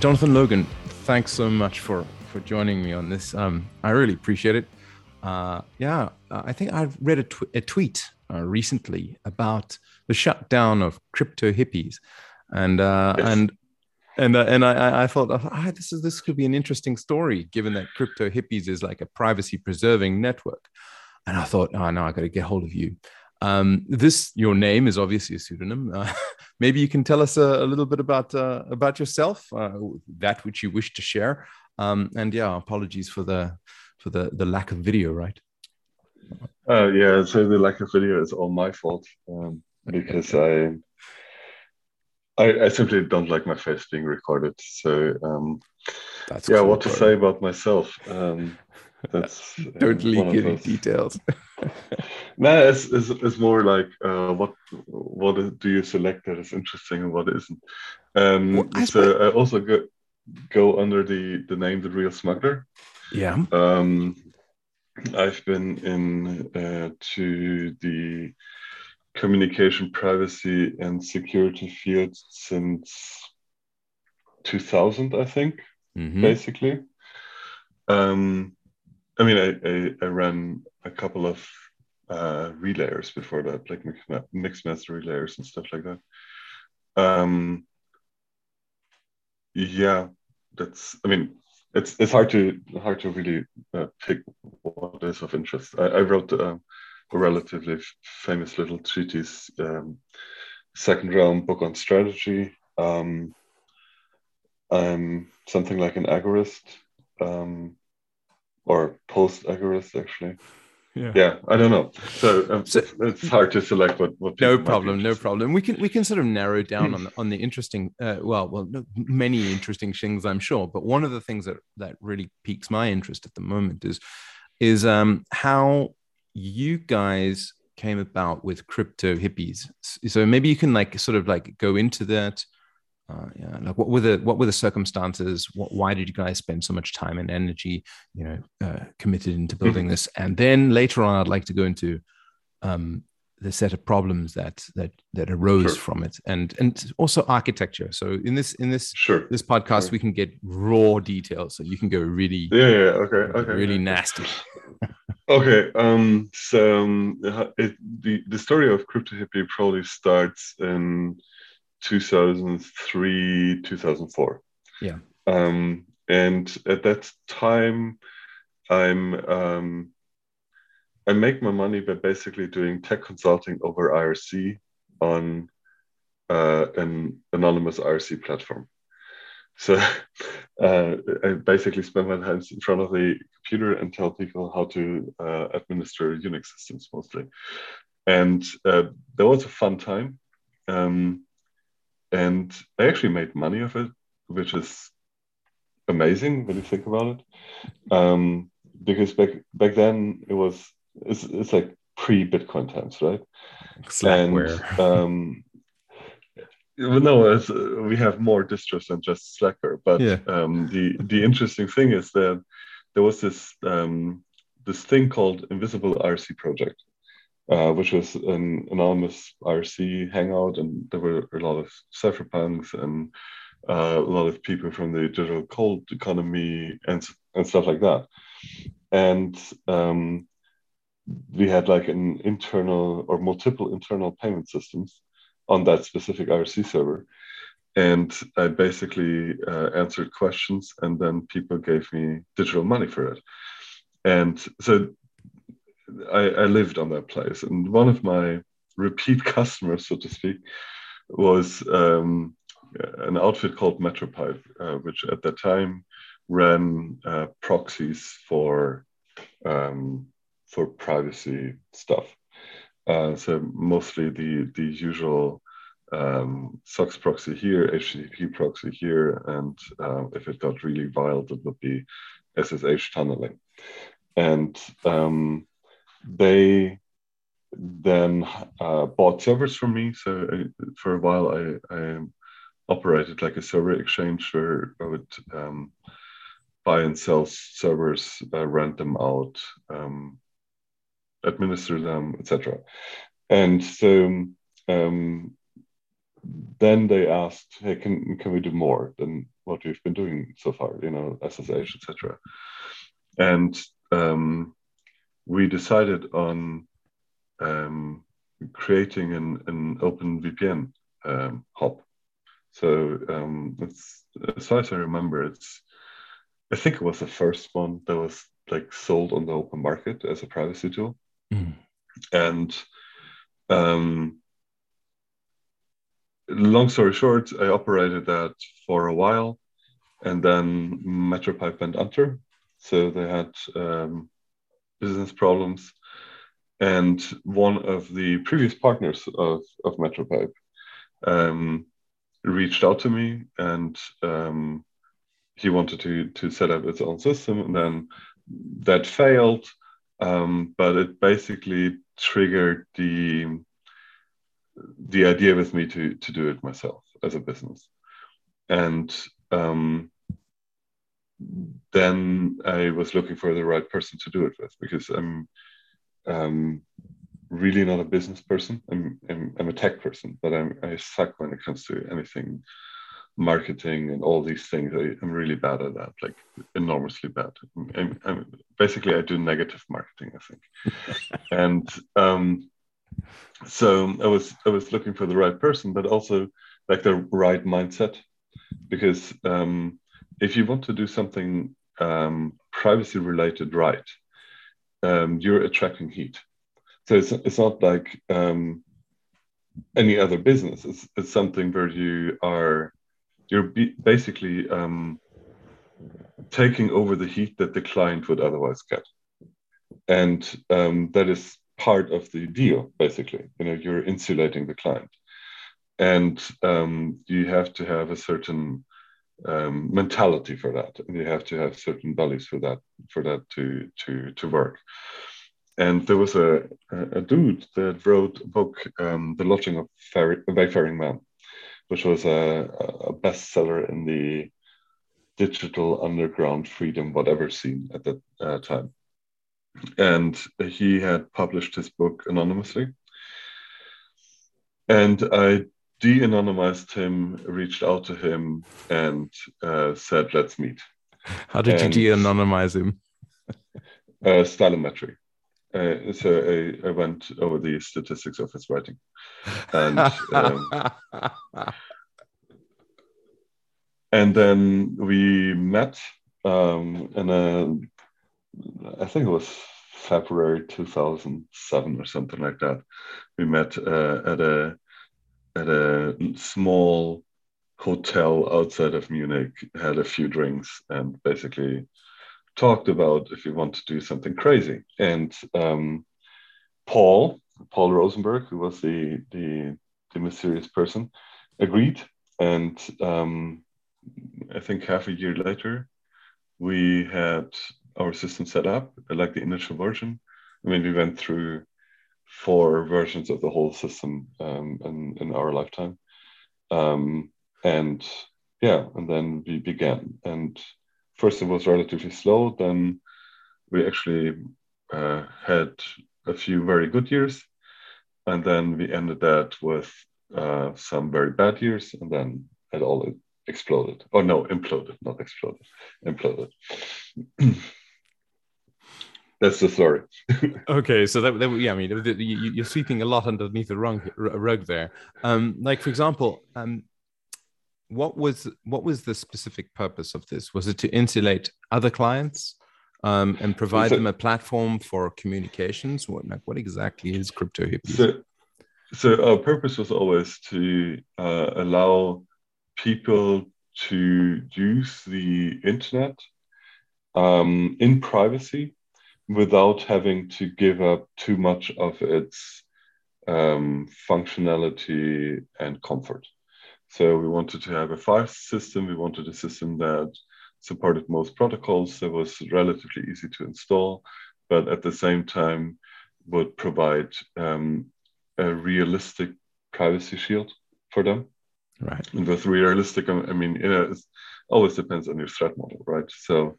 Jonathan, Logan, thanks so much for for joining me on this. Um, I really appreciate it. Uh, yeah, I think I've read a, tw- a tweet uh, recently about the shutdown of crypto hippies, and uh, yes. and and uh, and I, I thought oh, this is this could be an interesting story given that crypto hippies is like a privacy preserving network, and I thought oh no I got to get hold of you. Um, this your name is obviously a pseudonym. Uh, maybe you can tell us a, a little bit about uh, about yourself, uh, that which you wish to share. Um, and yeah, apologies for the for the the lack of video, right? Uh, yeah, so the lack of video is all my fault um, because I I, I, simply don't like my face being recorded. So um, that's yeah, cool, what to say about myself? Um, that's don't leak any details. no, it's, it's, it's more like uh, what what do you select that is interesting and what isn't. Um, well, I so I also go go under the the name the real smuggler. Yeah. Um, I've been in uh, to the communication privacy and security field since 2000 i think mm-hmm. basically um, i mean I, I, I, ran a couple of uh, relayers before that like Mixmaster relayers and stuff like that um, yeah that's i mean it's it's hard to hard to really uh, pick what is of interest i, I wrote uh, a relatively famous little treatise, um, second realm book on strategy. Um, I'm something like an agorist, um, or post agorist actually. Yeah. yeah, I don't know. So, um, so, it's hard to select what. what no problem, no problem. We can we can sort of narrow down on the, on the interesting. Uh, well, well, many interesting things, I'm sure. But one of the things that that really piques my interest at the moment is is um, how you guys came about with crypto hippies. So maybe you can like sort of like go into that. Uh, yeah, like what were the what were the circumstances? What, why did you guys spend so much time and energy, you know, uh, committed into building mm-hmm. this? And then later on, I'd like to go into um, the set of problems that that that arose sure. from it, and and also architecture. So in this in this sure. this podcast, sure. we can get raw details, so you can go really yeah yeah okay okay really nasty. Okay, um, so um, it, the the story of Crypto Hippie probably starts in 2003, 2004. Yeah. Um, and at that time, I'm um, I make my money by basically doing tech consulting over IRC on uh, an anonymous IRC platform. So uh, I basically spend my time in front of the computer and tell people how to uh, administer Unix systems mostly. And uh, that was a fun time. Um, and I actually made money of it, which is amazing when you think about it. Um, because back back then it was it's, it's like pre Bitcoin times, right? Slackware. And um, no, uh, we have more distros than just Slackware. But yeah. um, the the interesting thing is that there was this um, this thing called Invisible IRC Project, uh, which was an anonymous IRC hangout, and there were a lot of cypherpunks and uh, a lot of people from the digital gold economy and and stuff like that. And um, we had like an internal or multiple internal payment systems on that specific IRC server. And I basically uh, answered questions, and then people gave me digital money for it. And so I, I lived on that place. And one of my repeat customers, so to speak, was um, an outfit called MetroPipe, uh, which at that time ran uh, proxies for um, for privacy stuff. Uh, so mostly the the usual um, SOCKS proxy here, HTTP proxy here, and uh, if it got really wild, it would be SSH tunneling. And um, they then uh, bought servers from me. So uh, for a while, I, I, operated like a server exchange where I would um, buy and sell servers, uh, rent them out, um, administer them, etc. And so um, then they asked, "Hey, can can we do more than what we've been doing so far? You know, SSH, etc." And um, we decided on um, creating an, an OpenVPN um, hub. So um, it's as far as I remember, it's I think it was the first one that was like sold on the open market as a privacy tool, mm. and um, long story short, I operated that for a while, and then MetroPipe went under, so they had um, business problems, and one of the previous partners of of MetroPipe um, reached out to me, and um, he wanted to to set up its own system, and then that failed. Um, but it basically triggered the the idea with me to to do it myself as a business, and um, then I was looking for the right person to do it with because I'm um, really not a business person. I'm, I'm, I'm a tech person, but I'm I suck when it comes to anything marketing and all these things. I, am really bad at that, like enormously bad. I'm, I'm, basically, I do negative marketing, I think. and um, so I was I was looking for the right person, but also like the right mindset, because um, if you want to do something um, privacy related right, um, you're attracting heat. So it's it's not like um, any other business. It's, it's something where you are you're basically um, taking over the heat that the client would otherwise get, and um, that is part of the deal. Basically, you know, you're insulating the client, and um, you have to have a certain um, mentality for that, and you have to have certain values for that for that to to to work. And there was a, a, dude that wrote a book, um, The Lodging of Ferry, Wayfaring Man, which was a, a bestseller in the digital underground freedom whatever scene at that uh, time. And he had published his book anonymously. And i de-anonymized him reached out to him and uh, said let's meet. How did and, you de-anonymize him? Uh, stylometry uh, so I, I, went over the statistics of his writing, and um, and then we met um, in a, I think it was February 2007 or something like that. We met uh, at a at a small hotel outside of Munich, had a few drinks, and basically talked about if you want to do something crazy. And um, Paul, Paul Rosenberg, who was the the, the mysterious person, agreed. And um, I think half a year later, we had our system set up, like the initial version. I mean, we went through four versions of the whole system um, in, in our lifetime. Um, and yeah, and then we began. And first it was relatively slow. Then we actually uh, had a few very good years, and then we ended that with uh, some very bad years, and then it all exploded. Oh no, imploded, not exploded, imploded. That's the story. okay, so that, that, yeah, I mean, you, are sweeping a lot underneath the rug, rug there. Um, like for example, um, what was what was the specific purpose of this? Was it to insulate other clients um, and provide so, them a platform for communications? What like, what exactly is crypto hippies? So, so our purpose was always to uh, allow people to use the internet um, in privacy without having to give up too much of its um, functionality and comfort. So we wanted to have a fast system. We wanted a system that supported most protocols that was relatively easy to install, but at the same time would provide um, a realistic privacy shield for them. Right. And with realistic, I mean, you know, it always depends on your threat model, right? So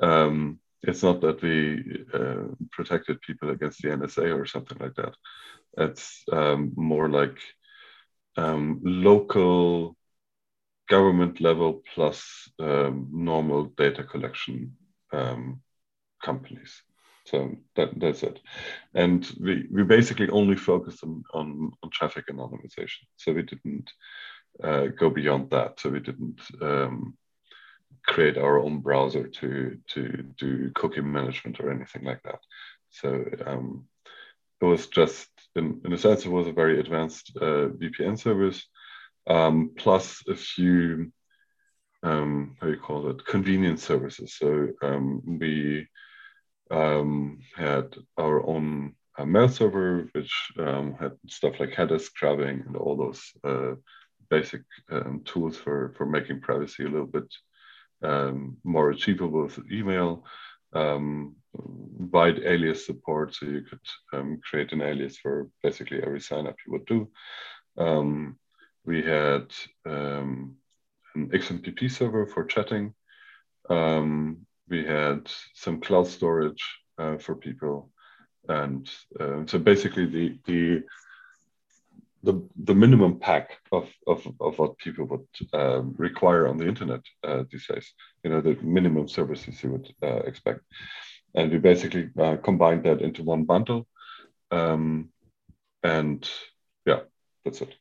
um, it's not that we uh, protected people against the NSA or something like that. It's um, more like um, local government level plus um, normal data collection um, companies. So that, that's it. And we, we basically only focused on, on, on traffic anonymization. So we didn't uh, go beyond that. So we didn't um, create our own browser to, to do cookie management or anything like that. So um, it was just, in, in a sense, it was a very advanced uh, VPN service, um, plus a few, um, how do you call it, convenience services. So um, we um, had our own uh, mail server, which um, had stuff like header scrubbing and all those uh, basic tools for, for making privacy a little bit um, more achievable with email. Um, wide alias support, so you could um, create an alias for basically every sign up you would do. we had an XMPP server for chatting. Um, we had some cloud storage uh, for people, and uh, so basically the the the, the minimum pack of, of, of what people would um, require on the internet uh, these days, you know, the minimum services you would uh, expect. And we basically uh, combined that into one bundle. Um, and yeah, that's it.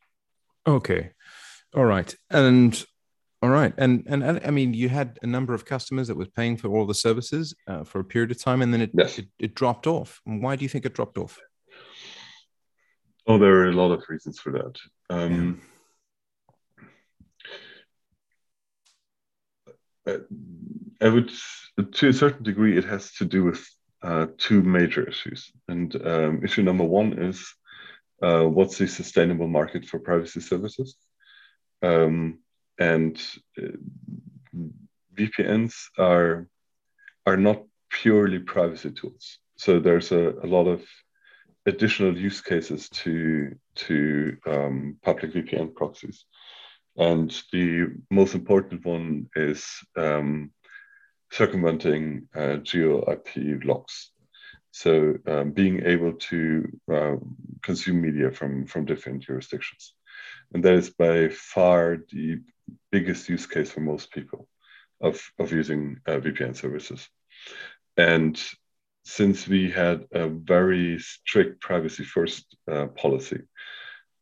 Okay. All right. And all right, and and I mean, you had a number of customers that was paying for all the services uh, for a period of time, and then it, yes. it, it dropped off. Why do you think it dropped off? Oh, there are a lot of reasons for that. Um, yeah. I would, to a certain degree, it has to do with uh, two major issues. And um, issue number one is uh, what's the sustainable market for privacy services? Um, and uh, VPNs are are not purely privacy tools. So there's a, a lot of additional use cases to to um, public VPN proxies, and the most important one is um, circumventing uh, geo IP locks. So um, being able to uh, consume media from from different jurisdictions, and that is by far the biggest use case for most people of, of using uh, VPN services. And since we had a very strict privacy first uh, policy,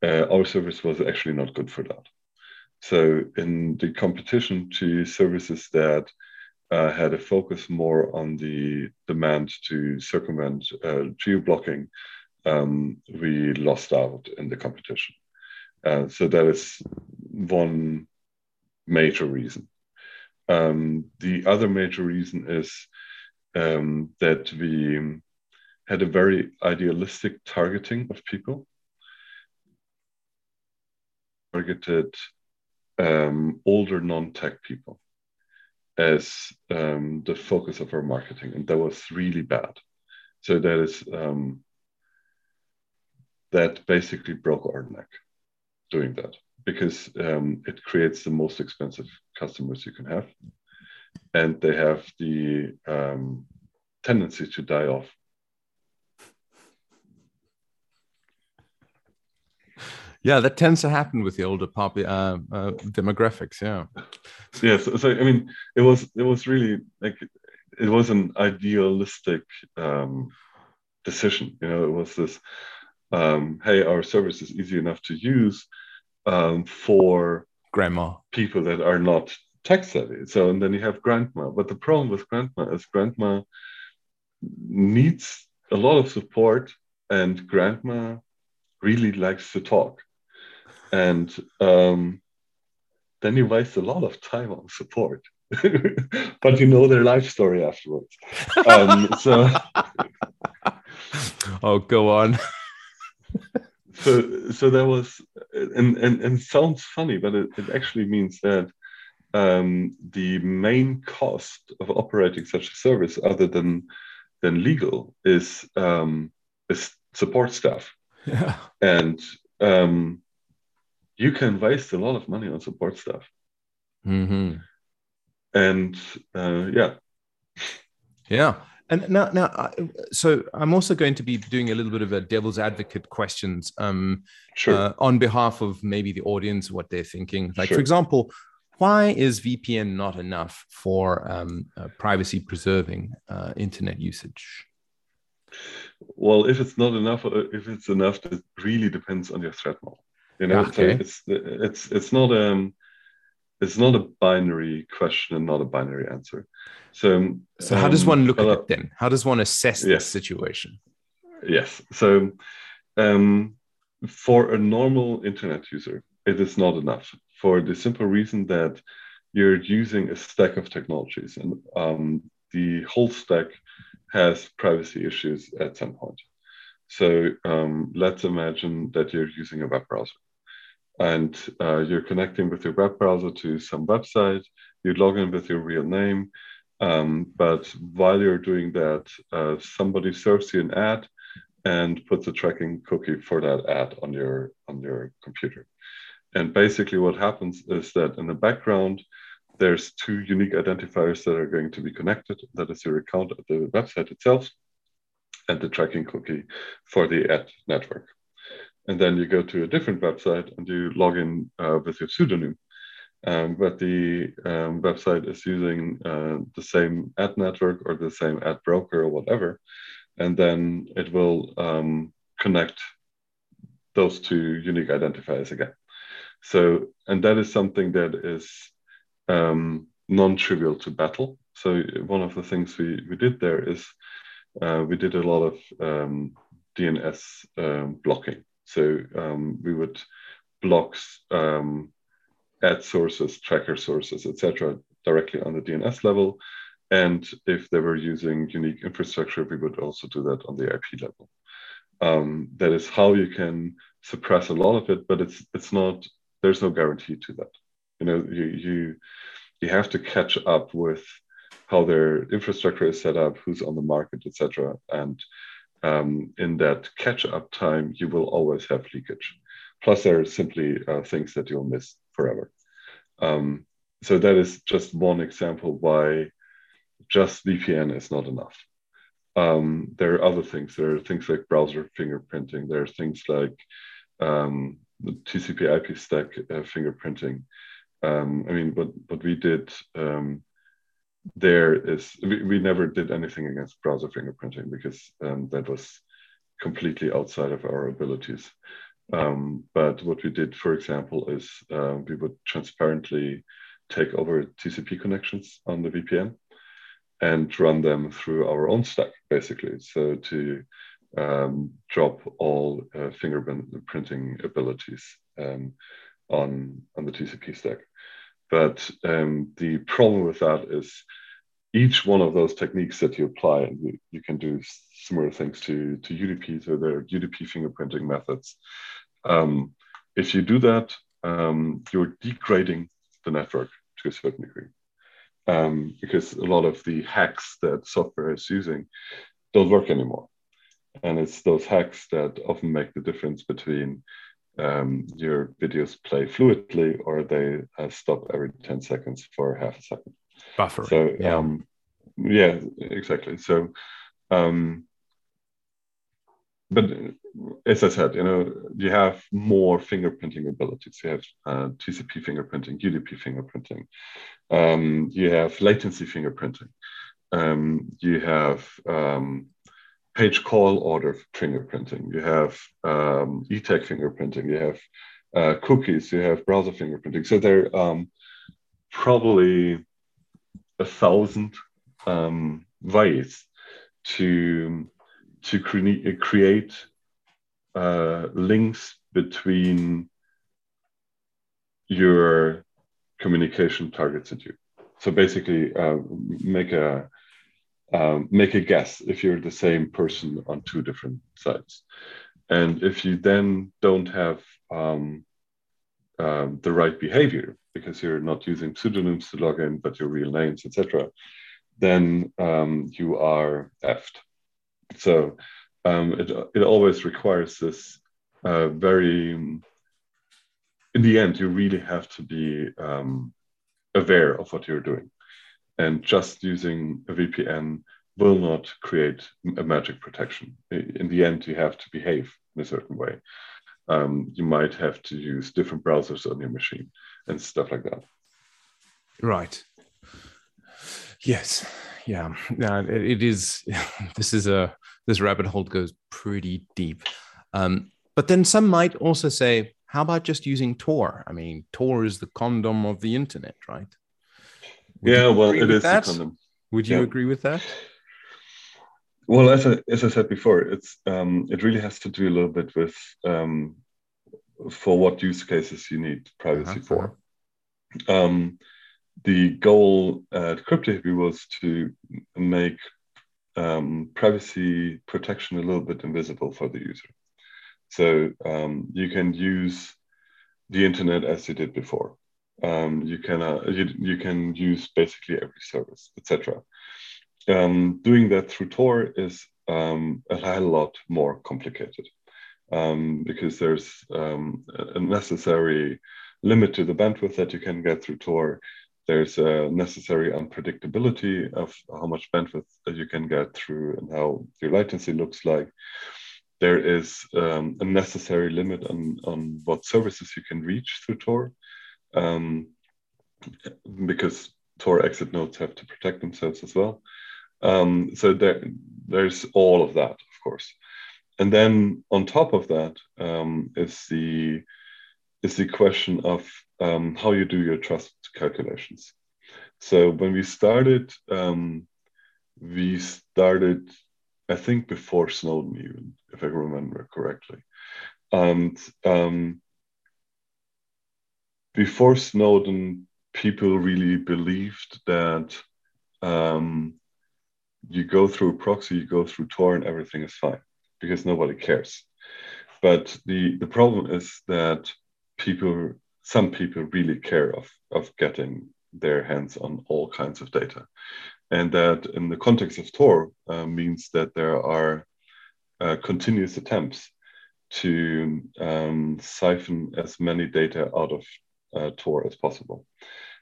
uh, our service was actually not good for that. So, in the competition to services that uh, had a focus more on the demand to circumvent uh, geo blocking, um, we lost out in the competition. Uh, so, that is one major reason. Um, the other major reason is um, that we had a very idealistic targeting of people, targeted um, older non-tech people as um, the focus of our marketing, and that was really bad. So that is um, that basically broke our neck doing that because um, it creates the most expensive customers you can have, and they have the um, tendency to die off. Yeah, that tends to happen with the older pop uh, uh, demographics. Yeah. Yeah. So, so, I mean, it was it was really like it was an idealistic um, decision. You know, it was this. Um, hey, our service is easy enough to use um, for grandma people that are not tech savvy. So and then you have grandma. But the problem with grandma is grandma needs a lot of support, and grandma really likes to talk, and um, then you waste a lot of time on support. but you know their life story afterwards. Um, so, oh, go on so so that was and and, and sounds funny but it, it actually means that um, the main cost of operating such a service other than than legal is um, is support staff yeah and um, you can waste a lot of money on support staff mm-hmm. and uh, yeah yeah And now, now, so I'm also going to be doing a little bit of a devil's advocate questions, um, sure. uh, on behalf of maybe the audience, what they're thinking. Like, sure. for example, why is VPN not enough for um, uh, privacy preserving uh, internet usage? Well, if it's not enough, uh, if it's enough, it really depends on your threat model. You know, okay. it's it's it's not um it's not a binary question and not a binary answer. So, so how um, does one look at it then? How does one assess yes. this situation? Yes. So, um, for a normal internet user, it is not enough for the simple reason that you're using a stack of technologies, and um, the whole stack has privacy issues at some point. So, um, let's imagine that you're using a web browser and uh, you're connecting with your web browser to some website. You log in with your real name, um, but while you're doing that, uh, somebody serves you an ad and puts a tracking cookie for that ad on your on your computer. And basically, what happens is that in the background, there's two unique identifiers that are going to be connected. That is your account at the website itself, and the tracking cookie for the ad network and then you go to a different website and you log in uh, with your pseudonym. Um, but the um, website is using uh, the same ad network or the same ad broker or whatever, and then it will um, connect those two unique identifiers again. So, and that is something that is um, non-trivial to battle. So, one of the things we we did there is uh, we did a lot of um, DNS um, blocking. So um, we would block um, ad sources, tracker sources, etc., directly on the DNS level. And if they were using unique infrastructure, we would also do that on the IP level. Um, that is how you can suppress a lot of it, but it's it's not. There's no guarantee to that. You know, you you you have to catch up with how their infrastructure is set up, who's on the market, etc. And um, in that catch up time, you will always have leakage. Plus, there are simply uh, things that you'll miss forever. Um, so, that is just one example why just VPN is not enough. Um, there are other things. There are things like browser fingerprinting. There are things like um, the TCP IP stack uh, fingerprinting. Um, I mean, what, what we did um, there is we, we never did anything against browser fingerprinting because um, that was completely outside of our abilities. Um, but what we did, for example, is uh, we would transparently take over TCP connections on the VPN and run them through our own stack, basically. So to um, drop all uh, fingerprinting abilities um, on on the TCP stack. But um, the problem with that is each one of those techniques that you apply, you, you can do similar things to, to UDP, so there are UDP fingerprinting methods. Um, if you do that, um, you're degrading the network to a certain degree. Um, because a lot of the hacks that software is using don't work anymore. And it's those hacks that often make the difference between um, your videos play fluidly or they uh, stop every 10 seconds for half a second. Buffer. So, yeah. Um, yeah, exactly. So, um, but as I said, you know, you have more fingerprinting abilities. You have uh, TCP fingerprinting, UDP fingerprinting. Um, you have latency fingerprinting. Um, you have um, page call order fingerprinting, you have um, eTag fingerprinting, you have uh, cookies, you have browser fingerprinting. So there are um, probably a thousand um, ways to to cre- create uh, links between your communication targets and you. So basically, uh, make a um, make a guess if you're the same person on two different sites. And if you then don't have um, um, the right behavior because you're not using pseudonyms to log in, but your real names, etc., then um, you are effed. So um, it, it always requires this uh, very, in the end, you really have to be um, aware of what you're doing and just using a VPN will not create a magic protection. In the end, you have to behave in a certain way. Um, you might have to use different browsers on your machine and stuff like that. Right. Yes. Yeah. Yeah. It, it is. This is a this rabbit hole goes pretty deep. Um, but then some might also say, how about just using Tor? I mean, Tor is the condom of the internet, right? Would yeah. Well, it is that? Would you yeah. agree with that? Well, as I, as I said before, it's um, it really has to do a little bit with um, for what use cases you need privacy uh-huh. for. Uh-huh. Um, the goal at CryptoHippie was to make um, privacy protection a little bit invisible for the user. So um, you can use the internet as you did before. Um, you can uh, you, you can use basically every service, etc. Um, doing that through Tor is um, a hell lot more complicated um, because there's um, a necessary limit to the bandwidth that you can get through Tor. There's a necessary unpredictability of how much bandwidth you can get through and how your latency looks like. There is um, a necessary limit on, on what services you can reach through Tor um, because Tor exit nodes have to protect themselves as well. Um, so there, there's all of that, of course. And then on top of that um, is the is the question of um, how you do your trust calculations. So when we started, um, we started, I think, before Snowden, even if I remember correctly, and um, before Snowden, people really believed that um, you go through a proxy, you go through Tor, and everything is fine because nobody cares. But the, the problem is that people, some people really care of, of getting their hands on all kinds of data. And that in the context of Tor uh, means that there are uh, continuous attempts to um, siphon as many data out of uh, Tor as possible.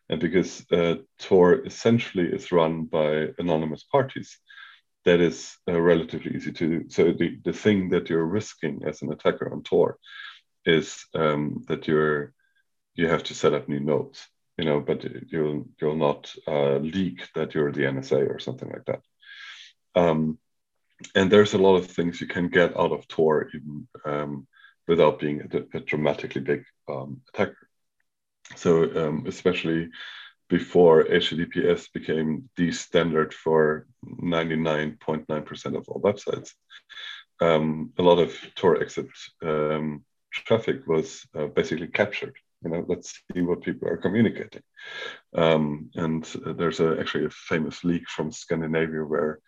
And because uh, Tor essentially is run by anonymous parties, that is uh, relatively easy to do. So the, the thing that you're risking as an attacker on Tor is um, that you're you have to set up new nodes, you know, but you'll you'll not uh, leak that you're the NSA or something like that. Um, and there's a lot of things you can get out of Tor even um, without being a, a dramatically big um, attacker. So um, especially before HTTPS became the standard for 99.9% of all websites, um, a lot of Tor exit um, traffic was uh, basically captured. You know, let's see what people are communicating. Um, and uh, there's a, actually a famous leak from Scandinavia where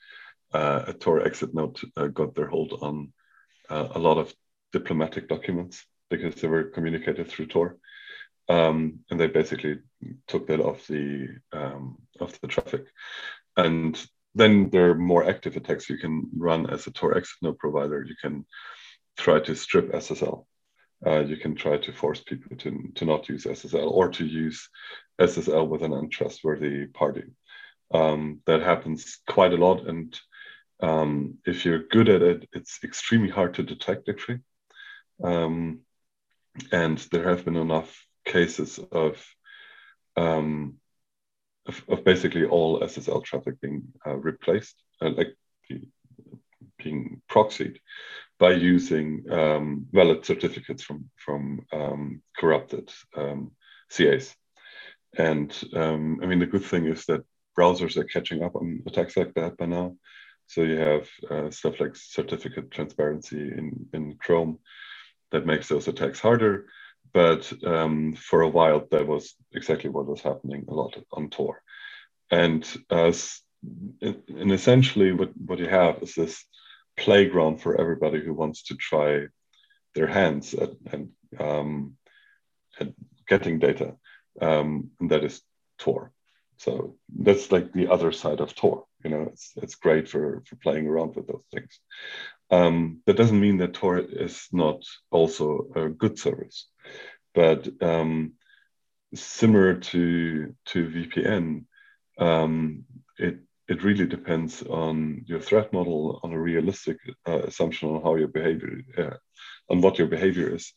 uh, a Tor exit node uh, got their hold on uh, a lot of diplomatic documents because they were communicated through Tor um, and they basically took that off the um, off the traffic. And then there are more active attacks you can run as a Tor exit node provider. You can try to strip SSL. Uh, you can try to force people to, to not use SSL or to use SSL with an untrustworthy party. Um, that happens quite a lot. And um, if you're good at it, it's extremely hard to detect actually. Um, and there have been enough cases of, um, of, of, basically all SSL traffic being uh, replaced, uh, like being proxied by using um, valid certificates from from um, corrupted um, CAs. And um, I mean, the good thing is that browsers are catching up on attacks like that by now. So you have uh, stuff like certificate transparency in, in Chrome that makes those attacks harder but um, for a while that was exactly what was happening a lot on Tor and as and essentially what, what you have is this playground for everybody who wants to try their hands at, um, at getting data um, and that is tor so that's like the other side of tor you know it's, it's great for, for playing around with those things. Um, that doesn't mean that tor is not also a good service but um, similar to to VPN, um, it it really depends on your threat model, on a realistic uh, assumption on how your behavior, uh, on what your behavior is,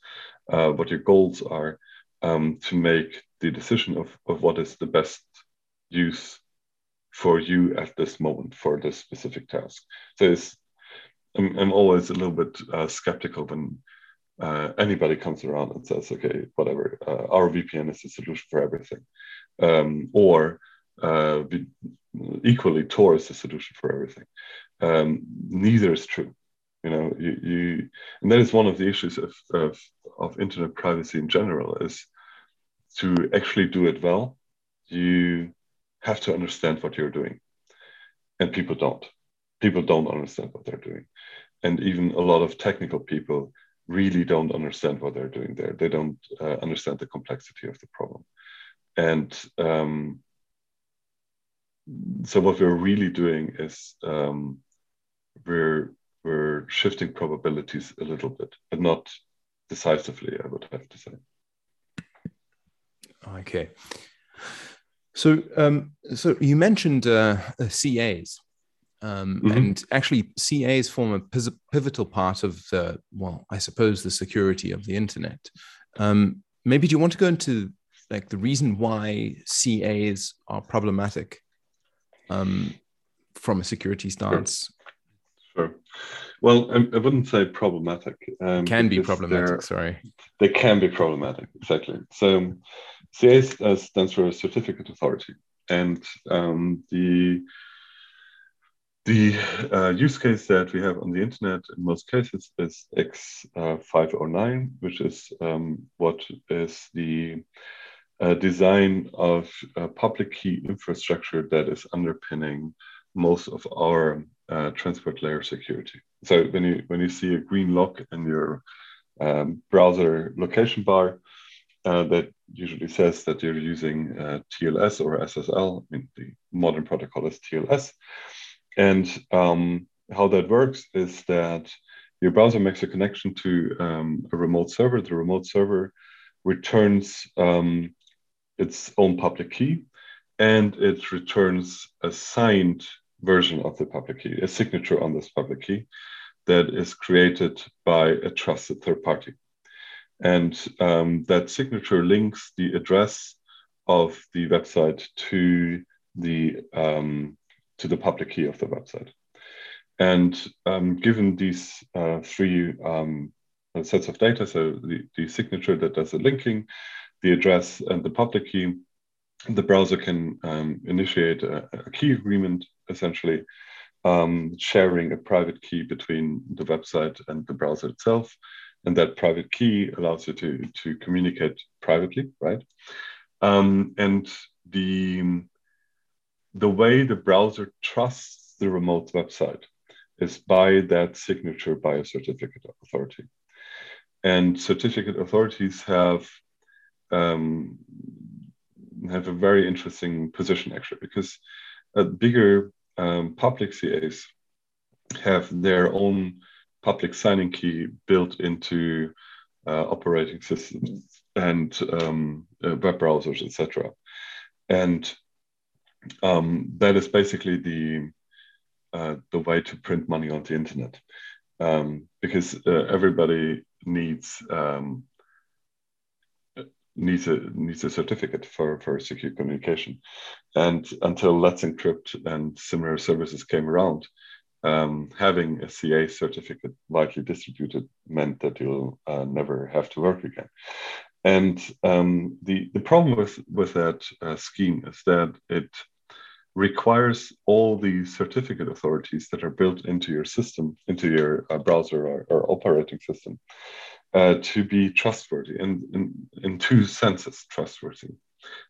uh, what your goals are, um, to make the decision of, of what is the best use for you at this moment for this specific task. So I'm, I'm always a little bit uh, skeptical when uh, anybody comes around and says, okay, whatever, uh, our VPN is the solution for everything. Um, or uh, equally, Tor is the solution for everything. Um, neither is true. You know, you, you, and that is one of the issues of, of, of internet privacy in general is to actually do it well, you have to understand what you're doing. And people don't. People don't understand what they're doing. And even a lot of technical people really don't understand what they're doing there. They don't uh, understand the complexity of the problem. And um, so what we're really doing is um, we're we're shifting probabilities a little bit, but not decisively, I would have to say. Okay. So, um, so you mentioned uh, CAs, um, mm-hmm. and actually, CAs form a pivotal part of the, well, I suppose, the security of the internet. Um, maybe do you want to go into like the reason why CAs are problematic um, from a security stance? Sure. sure. Well, I, I, wouldn't say problematic. Um, can be problematic. Sorry. They can be problematic. Exactly. So, CA uh, stands for Certificate Authority, and um, the the uh, use case that we have on the internet in most cases is X509, uh, which is um, what is the uh, design of public key infrastructure that is underpinning most of our uh, transport layer security. So when you when you see a green lock in your um, browser location bar, uh, that usually says that you're using uh, TLS or SSL. I mean, the modern protocol is TLS. And um, how that works is that your browser makes a connection to um, a remote server. The remote server returns um, its own public key and it returns a signed version of the public key, a signature on this public key that is created by a trusted third party. And um, that signature links the address of the website to the um, to the public key of the website. And um, given these uh, three um, sets of data, so the, the signature that does the linking, the address, and the public key, the browser can um, initiate a, a, key agreement, essentially um, sharing a private key between the website and the browser itself. And that private key allows you to, to communicate privately, right? Um, and the, the way the browser trusts the remote website is by that signature by a certificate authority. And certificate authorities have um, have a very interesting position actually because uh, bigger um, public CAs have their own public signing key built into uh, operating systems and um, uh, web browsers, etc. And um, that is basically the uh, the way to print money on the internet, um, because uh, everybody needs um, needs a needs a certificate for for secure communication, and until Let's Encrypt and similar services came around, um, having a CA certificate widely distributed meant that you'll uh, never have to work again. And um, the the problem with with that uh, scheme is that it requires all the certificate authorities that are built into your system, into your uh, browser or, or operating system, uh, to be trustworthy in, in, two senses trustworthy.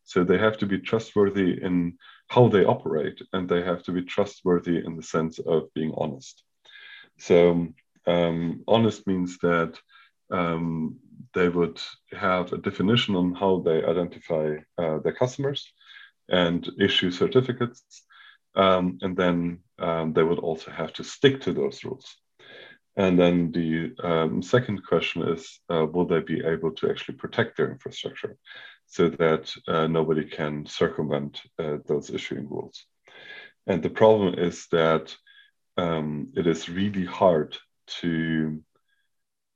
So they have to be trustworthy in how they operate, and they have to be trustworthy in the sense of being honest. So, um, honest means that um, they would have a definition on how they identify uh, their customers and issue certificates. Um, and then um, they would also have to stick to those rules. And then the um, second question is uh, will they be able to actually protect their infrastructure so that uh, nobody can circumvent uh, those issuing rules? and the problem is that um, it is really hard to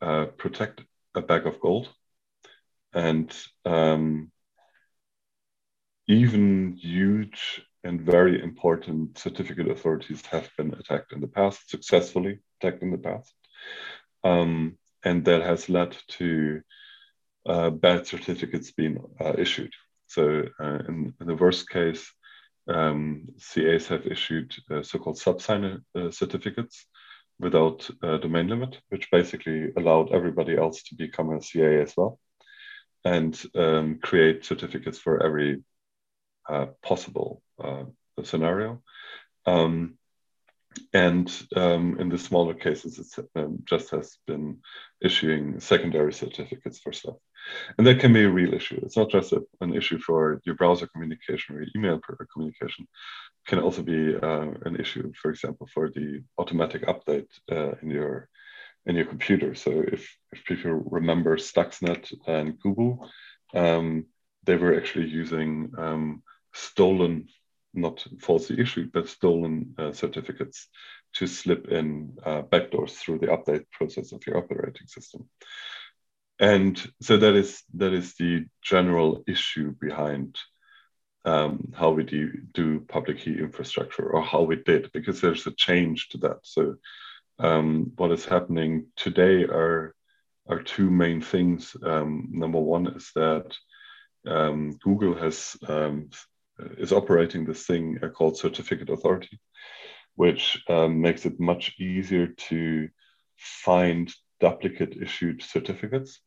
uh, protect a bag of gold. And um, even huge and very important certificate authorities have been attacked in the past, successfully attacked in the past. Um, and that has led to uh, bad certificates being uh, issued. So, uh, in, in, the worst case, um, CAs have issued uh, so called subsigner uh, certificates without a domain limit, which basically allowed everybody else to become a CA as well and um, create certificates for every uh, possible uh, scenario. Um, and um, in the smaller cases, it um, just has been issuing secondary certificates for stuff. And that can be a real issue. It's not just a, an issue for your browser communication or your email communication. It can also be uh, an issue, for example, for the automatic update uh, in your in your computer. So if, if people remember Stuxnet and Duqu, um, they were actually using um, stolen not falsely issued, but stolen uh, certificates to slip in uh, backdoors through the update process of your operating system. And so that is that is the general issue behind um, how we do, do public key infrastructure, or how we did, because there's a change to that. So um, what is happening today are are two main things. Um, number one is that um, Google has um, is operating this thing uh, called certificate authority, which um, makes it much easier to find duplicate issued certificates.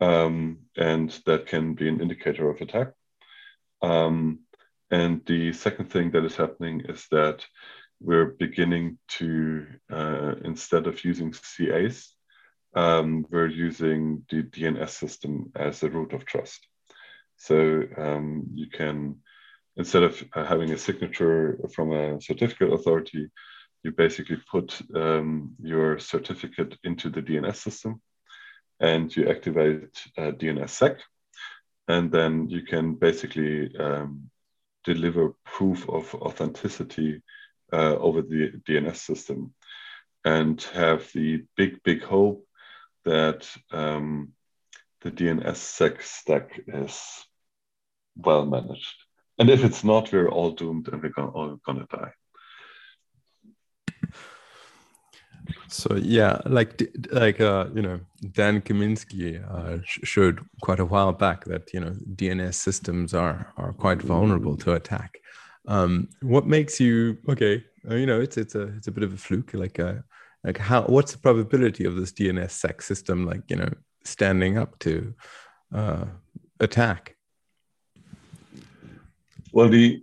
Um, and that can be an indicator of attack. Um, and the second thing that is happening is that we're beginning to, uh, instead of using CAs, um, we're using the DNS system as a root of trust. So um, you can instead of uh, having a signature from a certificate authority, you basically put um, your certificate into the DNS system and you activate uh, DNSSEC. And then you can basically um, deliver proof of authenticity uh, over the DNS system and have the big, big hope that um, the DNSSEC stack is well managed. And if it's not, we're all doomed and we're all gonna die. So yeah, like like uh, you know, Dan Kaminsky uh, showed quite a while back that you know DNS systems are are quite vulnerable to attack. Um, what makes you okay? Uh, you know, it's it's a it's a bit of a fluke. Like uh, like how? What's the probability of this DNSSEC system like you know standing up to uh, attack? Well, the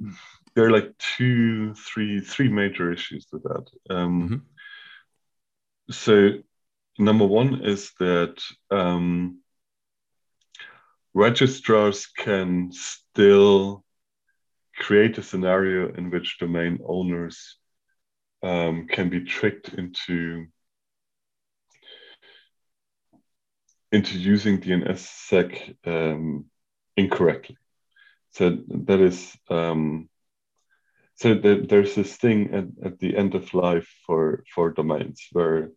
there are like two, three, three major issues with that. Um, mm-hmm. So, number one is that um, registrars can still create a scenario in which domain owners um, can be tricked into into using DNSSEC um, incorrectly. So that is um, so there's this thing at, at the end of life for for domains where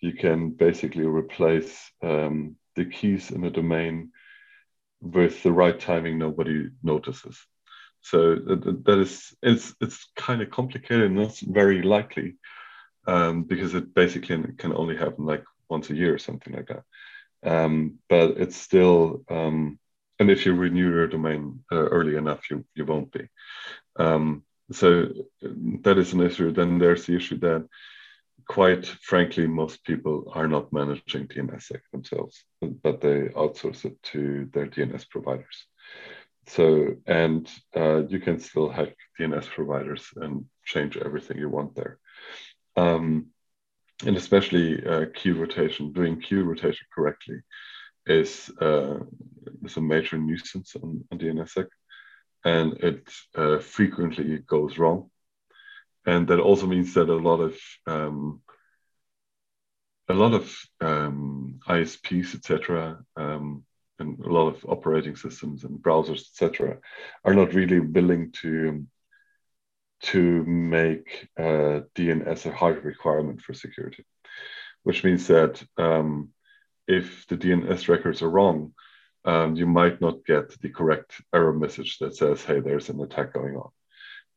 you can basically replace um, the keys in a domain with the right timing nobody notices. So that, that is it's it's kind of complicated, and not very likely, um, because it basically can only happen like once a year or something like that. Um, but it's still um, and if you renew your domain uh, early enough, you you won't be. Um, so that is an issue. Then there's the issue that, quite frankly, most people are not managing DNSSEC themselves, but they outsource it to their DNS providers. So and uh, you can still hack DNS providers and change everything you want there. Um, and especially uh, rotation, doing key rotation correctly is uh, is a major nuisance on, on DNSSEC, and it uh, frequently goes wrong, and that also means that a lot of um, a lot of um, ISPs, etc., um, and a lot of operating systems and browsers, etc., are not really willing to to make uh, DNS a hard requirement for security, which means that um, if the DNS records are wrong, um, you might not get the correct error message that says, "Hey, there's an attack going on."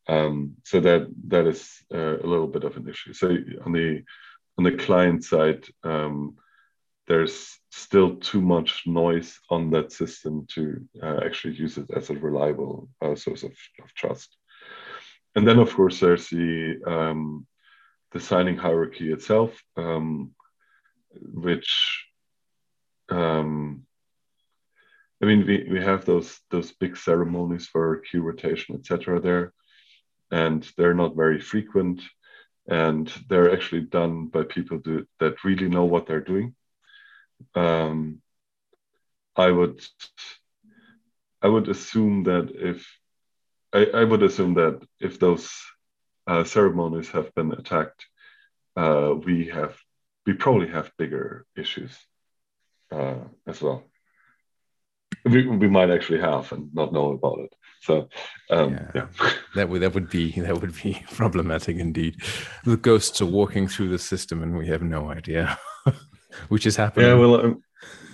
Um, so that that is uh, a little bit of an issue. So on the on the client side, um, there's still too much noise on that system to uh, actually use it as a reliable uh, source of, of, trust. And then, of course, there's the um, the signing hierarchy itself, um, which um, I mean, we, we have those those big ceremonies for key rotation, etc. There, and they're not very frequent, and they're actually done by people do, that really know what they're doing um, I would I would assume that if I, I would assume that if those uh, ceremonies have been attacked, uh, we have we probably have bigger issues uh, as well. We, we might actually have and not know about it. So um, yeah. yeah. that would that would be that would be problematic indeed. The ghosts are walking through the system and we have no idea. which is happening. Yeah, well, I'm,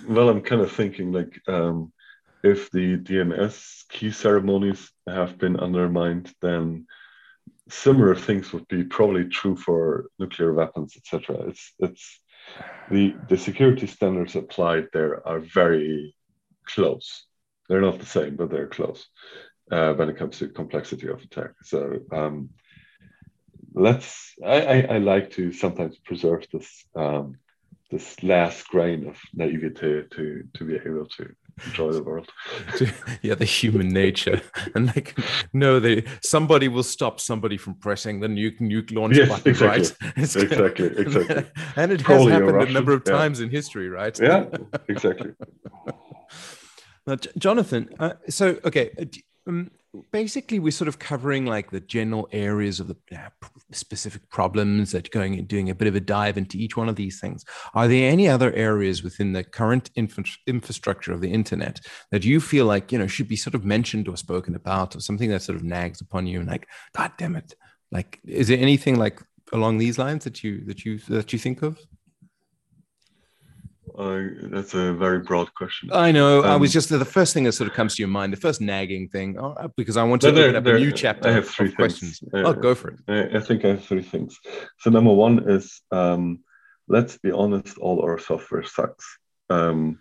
well, I'm kind of thinking like um, if the DNS key ceremonies have been undermined, then similar things would be probably true for nuclear weapons, etc. It's it's the the security standards applied there are very close. They're not the same, but they're close uh, when it comes to complexity of attack. So um, let's. I, I, I, like to sometimes preserve this um, this last grain of naivety to to be able to enjoy the world. yeah, the human nature, and like, no, they somebody will stop somebody from pressing the nuke nuke launch yes, button, exactly. right? It's exactly, exactly. and it Probably has happened a, a number of times in history, right? Yeah, exactly. Now, Jonathan, uh, so okay, uh, um, basically we're sort of covering like the general areas of the uh, specific problems that going and doing a bit of a dive into each one of these things. Are there any other areas within the current infra- infrastructure of the internet that you feel like you know should be sort of mentioned or spoken about or something that sort of nags upon you and like god damn it. Like is there anything like along these lines that you that you that you think of uh, that's a very broad question. I know. Um, I was um, just the first thing that sort of comes to your mind, the first nagging thing, oh, because I want to there, open up there, a new chapter. I have three questions. Uh, oh, go for it. I, I, think I have three things. So number one is um, let's be honest, all our software sucks. Um,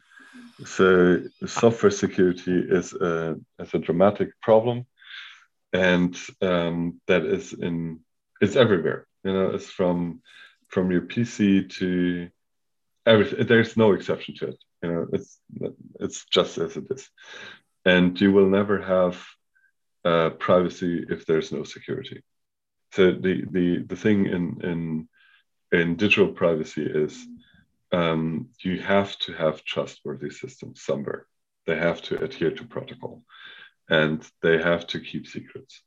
so software security is a, is a dramatic problem, and um, that is in it's everywhere. You know, it's from from your PC to there's no exception to it you know it's it's just as it is. And you will never have uh, privacy if there's no security. So the the the thing in in in digital privacy is um, you have to have trustworthy systems somewhere. They have to adhere to protocol and they have to keep secrets.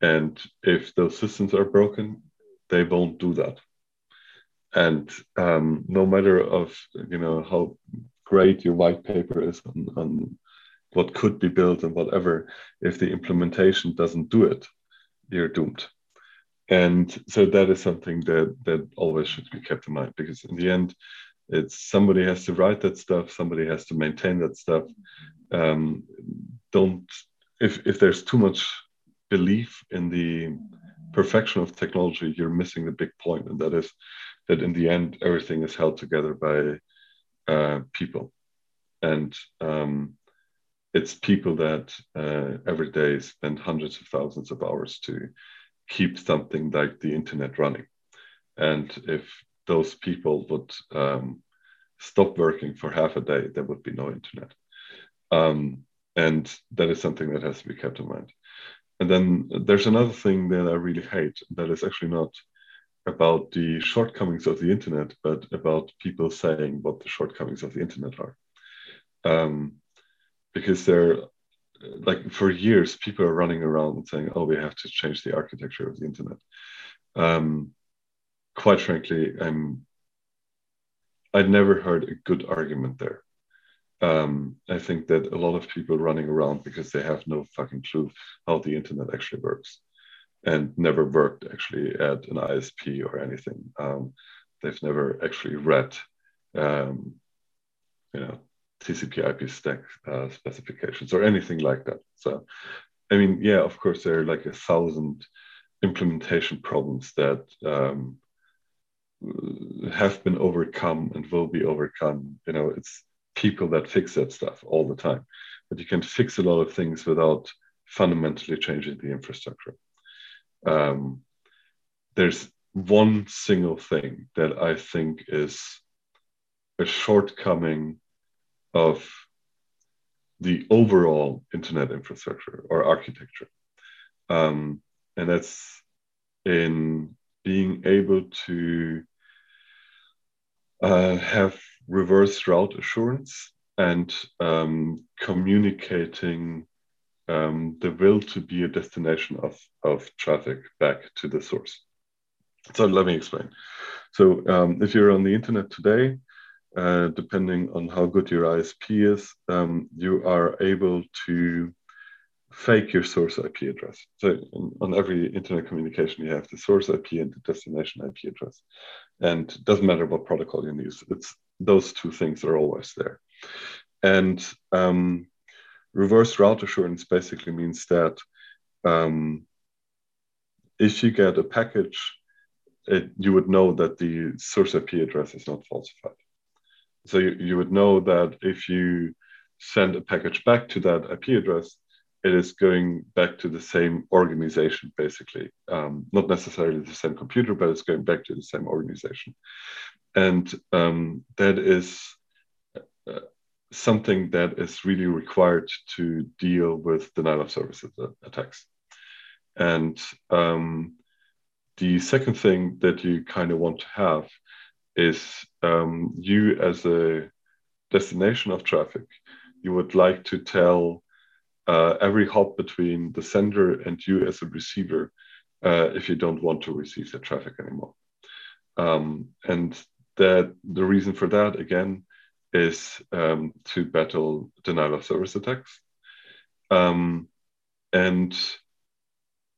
And if those systems are broken they won't do that and um, no matter of you know how great your white paper is on, on what could be built and whatever if the implementation doesn't do it you're doomed. And so that is something that that always should be kept in mind because in the end it's somebody has to write that stuff somebody has to maintain that stuff. Um, don't if if there's too much belief in the perfection of technology you're missing the big point and that is that in the end everything is held together by uh, people. And um, it's people that uh, every day spend hundreds of thousands of hours to keep something like the internet running. And if those people would um, stop working for half a day there would be no internet. Um, and that is something that has to be kept in mind. And then there's another thing that i really hate that is actually not about the shortcomings of the internet, but about people saying what the shortcomings of the internet are. Um, because they're like for years, people are running around saying, "Oh, we have to change the architecture of the internet." Um, quite frankly, I'm. I'd never heard a good argument there. Um, I think that a lot of people running around because they have no fucking clue how the internet actually works and never worked actually at an ISP or anything. Um, they've never actually read, um, you know, TCP/IP stack uh, specifications or anything like that. So, I mean, yeah, of course, there are like a thousand implementation problems that um, have been overcome and will be overcome. You know, it's people that fix that stuff all the time, but you can fix a lot of things without fundamentally changing the infrastructure. Um, there's one single thing that I think is a shortcoming of the overall internet infrastructure or architecture. Um, and that's in being able to uh, have reverse route assurance and um, communicating um, the will to be a destination of, of traffic back to the source. So let me explain. So um, if you're on the internet today, uh, depending on how good your ISP is, um, you are able to fake your source IP address. So on every internet communication, you have the source IP and the destination IP address. And it doesn't matter what protocol you use, it's those two things are always there. And um, reverse route assurance basically means that um, if you get a package, it, you would know that the source IP address is not falsified. So you, you would know that if you send a package back to that IP address, it is going back to the same organization, basically. Um, not necessarily the same computer, but it's going back to the same organization. And um, that is something that is really required to deal with denial of services attacks. And um, the second thing that you kind of want to have is um, you as a destination of traffic, you would like to tell uh, every hop between the sender and you as a receiver uh, if you don't want to receive the traffic anymore. Um, and that the reason for that again is um, to battle denial of service attacks. Um, and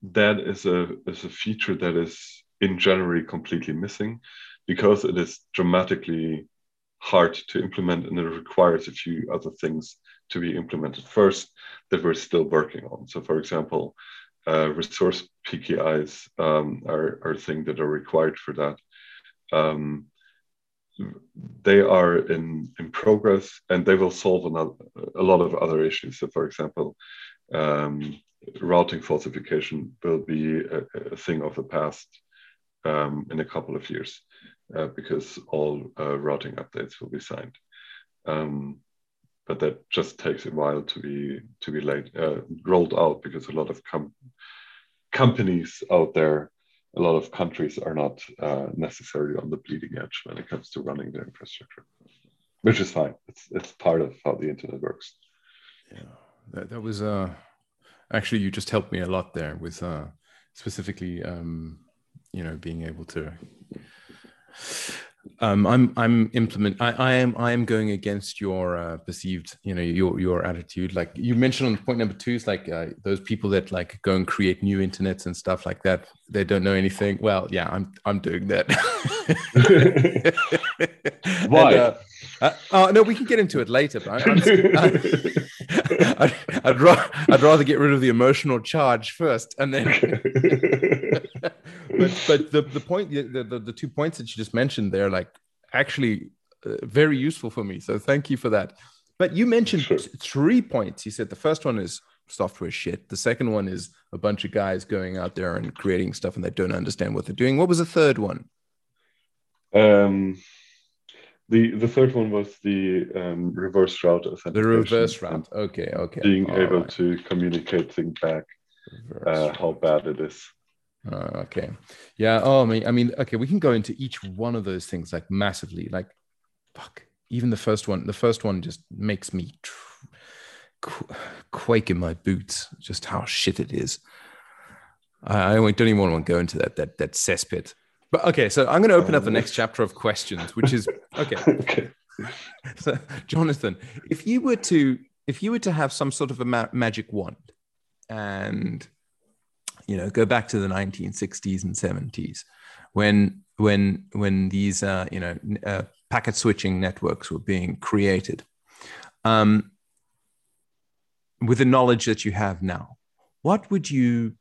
that is a, is a feature that is in general completely missing because it is dramatically hard to implement and it requires a few other things to be implemented first that we're still working on. So, for example, uh, resource PKIs um, are, are things that are required for that. Um, they are in, in progress and they will solve another, a lot of other issues. So, for example, um, routing falsification will be a, a, thing of the past um, in a couple of years uh, because all uh, routing updates will be signed. Um, but that just takes a while to be to be laid, uh, rolled out because a lot of com- companies out there, a lot of countries are not uh, necessarily on the bleeding edge when it comes to running their infrastructure, which is fine. It's it's part of how the internet works. Yeah, that, that was uh, actually you just helped me a lot there with uh, specifically um, you know being able to um, I'm I'm implement. I, I am I am going against your uh, perceived, you know, your your attitude. Like you mentioned on point number two, is like uh, those people that like go and create new internets and stuff like that. They don't know anything. Well, yeah, I'm I'm doing that. Why? And, uh, uh, oh no, we can get into it later. But I, I'd, I'd, ra- I'd rather get rid of the emotional charge first, and then. But but the the point the, the the two points that you just mentioned they're like actually uh, very useful for me. So thank you for that. But you mentioned sure. three points. You said the first one is software shit. The second one is a bunch of guys going out there and creating stuff and they don't understand what they're doing. What was the third one? Um, the the third one was the um, reverse route authentication. The reverse route. Okay, okay. Being All able right. to communicate back, uh, how bad it is. Uh, okay. Yeah. Oh, I mean, I mean, okay, we can go into each one of those things like massively. Like, fuck. Even the first one, the first one just makes me tr- qu- quake in my boots. Just how shit it is. I, I don't even want to go into that that that cesspit. But okay, so I'm going to open up the next chapter of questions, which is okay. okay. So, Jonathan, if you were to if you were to have some sort of a ma- magic wand, and you know, go back to the 1960s and 70s when when when these uh, you know uh, packet switching networks were being created. Um, with the knowledge that you have now, what would you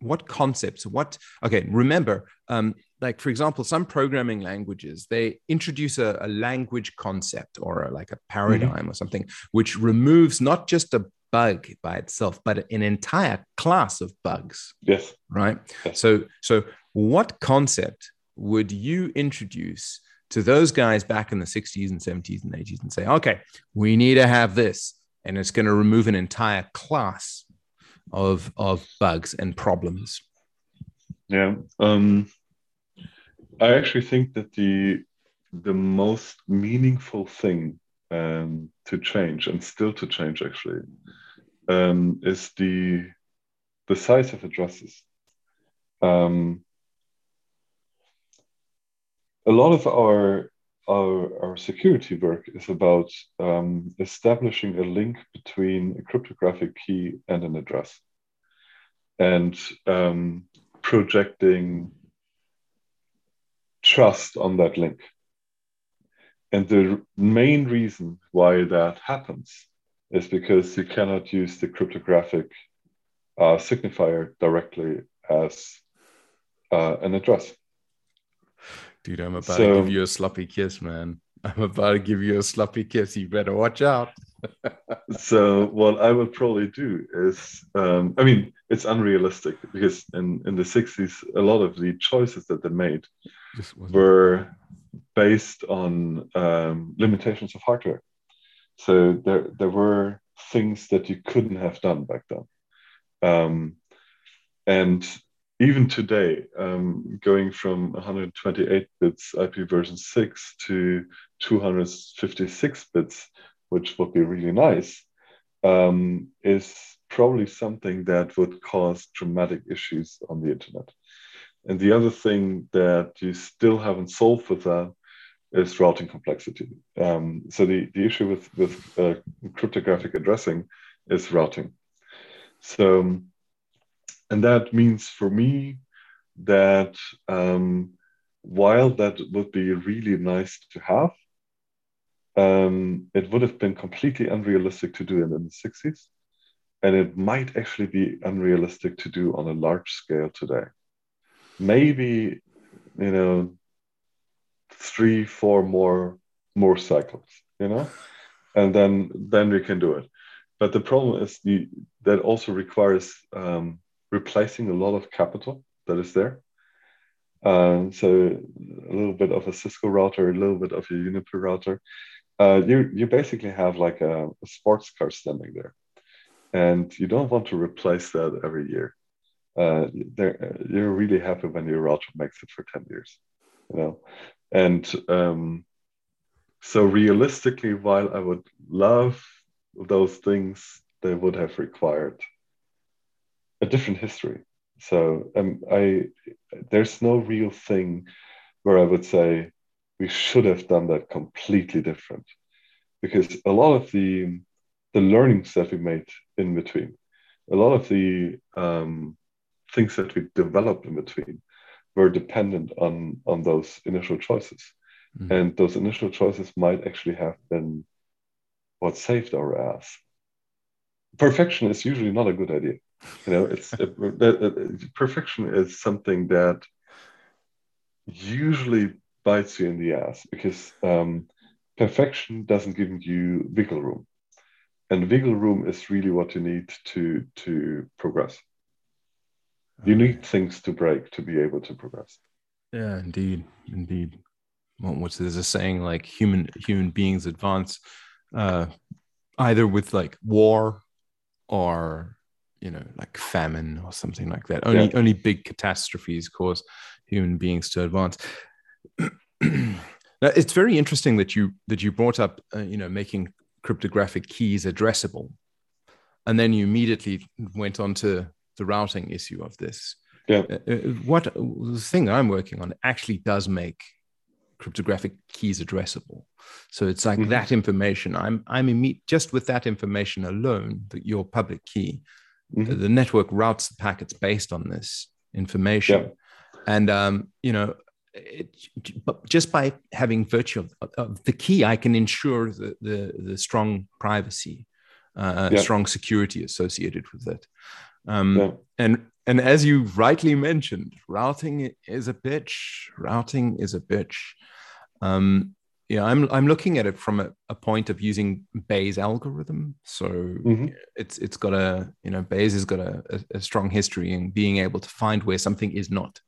what concepts what okay remember um, like for example some programming languages they introduce a, a language concept or a, like a paradigm mm-hmm. or something which removes not just a bug by itself but an entire class of bugs yes. right? Yes. so so what concept would you introduce to those guys back in the 60s and 70s and 80s and say okay we need to have this and it's going to remove an entire class of of bugs and problems? Yeah um i actually think that the the most meaningful thing um to change and still to change actually um is the the size of addresses um a lot of our our, our security work is about um, establishing a link between a cryptographic key and an address and um, projecting trust on that link. And the main reason why that happens is because you cannot use the cryptographic uh, signifier directly as uh, an address. Dude, I'm about so, to give you a sloppy kiss, man. I'm about to give you a sloppy kiss. You better watch out. so what I would probably do is, um, I mean, it's unrealistic because in, in the 60s, a lot of the choices that they made were based on um, limitations of hardware. So there, there were things that you couldn't have done back then. Um, and even today, um, going from 128 bits IP version 6 to 256 bits, which would be really nice, um, is probably something that would cause dramatic issues on the internet. And the other thing that you still haven't solved with that is routing complexity. Um, so the, the issue with, with uh, cryptographic addressing is routing. So and that means for me that um, while that would be really nice to have, um, it would have been completely unrealistic to do it in the 60s. And it might actually be unrealistic to do on a large scale today. Maybe, you know, three, four more more cycles, you know, and then then we can do it. But the problem is the that also requires um, replacing a lot of capital that is there. Um, so a little bit of a Cisco router, a little bit of a Juniper router. Uh, you you basically have like a, a, sports car standing there, and you don't want to replace that every year. Uh, you're really happy when your router makes it for ten years, you know. And um, so realistically, while I would love those things, they would have required a different history. So um, I there's no real thing where I would say we should have done that completely different, because a lot of the the learnings that we made in between, a lot of the um, things that we developed in between, were dependent on on those initial choices, mm-hmm. and those initial choices might actually have been what saved our ass. Perfection is usually not a good idea you know it's it, it, perfection is something that usually bites you in the ass because um, perfection doesn't give you wiggle room and wiggle room is really what you need to to progress you need things to break to be able to progress. Yeah indeed indeed. Well, what's there's a saying like human human beings advance uh, either with like war or you know like famine or something like that. Only yeah. only big catastrophes cause human beings to advance. Now, it's very interesting that you that you brought up uh, you know making cryptographic keys addressable. And then you immediately went on to the routing issue of this yeah uh, uh what the thing i'm working on actually does make cryptographic keys addressable so it's like mm-hmm. that information i'm i'm imme- just with that information alone that your public key mm-hmm. the network routes the packets based on this information. Yeah. And um, you know, it, just by having virtue of, of, the key, I can ensure the the, the strong privacy, uh, yeah. strong security associated with it. Um, yeah. And and as you rightly mentioned, routing is a bitch. Routing is a bitch. Um, yeah, I'm I'm looking at it from a, a point of using Bayes algorithm. So mm-hmm. it's it's got a you know Bayes has got a, a, a, strong history in being able to find where something is not.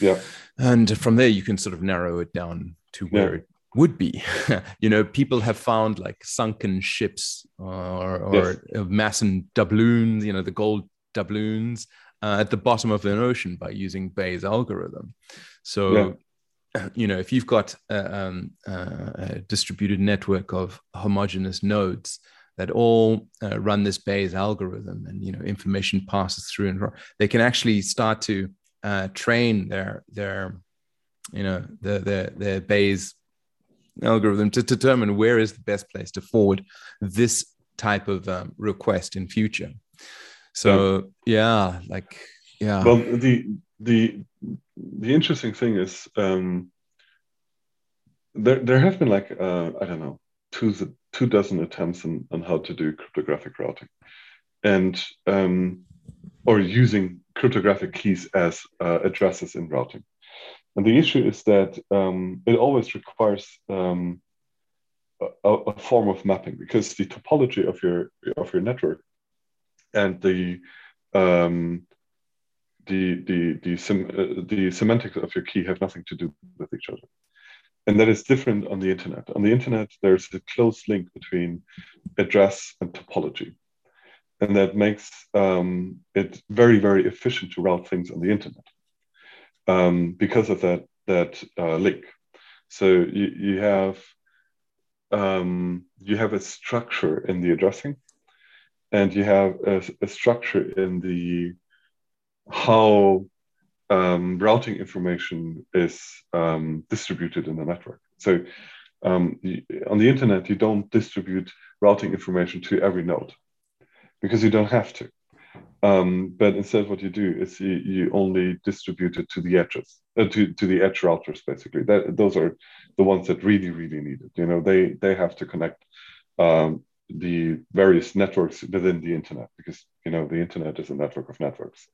Yeah, and from there you can sort of narrow it down to where yeah. it would be. you know, people have found like sunken ships or or yes. massive doubloons. You know, the gold doubloons uh, at the bottom of an ocean by using Bayes algorithm. So. Yeah you know, if you've got a, um, a distributed network of homogeneous nodes that all uh, run this Bayes algorithm, and you know, information passes through, and they can actually start to uh, train their their you know the their their Bayes algorithm to determine where is the best place to forward this type of um, request in future. So yeah, like yeah. Well, the the the interesting thing is um, there there have been like uh, I don't know two two dozen attempts on, on how to do cryptographic routing, and um, or using cryptographic keys as uh, addresses in routing. And the issue is that um, it always requires um, a, a, form of mapping because the topology of your of your network and the um, the the the, sem- uh, the semantics of your key have nothing to do with each other. And that is different on the internet. On the internet there's a close link between address and topology. And that makes um, it very very efficient to route things on the internet um, because of that that uh, link so you, you have um, you have a structure in the addressing and you have a, a structure in the how um, routing information is um, distributed in the network. So um, on the internet, you don't distribute routing information to every node because you don't have to. Um, but instead, what you do is you, you only distribute it to the edges, uh, to, to the edge routers, basically. That, those are the ones that really, really need it. You know, they, they have to connect um, the various networks within the internet because you know the internet is a network of networks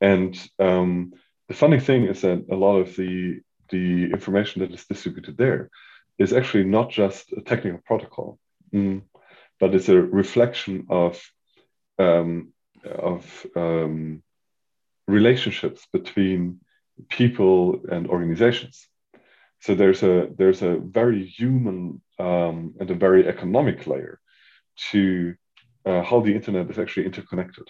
and um, the funny thing is that a lot of the the information that is distributed there is actually not just a technical protocol mm, but it's a reflection of um, of um, relationships between people and organizations so there's a there's a very human um, and a very economic layer to uh, how the internet is actually interconnected.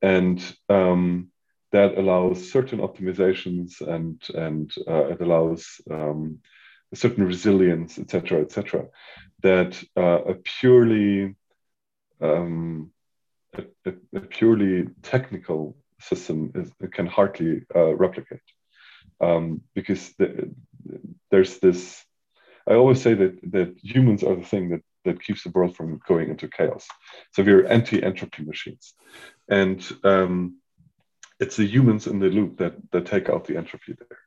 And um, that allows certain optimizations and, and uh, it allows um, a certain resilience, et cetera, et cetera, that uh, a purely um, a, a, purely technical system is, can hardly uh, replicate. Um, because the, there's this, I always say that, that humans are the thing that that keeps the world from going into chaos. So we're anti-entropy machines, and um, it's the humans in the loop that that take out the entropy there,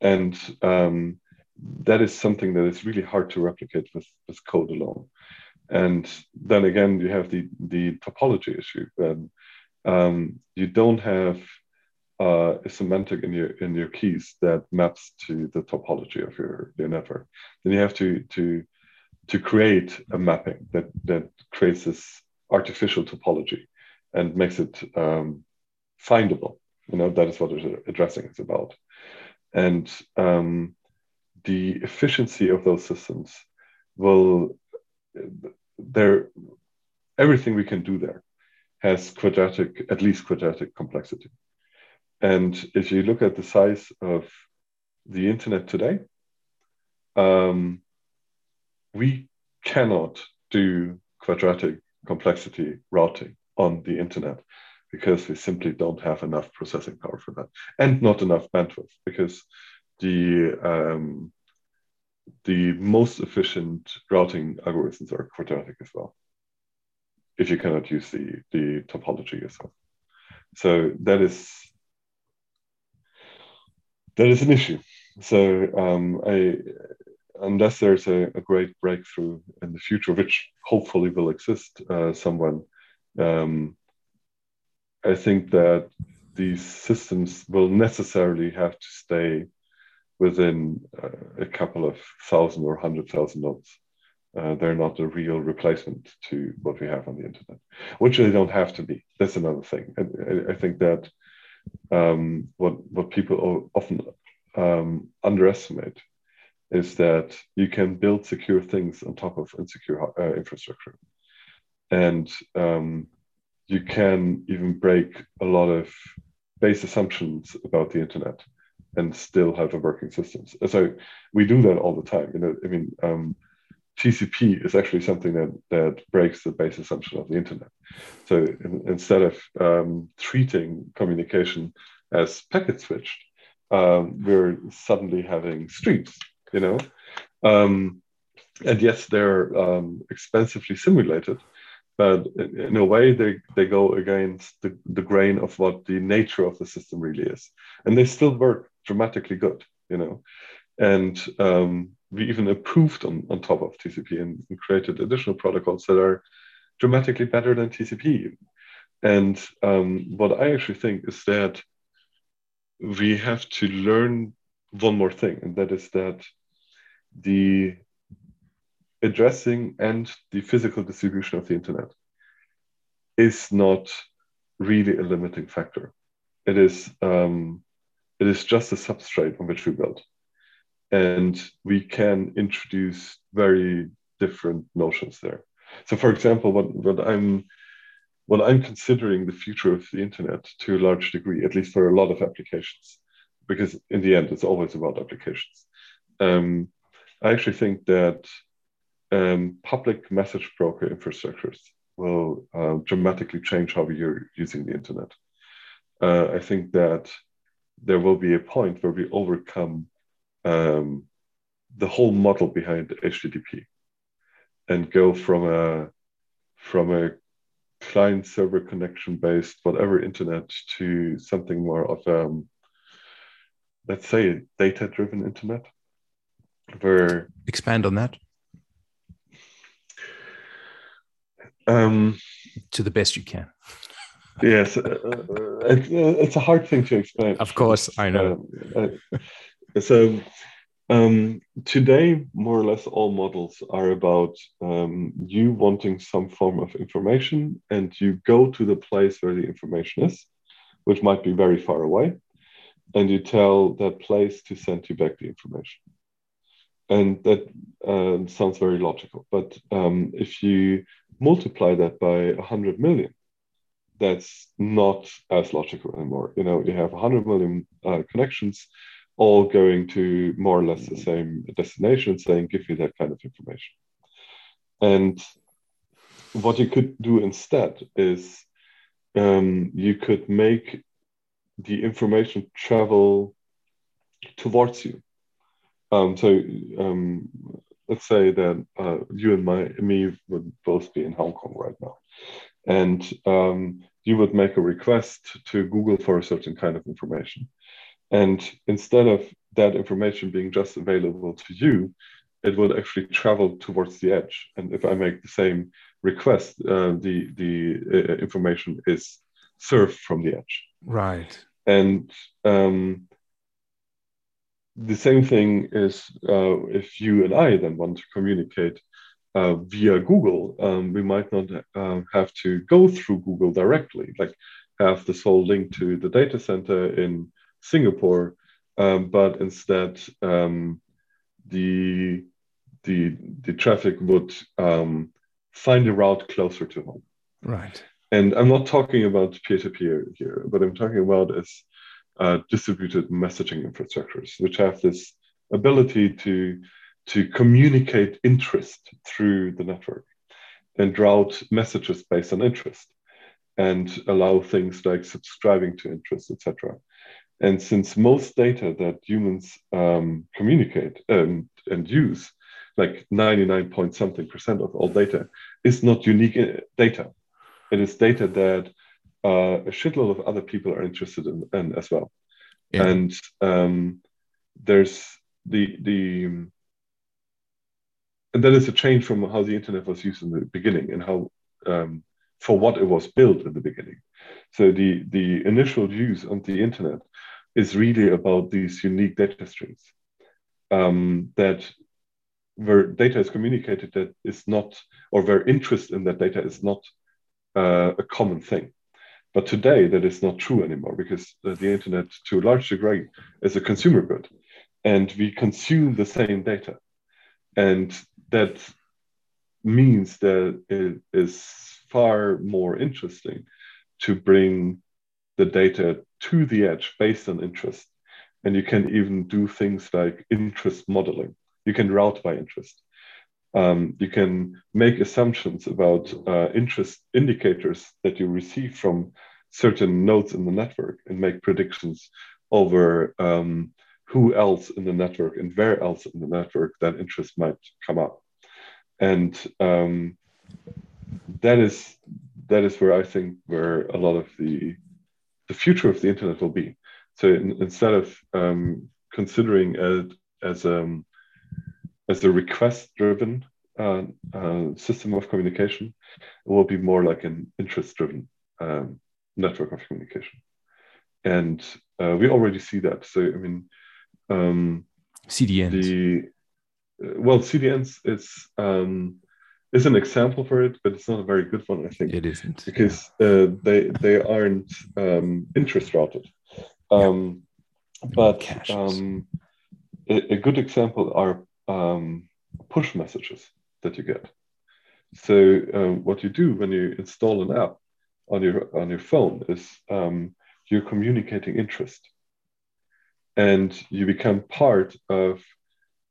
and um, that is something that is really hard to replicate with with code alone. And then again, you have the the topology issue. Then um, you don't have uh, a semantic in your in your keys that maps to the topology of your, your network. Then you have to to to create a mapping that that creates this artificial topology and makes it um, findable. You know that is what addressing is about, and um, the efficiency of those systems will there everything we can do there has quadratic at least quadratic complexity. And if you look at the size of the internet today um, we cannot do quadratic complexity routing on the internet because we simply don't have enough processing power for that and not enough bandwidth because the um, the most efficient routing algorithms are quadratic as well if you cannot use the, the topology yourself. So that is that is an issue. So um, I, unless there's a, a, great breakthrough in the future, which hopefully will exist, uh, someone, um, I think that these systems will necessarily have to stay within uh, a couple of thousand or hundred thousand nodes. Uh, they're not a real replacement to what we have on the internet, which they don't have to be. That's another thing. I, I think that um, what what people often um, underestimate is that you can build secure things on top of insecure uh, infrastructure, and um, you can even break a lot of base assumptions about the internet and still have a working system. So we do that all the time. You know, I mean, um, TCP is actually something that that breaks the base assumption of the internet. So in, instead of um, treating communication as packet switched, um, we're suddenly having streams. You know, um, and yes, they're um, expensively simulated, but in a way they, they go against the, the grain of what the nature of the system really is and they still work dramatically good you know and um, we even improved on, on top of tcp and, and, created additional protocols that are dramatically better than tcp and um, what i actually think is that we have to learn one more thing and that is that the addressing and the physical distribution of the internet is not really a limiting factor. It is um, it is just a substrate on which we build, and we can introduce very different notions there. So, for example, what what I'm what I'm considering the future of the internet to a large degree, at least for a lot of applications, because in the end, it's always about applications. Um, I actually think that um, public message broker infrastructures will uh, dramatically change how we're using the internet. Uh, I think that there will be a point where we overcome um, the whole model behind HTTP and go from a from a client server connection based whatever internet to something more of um, let's say data driven internet where expand on that Um, to the best you can. Yes, uh, uh, it, uh, it's a hard thing to explain. Of course, I know. Uh, uh, so um, today, more or less, all models are about um, you wanting some form of information, and you go to the place where the information is, which might be very far away, and you tell that place to send you back the information. And that uh, sounds very logical. But um, if you multiply that by 100 million that's not as logical anymore. You know you have 100 million uh, connections all going to more or less the same destination saying give me that kind of information. And what you could do instead is um, you could make the information travel towards you. Um, so um, let's say that uh, you and my me would both be in Hong Kong right now, and um, you would make a request to Google for a certain kind of information, and instead of that information being just available to you, it would actually travel towards the edge. And if I make the same request, uh, the the uh, information is served from the edge. Right. And um, the same thing is uh, if you and I then want to communicate uh, via Google, um, we might not uh, have to go through Google directly, like have this whole link to the data center in Singapore, um, but instead um, the the the traffic would um, find a route closer to home. Right. And I'm not talking about peer-to-peer here. What I'm talking about is uh, distributed messaging infrastructures, which have this ability to, to communicate interest through the network and route messages based on interest and allow things like subscribing to interest, etc. And since most data that humans um, communicate and, and use, like 99 point something percent of all data, is not unique uh, data. It is data that uh, a shitload of other people are interested in, in as well. Yeah. And um, there's the the and that is a change from how the internet was used in the beginning and how um, for what it was built in the beginning. So the the initial use on the internet is really about these unique data streams um, that where data is communicated that is not or where interest in that data is not uh, a common thing. But today that is not true anymore because the, the internet to a large degree is a consumer good and we consume the same data. And that means that it is far more interesting to bring the data to the edge based on interest. And you can even do things like interest modeling. You can route by interest. Um, you can make assumptions about uh, interest indicators that you receive from certain nodes in the network and make predictions over um, who else in the network and where else in the network that interest might come up. And um, that is that is where I think where a lot of the the future of the internet will be. So in, instead of um, considering it as um, as a request driven uh, uh, system of communication, it will be more like an interest driven um, network of communication. And uh, we already see that. So I mean, um, CDNs. The uh, well, CDNs is um, is an example for it, but it's not a very good one, I think. It isn't because yeah. uh, they they aren't um, interest routed. Um, yeah. But um, a, a, good example are um, push messages that you get. So um, what you do when you install an app on your on your phone is um, you're communicating interest and you become part of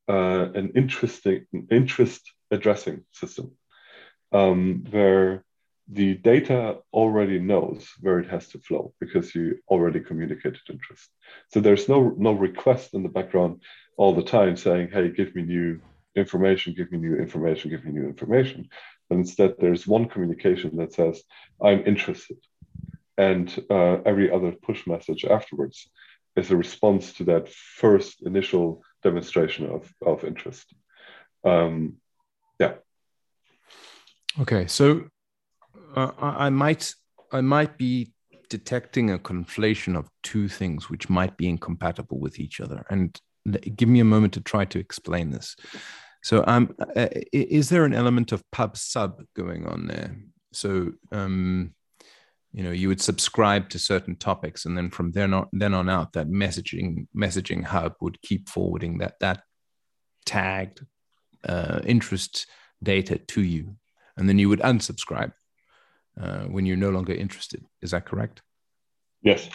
uh, an interesting interest addressing system um, where the data already knows where it has to flow because you already communicated interest. So there's no no request in the background all the time saying, "Hey, give me new information, give me new information, give me new information." But instead, there's one communication that says, "I'm interested," and uh, every other push message afterwards is a response to that first initial demonstration of, of interest. Um, yeah. Okay, so uh, I might I might be detecting a conflation of two things which might be incompatible with each other, and give me a moment to try to explain this. So, um, uh, is there an element of pub sub going on there? So, um, you know you would subscribe to certain topics and then from then on then on out that messaging messaging hub would keep forwarding that that tagged uh, interest data to you and then you would unsubscribe uh, when you're no longer interested. Is that correct? Yes.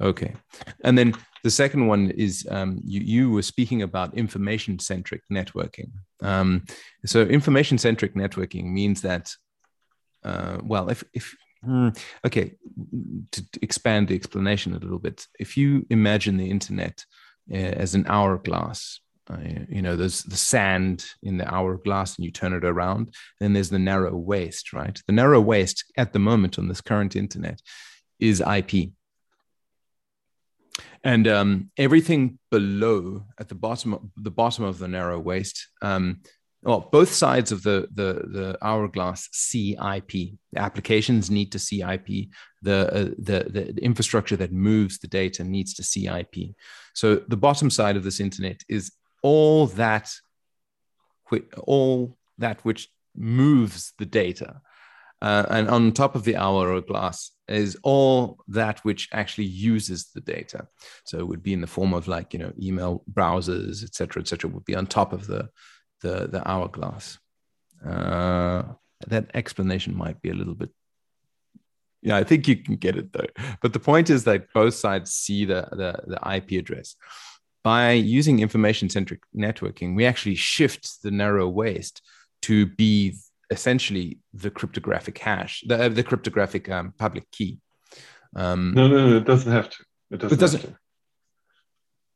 Okay. And then the second one is um, you, you were speaking about information centric networking. Um, so information centric networking means that uh, well if, if Mm, okay, to, expand the explanation a little bit, if you imagine the internet uh, as an hourglass, uh, you know, there's the sand in the hourglass and you turn it around, then there's the narrow waist, right? The narrow waist at the moment on this current internet is IP. And um, everything below at the bottom, the bottom of the narrow waist, um, well, both sides of the the the hourglass see IP. The applications need to see IP. The, uh, the the infrastructure that moves the data needs to see IP. So the bottom side of this internet is all that, all that which moves the data, uh, and on top of the hourglass is all that which actually uses the data. So it would be in the form of like you know email browsers, etc., etc. Would be on top of the the the hourglass. Uh, that explanation might be a little bit. Yeah, I think you can get it though. But the point is that both sides see the the, the IP address. By using information centric networking, we actually shift the narrow waist to be essentially the cryptographic hash, the, the cryptographic um, public key. Um, no, no, no, it doesn't have to. It doesn't. It doesn't.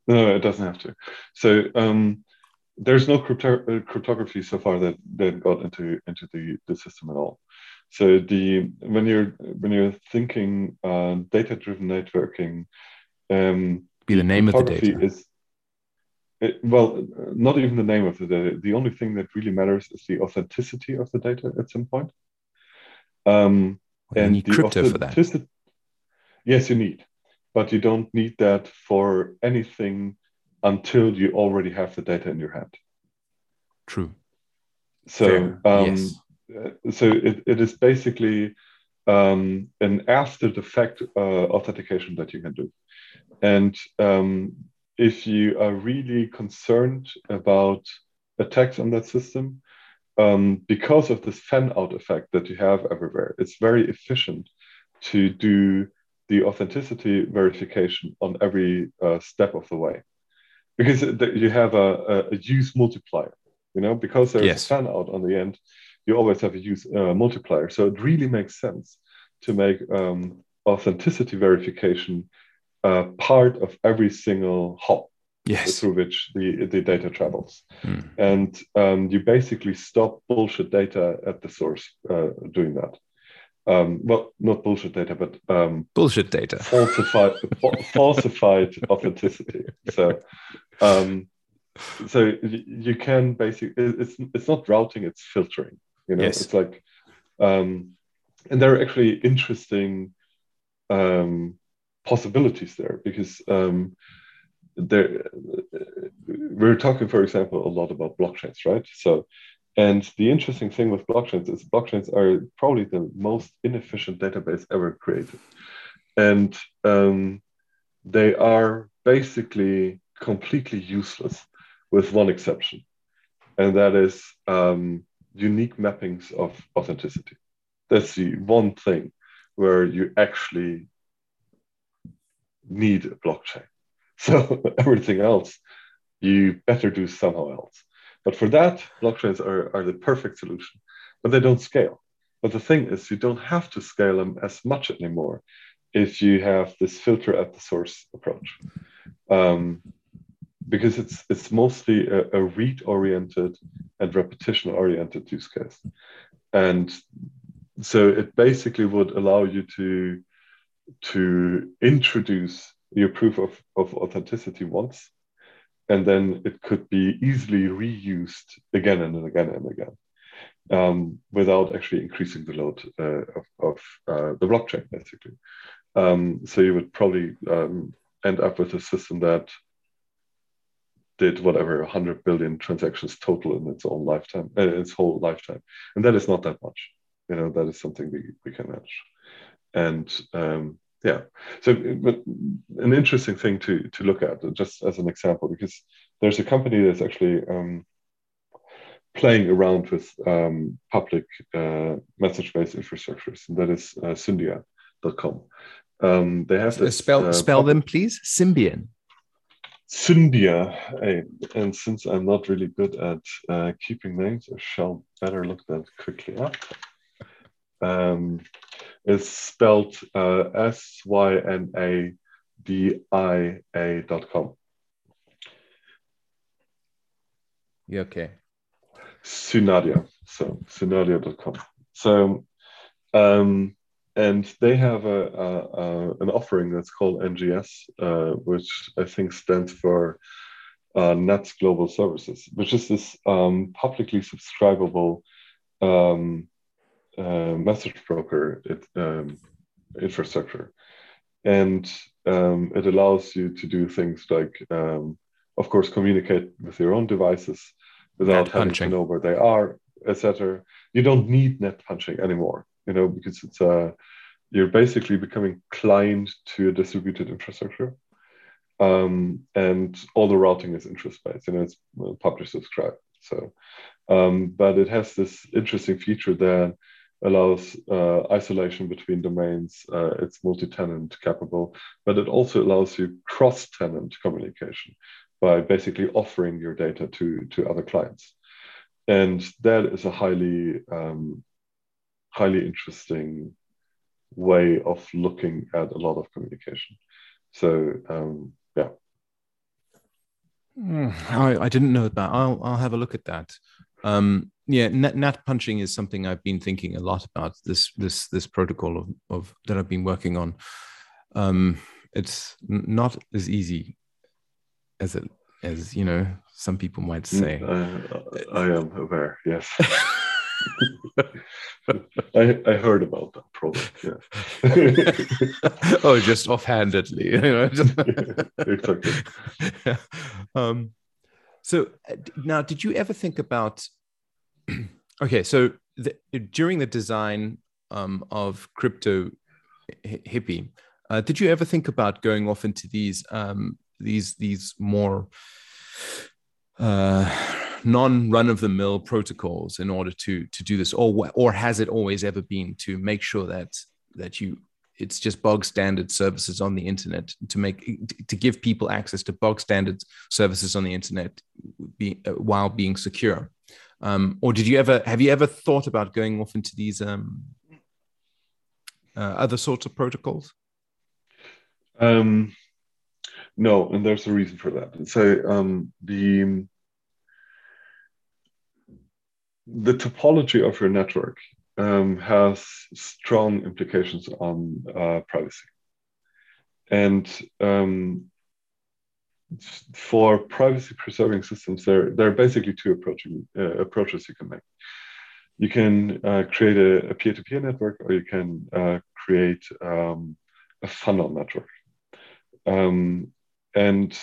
No, it doesn't have to. So um, there's no crypto- uh, cryptography so far that, that got into into the, the system at all. So the when you're when you're thinking uh, data driven networking, um, be the name of the data is it, well, not even the name of the data. The only thing that really matters is the authenticity of the data at some point. Um, well, and you need crypto for that. Yes, you need, but you don't need that for anything until you already have the data in your hand. True. So, um, yes. Uh, so it, it is basically um, an after the fact uh, authentication that you can do. And um, if you are really concerned about attacks on that system, um, because of this fan out effect that you have everywhere, it's very efficient to do the authenticity verification on every uh, step of the way because you have a, a, use multiplier you know because there's yes. a fan out on the end you always have a use uh, multiplier so it really makes sense to make um, authenticity verification uh, part of every single hop yes. through which the, the data travels hmm. and um, you basically stop bullshit data at the source uh, doing that um, well, not bullshit data, but um, bullshit data, falsified, falsified authenticity. So, um, so you can basically it's it's not routing, it's filtering. You know, yes. it's like, um, and there are actually interesting um, possibilities there because um, there we're talking, for example, a lot about blockchains, right? So and the interesting thing with blockchains is blockchains are probably the most inefficient database ever created. And um, they are basically completely useless with one exception. And that is um, unique mappings of authenticity. That's the one thing where you actually need a blockchain. So everything else, you better do somehow else. But for that, blockchains are, are the perfect solution, but they don't scale. But the thing is, you don't have to scale them as much anymore if you have this filter at the source approach. Um, because it's it's mostly a, a read-oriented and repetition-oriented use case. And so it basically would allow you to to introduce your proof of, of authenticity once and then it could be easily reused again and again and again um, without actually increasing the load uh, of, of uh, the blockchain, basically. Um, so you would probably um, end up with a system that did whatever 100 billion transactions total in its own lifetime, uh, its whole lifetime, and that is not that much. You know, that is something we, we can manage. And um, yeah. So but an interesting thing to to look at just as an example because there's a company that's actually um, playing around with um, public uh, message-based infrastructures and that is uh, synadia.com um, they have this, spell uh, spell them please. Symbian syndia and since i'm not really good at uh, keeping names i shall better look that quickly up. Um, is spelled uh, S Y N A D I A dot com. Yeah, okay. Synadia. So synadia.com. So um, and they have a, a, a, an offering that's called NGS, uh, which I think stands for uh, NATS Global Services, which is this um, publicly subscribable um, uh, message broker it, um, infrastructure. And um, it allows you to do things like, um, of course, communicate with your own devices without having punching. to know where they are, etc. You don't need NAT punching anymore, you know, because it's uh, you're basically becoming client to a distributed infrastructure. Um, and all the routing is interest based, you know, it's publish subscribe. So, um, but it has this interesting feature that allows uh, isolation between domains. Uh, it's multi-tenant capable, but it also allows you cross-tenant communication by basically offering your data to, to other clients. And that is a highly, um, highly interesting way of looking at a lot of communication. So um, yeah. Mm, I, I, didn't know that. I'll I'll have a look at that. Um, yeah, NAT, NAT punching is something I've been thinking a lot about. This this this protocol of, of that I've been working on. Um, it's not as easy as it as you know some people might mm, say. I, I am aware. Yes. I, I heard about that problem. Yeah. oh, just offhandedly. You know? exactly. Yeah. Um, so uh, now, did you ever think about? okay, so the, during the design um, of crypto hippie, uh, did you ever think about going off into these um, these these more uh, non run of the mill protocols in order to to do this, or or has it always ever been to make sure that that you it's just bog standard services on the internet to make to give people access to bog standard services on the internet be, uh, while being secure. Um, or did you ever have you ever thought about going off into these um, uh, other sorts of protocols? Um, no and there's a reason for that. So um, the the topology of your network um, has strong implications on uh, privacy. And um, for privacy preserving systems, there, there are basically two approaching, uh, approaches you can make. You can uh, create a, peer to peer network, or you can uh, create um, a funnel network. Um, and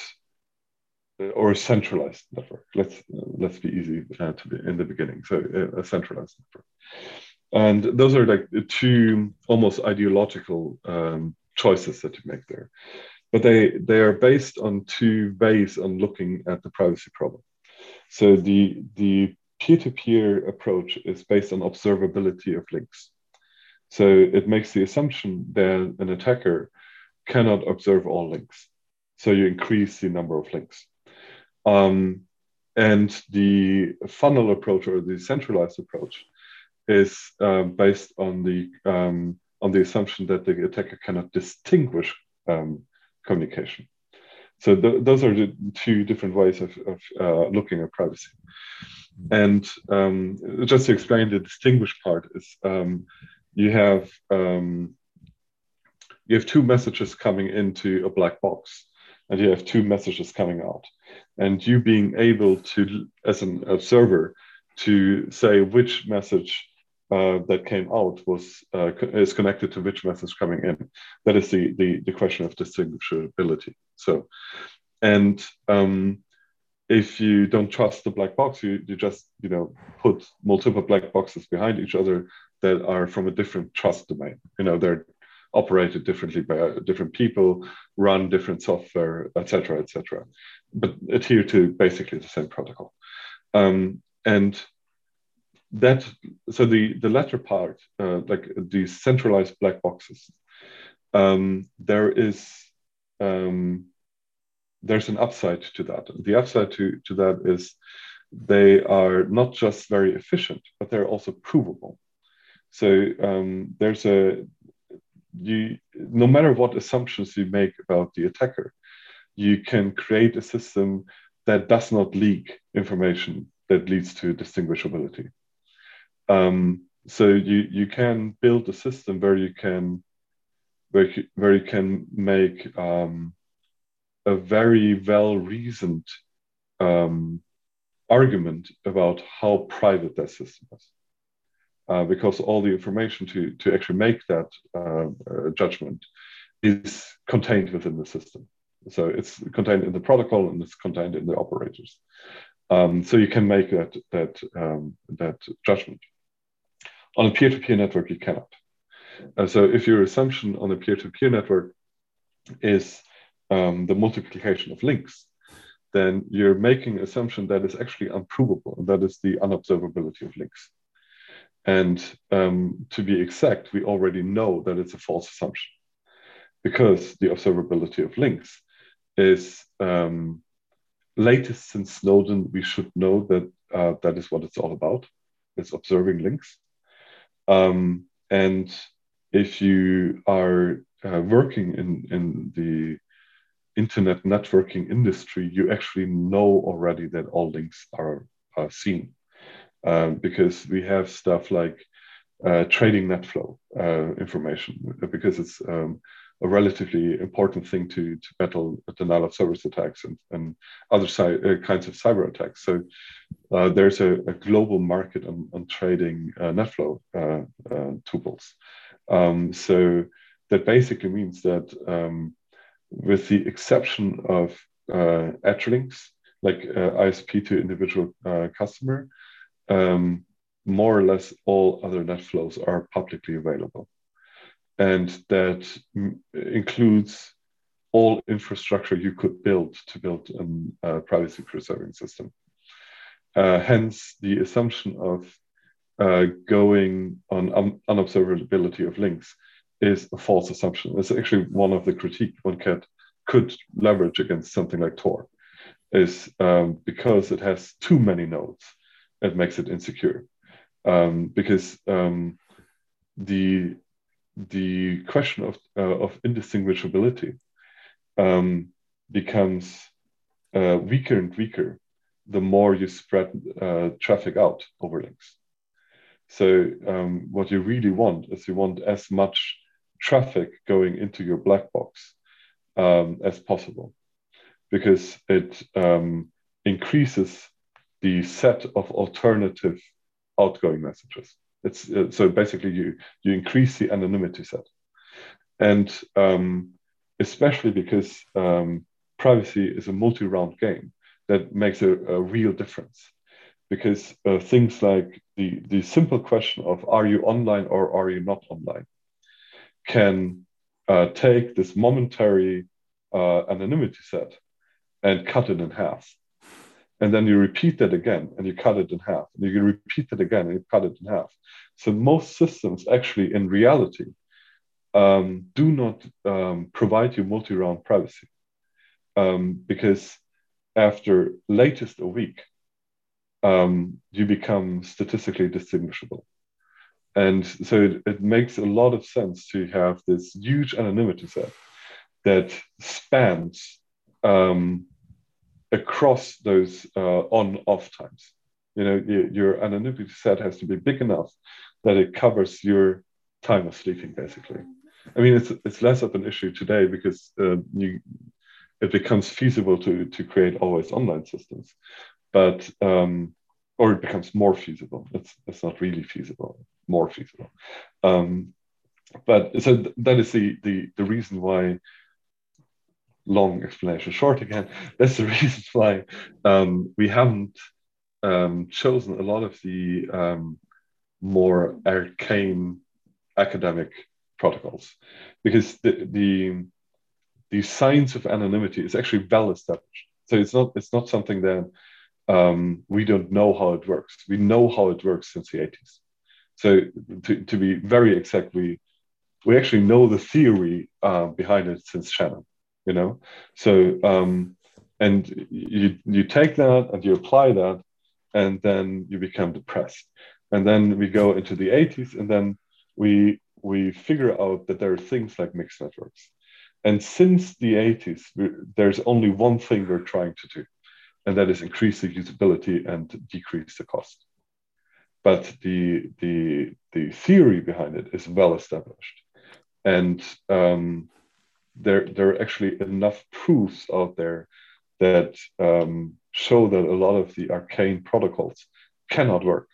or a centralized network. Let's let's be easy uh, to be in the beginning. So a, centralized network, and those are like the two almost ideological um, choices that you make there, but they they are based on two ways on looking at the privacy problem. So the the peer-to-peer approach is based on observability of links. So it makes the assumption that an attacker cannot observe all links. So you increase the number of links. Um, and the funnel approach or the centralized approach is uh, based on the um, on the assumption that the attacker cannot distinguish um, communication. So th- those are the two different ways of, of uh, looking at privacy. And um, just to explain the distinguish part is um, you have um, you have two messages coming into a black box, and you have two messages coming out and you being able to, as an observer, to say which message uh, that came out was uh, is connected to which message coming in. That is the the, the question of distinguishability. So, and um, if you don't trust the black box, you you just you know put multiple black boxes behind each other that are from a different trust domain. You know they're operated differently by different people, run different software, etc., etc but adhere to basically the same protocol. Um, and that so the the latter part, uh, like these centralized black boxes, um, there is um, there's an upside to that. The upside to to that is they are not just very efficient, but they're also provable. So um, there's a you no matter what assumptions you make about the attacker, you can create a system that does not leak information that leads to distinguishability. Um, so you you can build a system where you can where where you can make um, a very well reasoned um, argument about how private that system is. Uh, because all the information to, to actually make that uh, uh, judgment is contained within the system. So it's contained in the protocol and it's contained in the operators. Um, so you can make that that um, that judgment. On a peer-to-peer network, you cannot. Uh, so if your assumption on a peer-to-peer network is um, the multiplication of links, then you're making an assumption that is actually unprovable, and that is the unobservability of links. And um, to be exact, we already know that it's a false assumption because the observability of links is um, latest since Snowden, we should know that uh, that is what it's all about. It's observing links. Um, and if you are uh, working in, in the internet networking industry, you actually know already that all links are, are seen. Um, because we have stuff like uh, trading NetFlow uh, information because it's um, a relatively important thing to, to battle denial of service attacks and, and other uh, kinds of cyber attacks. So uh, there's a, a, global market on, on trading uh, NetFlow uh, uh, tuples. Um, so that basically means that um, with the exception of uh, edge links, like ISP to individual customer, um, more or less all other net flows are publicly available and that includes all infrastructure you could build to build a privacy preserving system. Uh, hence, the assumption of uh, going on un- unobservability of links is a false assumption. It's actually one of the critique one could, could leverage against something like Tor, is um, because it has too many nodes, it makes it insecure. Um, because um, the the question of, uh, of indistinguishability um, becomes uh, weaker and weaker the more you spread uh, traffic out over links. So um, what you really want is you want as much traffic going into your black box um, as possible because it um, increases the set of alternative outgoing messages. It's uh, so basically you you increase the anonymity set, and um, especially because um, privacy is a multi-round game that makes a, a real difference. Because uh, things like the the simple question of are you online or are you not online can uh, take this momentary uh, anonymity set and cut it in half and then you repeat that again and you cut it in half. And you repeat it again and you cut it in half. So most systems actually in reality um, do not um, provide you multi-round privacy. Um, because after latest a week um, you become statistically distinguishable. And so it, it makes a lot of sense to have this huge anonymity set that spans um, across those uh, on off times. You know, your, your anonymity set has to be big enough that it covers your time of sleeping, basically. I mean, it's it's less of an issue today because uh, you it becomes feasible to to create always online systems, but um, or it becomes more feasible. It's it's not really feasible, more feasible. Um, but so th- that is the the the reason why long explanation short again, that's the reason why um, we haven't um, chosen a lot of the um, more arcane academic protocols because the, the the science of anonymity is actually well established. So it's not it's not something that um, we don't know how it works. We know how it works since the 80s. So to, to be very exact, we we actually know the theory uh, behind it since Shannon you know? So um, and you you take that and you apply that and then you become depressed. And then we go into the 80s and then we we figure out that there are things like mix networks. And since the 80s there's only one thing we're trying to do and that is increase the usability and decrease the cost. But the the the theory behind it is well established. And um, there there are actually enough proofs out there that um, show that a lot of the arcane protocols cannot work.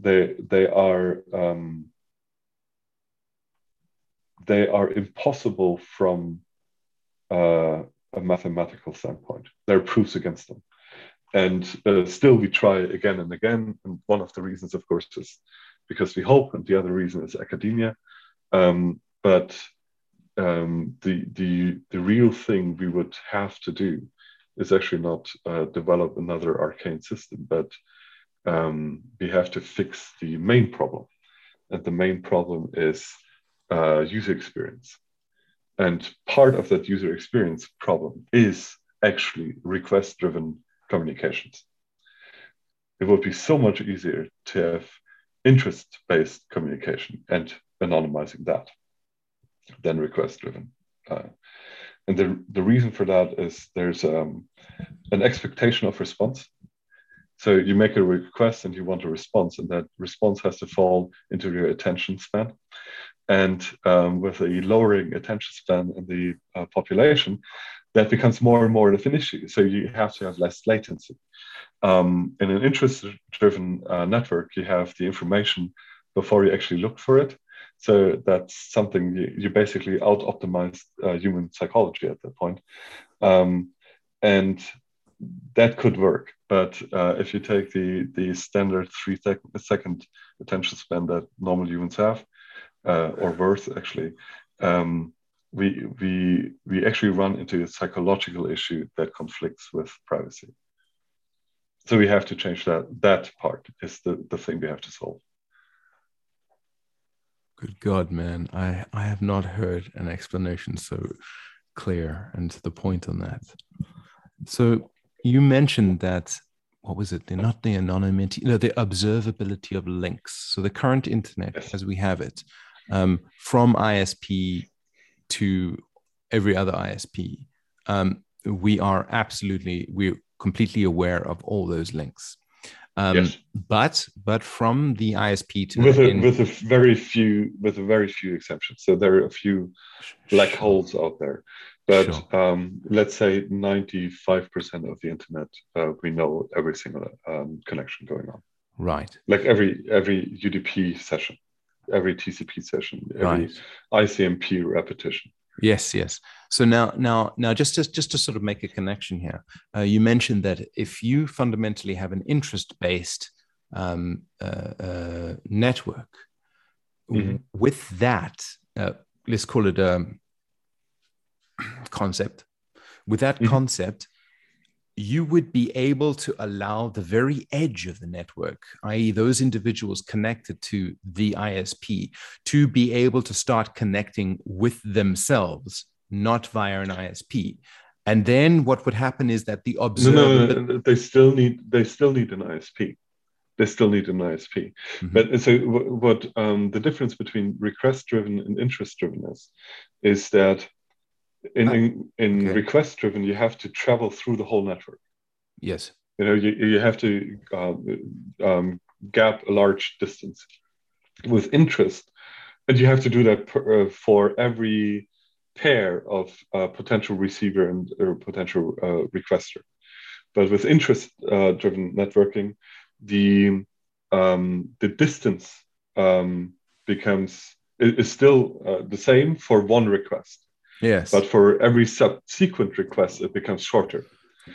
They they are um, they are impossible from uh, a mathematical standpoint. There are proofs against them, and uh, still we try again and again. And one of the reasons, of course, is because we hope, and the other reason is academia. Um, but um, the the the real thing we would have to do is actually not uh, develop another arcane system, but um, we have to fix the main problem, and the main problem is uh, user experience. And part of that user experience problem is actually request-driven communications. It would be so much easier to have interest-based communication and anonymizing that than request driven. Uh, and the the reason for that is there's um, an expectation of response. So you make a request and you want a response, and that response has to fall into your attention span. And um, with a lowering attention span in the uh, population, that becomes more and more of an issue. So you have to have less latency. Um, in an interest-driven uh, network, you have the information before you actually look for it. So that's something you, you basically out-optimize uh, human psychology at that point. Um, and that could work. But uh, if you take the the standard three sec- second attention span that normal humans have, uh, or worse actually, um, we we we actually run into a psychological issue that conflicts with privacy. So we have to change that. That part is the the thing we have to solve. Good God, man! I I have not heard an explanation so clear and to the point on that. So you mentioned that what was it? They're not the anonymity, no, the observability of links. So the current internet, yes. as we have it, um, from ISP to every other ISP, um, we are absolutely we're completely aware of all those links. Um, yes. But but from the ISP to with a, in, with a very few with a very few exceptions. So there are a few black sure. holes out there. But sure. um, let's say 95% of the internet, uh, we know every single um, connection going on. Right. Like every every UDP session, every TCP session, every right. ICMP repetition. Yes, yes. So now, now, now, just to, just to sort of make a connection here, uh, you mentioned that if you fundamentally have an interest-based um, uh, uh, network, mm-hmm. with that, uh, let's call it a concept. With that mm-hmm. concept, you would be able to allow the very edge of the network, i.e., those individuals connected to the ISP, to be able to start connecting with themselves, not via an ISP. And then what would happen is that the observer no, no, no, they still need they still need an ISP. They still need an ISP. Mm-hmm. But so what um, the difference between request driven and interest driven is, is that in in, in okay. request driven you have to travel through the whole network. Yes. You know you, you have to uh, um, gap a large distance with interest and you have to do that per, uh, for every pair of uh, potential receiver and or potential uh, requester. But with interest uh, driven networking the um, the distance um, becomes is still uh, the same for one request Yes. But for every subsequent request, it becomes shorter.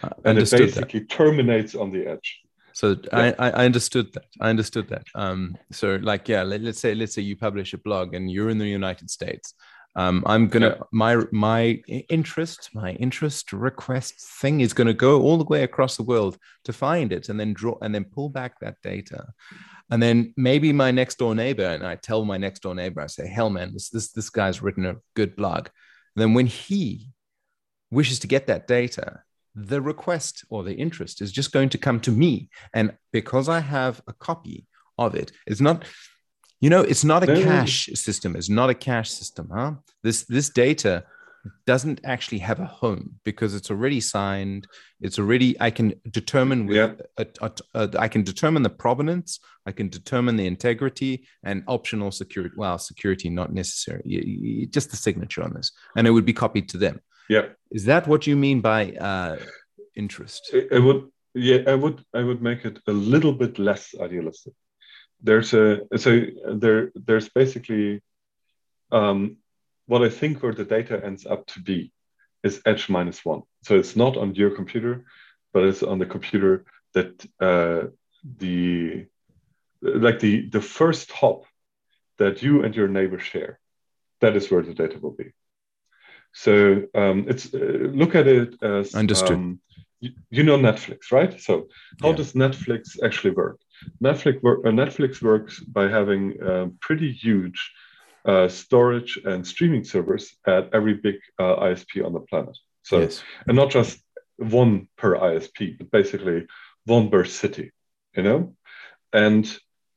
Uh, and it basically that. terminates on the edge. So yeah. I, I understood that. I understood that. Um, so like, yeah, let, us say, let's say you publish a blog and you're in the United States. Um, I'm gonna yeah. my my interest, my interest request thing is gonna go all the way across the world to find it and then draw and then pull back that data. And then maybe my next door neighbor, and I tell my next door neighbor, I say, hell man, this this this guy's written a good blog then when he wishes to get that data, the request or the interest is just going to come to me. And because I have a copy of it, it's not, you know, it's not a cache system. It's not a cache system, huh? This this data doesn't actually have a home because it's already signed. It's already I can determine with yeah. a, a, a, I can determine the provenance. I can determine the integrity and optional security. Well, security not necessary. You, you, just the signature on this, and it would be copied to them. Yeah. Is that what you mean by uh, interest? I would. Yeah, I would. I would make it a little bit less idealistic. There's a so there. There's basically um, what I think where the data ends up to be is edge minus one. So it's not on your computer, but it's on the computer that uh, the like the the first hop that you and your neighbor share. That is where the data will be. So um, it's uh, look at it as understood. Um, you, you, know Netflix, right? So how yeah. does Netflix actually work? Netflix work, uh, Netflix works by having uh, pretty huge uh, storage and streaming servers at every big uh, ISP on the planet. So, yes. and not just one per ISP, but basically one per city, you know? And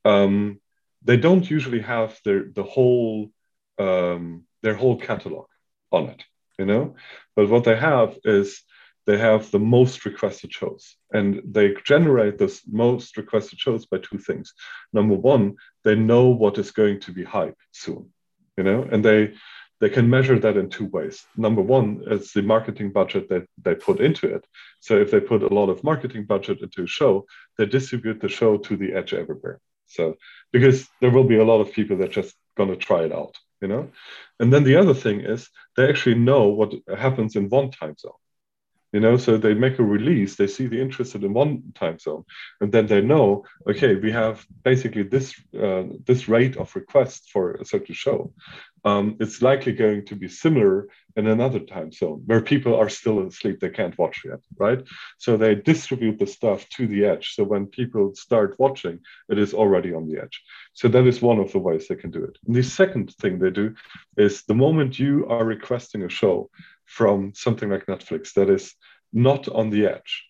um, they don't usually have their the whole um, their whole catalog on it. you know. But what they have is they have the most requested shows and they generate the most requested shows by two things number one they know what is going to be hype soon you know and they they can measure that in two ways. Number one is the marketing budget that they put into it. So if they put a lot of marketing budget into a show they distribute the show to the edge everywhere. So because there will be a lot of people that just going to try it out you know? And then the other thing is they actually know what happens in one time zone you know so they make a release they see the interest in one time zone and then they know okay we have basically this uh, this rate of requests for a certain show. Um, it's likely going to be similar in another time zone where people are still asleep they can't watch yet right? So they distribute the stuff to the edge. So when people start watching it is already on the edge. So that is one of the ways they can do it. And the second thing they do is the moment you are requesting a show from something like Netflix that is not on the edge.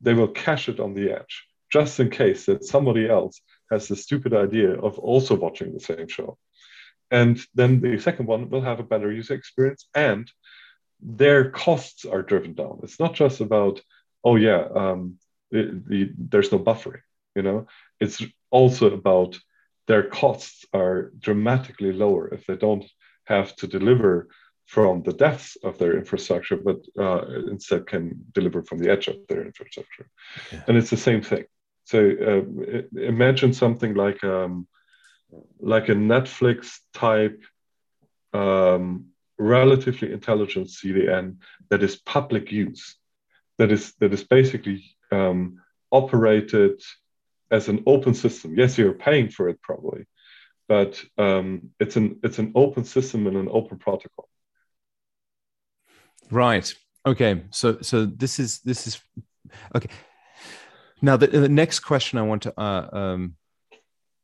They will cache it on the edge just in case that somebody else has the stupid idea of also watching the same show. And then the second one will have a better user experience and their costs are driven down. It's not just about, oh, yeah, um, the, the, there's no buffering, you know, it's also about their costs are dramatically lower if they don't have to deliver from the depths of their infrastructure, but uh, instead can deliver from the edge of their infrastructure. Yeah. And it's the same thing. So uh, imagine something like um, like a Netflix type um, relatively intelligent CDN that is public use, that is that is basically um, operated as an open system. Yes, you're paying for it probably, but um, it's an it's an open system and an open protocol. Right. Okay. So so this is this is okay. Now the, the next question I want to uh, um,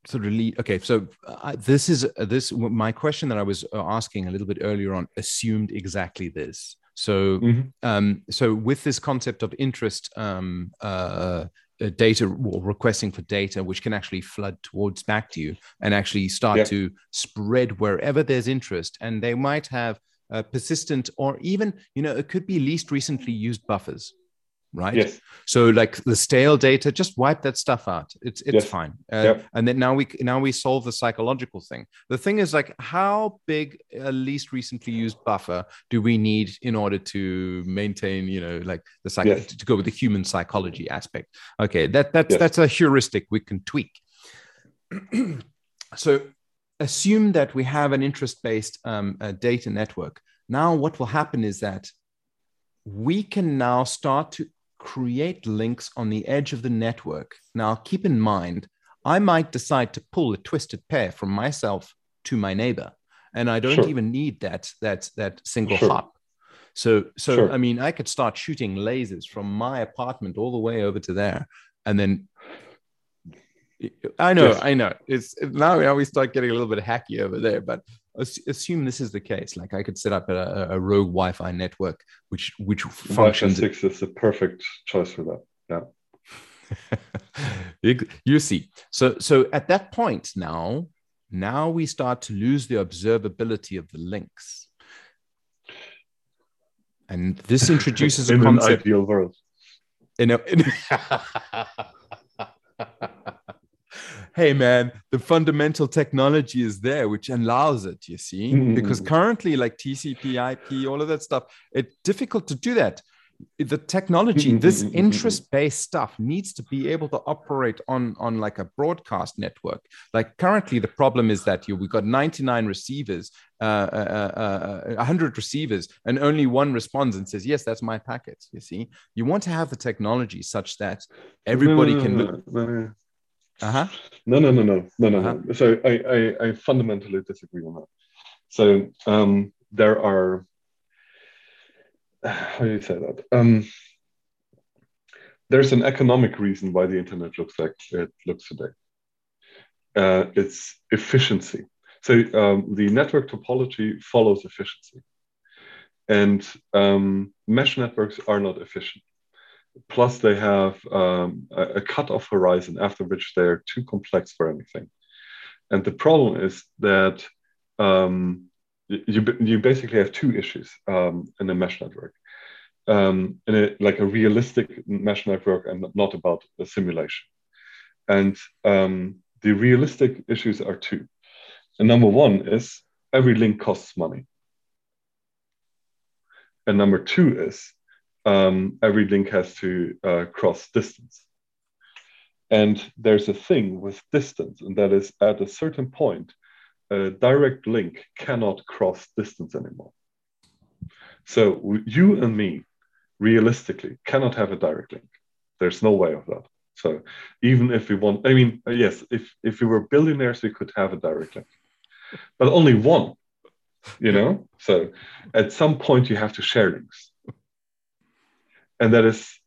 sort of lead. Okay. So uh, this is uh, this my question that I was uh, asking a little bit earlier on assumed exactly this. So mm-hmm. um, so with this concept of interest um, uh, uh, data or requesting for data which can actually flood towards back to you and actually start yeah. to spread wherever there's interest and they might have uh, persistent, or even, you know, it could be least recently used buffers, right? Yes. So like the stale data, just wipe that stuff out. It's it's yes. fine. Uh, yep. And then now we now we solve the psychological thing. The thing is like, how big a least recently used buffer do we need in order to maintain, you know, like the psych- yes. to go with the human psychology aspect? Okay, that that's yes. that's a heuristic we can tweak. so assume that we have an interest-based um, uh, data network. Now, what will happen is that we can now start to create links on the edge of the network. Now, keep in mind, I might decide to pull a twisted pair from myself to my neighbor, and I don't sure. even need that that that single sure. hop. So, so sure. I mean, I could start shooting lasers from my apartment all the way over to there, and then I know, yes. I know. It's now we always start getting a little bit hacky over there, but assume this is the case. Like I could set up a, a rogue Wi-Fi network, which which functions. Wi-Fi six is the perfect choice for that. Yeah. you see, so so at that point now, now we start to lose the observability of the links, and this introduces a concept. In An ideal world. In a, in hey man the fundamental technology is there which allows it you see? Mm. because currently like tcp ip all of that stuff it's difficult to do that. The technology this interest based stuff needs to be able to operate on on like a broadcast network. Like currently the problem is that you we've got 99 receivers uh, uh, uh, 100 receivers and only one responds and says yes that's my packet you see? You want to have the technology such that everybody can look uh-huh. No, no, no, no, no, no, uh-huh. no. So I, I, I, fundamentally disagree on that. So um, there are, how do you say that? Um, there's an economic reason why the internet looks like it looks today. Uh, it's efficiency. So um, the network topology follows efficiency. And um, mesh networks are not efficient. Plus, they have um, a, a cut-off horizon after which they are too complex for anything. And the problem is that um, you you basically have two issues um, in a mesh network, um, in a, like a realistic mesh network and not about a simulation. And um, the realistic issues are two. And number one is every link costs money. And number two is um, every link has to uh, cross distance. And there's a thing with distance, and that is at a certain point, a direct link cannot cross distance anymore. So you and me, realistically, cannot have a direct link. There's no way of that. So even if we want, I mean, yes, if if we were billionaires, we could have a direct link, but only one. You know, so at some point you have to share links, and that is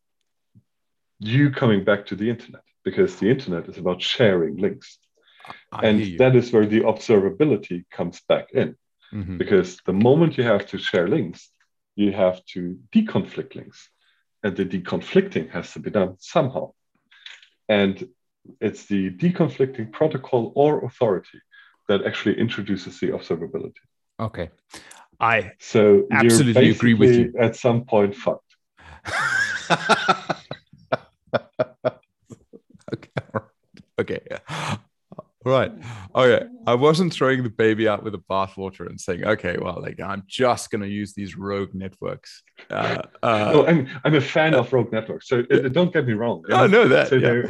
you coming back to the internet because the internet is about sharing links. I and that is where the observability comes back in. Mm-hmm. Because the moment you have to share links, you have to deconflict links. And the deconflicting has to be done somehow. And it's the deconflicting protocol or authority that actually introduces the observability. Okay. I so absolutely agree with you. At some point, fucked. okay. Okay. Right. Okay. I wasn't throwing the baby out with the bathwater and saying, okay, well, like I'm just going to use these rogue networks. Uh, uh, no, I'm, I'm a fan uh, of rogue networks. So uh, don't get me wrong. I know that. So yeah.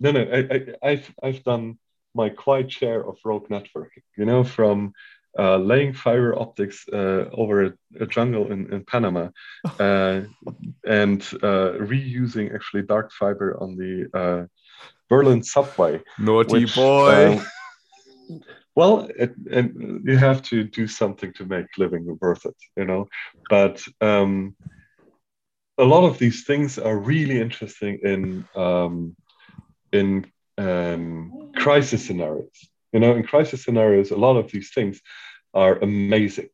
No, no. I, I, have I've done my quite share of rogue networking, you know, from uh, laying fiber optics uh, over a, a, jungle in, in Panama uh, and uh, reusing actually dark fiber on the uh, Berlin subway. Naughty which, boy. Um, well, it, and you have to do something to make living worth it, you know. But um, a lot of these things are really interesting in um, in um, crisis scenarios. You know, in crisis scenarios, a lot of these things are amazing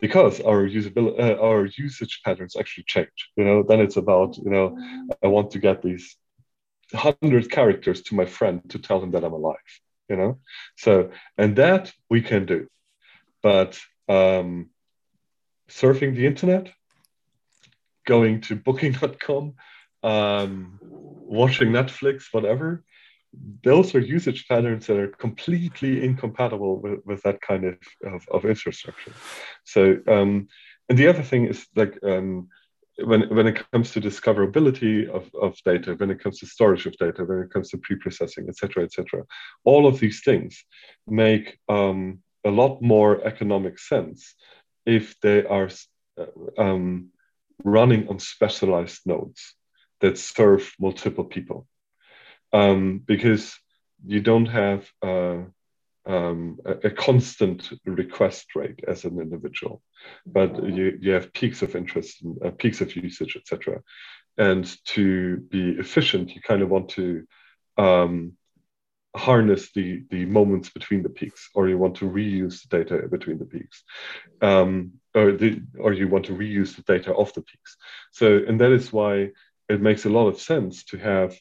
because our usability, uh, our usage patterns actually change. You know, then it's about you know, I want to get these hundred characters to my friend to tell him that I'm alive. You know, so and that we can do, but um, surfing the internet, going to Booking.com, um, watching Netflix, whatever. Those are usage patterns that are completely incompatible with, with that kind of, of, of infrastructure. So, um, and the other thing is like um, when, when it comes to discoverability of, of data, when it comes to storage of data, when it comes to pre-processing, etc., etc., all of these things make um, a lot more economic sense if they are uh, um, running on specialized nodes that serve multiple people, um, because you don't have uh, um, a, a, constant request rate as an individual, but you, you have peaks of interest, and, uh, peaks of usage, etc. And to be efficient, you kind of want to um, harness the, the moments between the peaks, or you want to reuse the data between the peaks, um, or, the, or you want to reuse the data of the peaks. So, and that is why it makes a lot of sense to have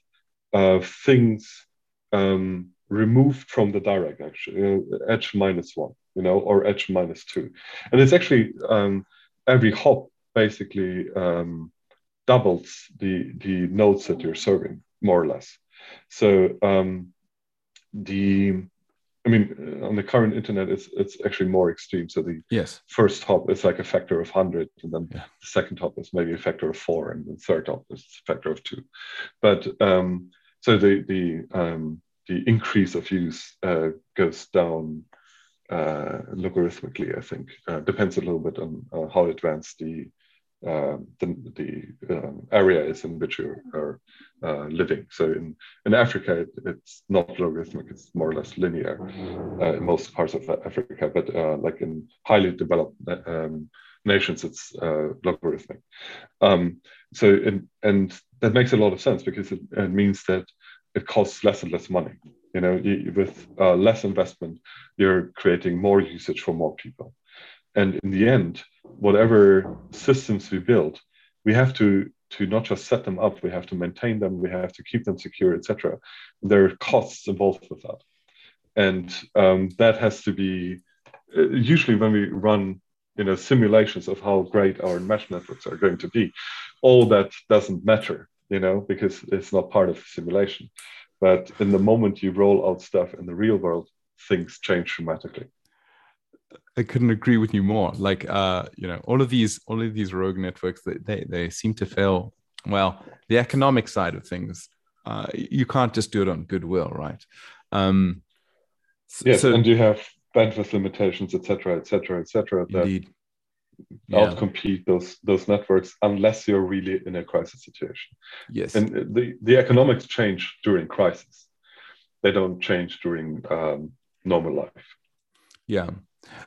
uh, things um, removed from the direct actually you know, edge minus one you know or edge minus two and it's actually um, every hop basically um, doubles the the nodes that you're serving more or less so um, the I mean, on the current internet, it's it's actually more extreme. So the yes. first hop is like a factor of hundred, and then yeah. the second hop is maybe a factor of four, and the third hop is a factor of two. But um, so the the um, the increase of use uh, goes down uh, logarithmically. I think uh, depends a little bit on uh, how advanced the uh, the, the um, area is in which you are uh, living. So in, in Africa, it, it's not logarithmic, it's more or less linear in most parts of Africa, but like in highly developed um, nations, it's logarithmic. Um, so, in, and that makes a lot of sense because it, it means that it costs less and less money. You know, you, with uh, less investment, you're creating more usage for more people. And in the end, whatever systems we build, we have to to not just set them up, we have to maintain them, we have to keep them secure, etc. There are costs involved with that, and um, that has to be uh, usually when we run you know simulations of how great our mesh networks are going to be all that doesn't matter you know because it's not part of the simulation but in the moment you roll out stuff in the real world things change dramatically I couldn't agree with you more. Like, uh, you know, all of these, all of these rogue networks, they, they, they seem to fail. Well, the economic side of things, uh, you can't just do it on goodwill, right? Um, yes, so, and you have bandwidth limitations, etc., etc., etc. that. Yeah. outcompete those those networks unless you're really in a crisis situation. Yes, and the the economics change during crisis; they don't change during um, normal life. Yeah.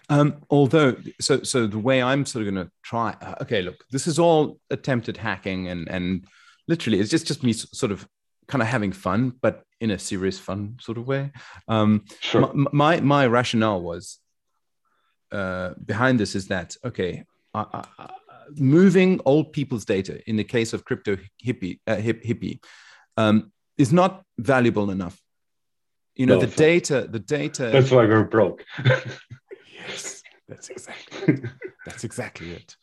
Um, although, so so the way I'm sort of going to try. Uh, okay, look, this is all attempted hacking, and and literally, it's just just me sort of kind of having fun, but in a serious fun sort of way. Um, sure. my, my, my rationale was uh, behind this is that okay, uh, uh, moving old people's data in the case of crypto hippie uh, hip, hippie um, is not valuable enough. You know, no, the data, the data. That's why we're broke. yes, that's exactly that's exactly it.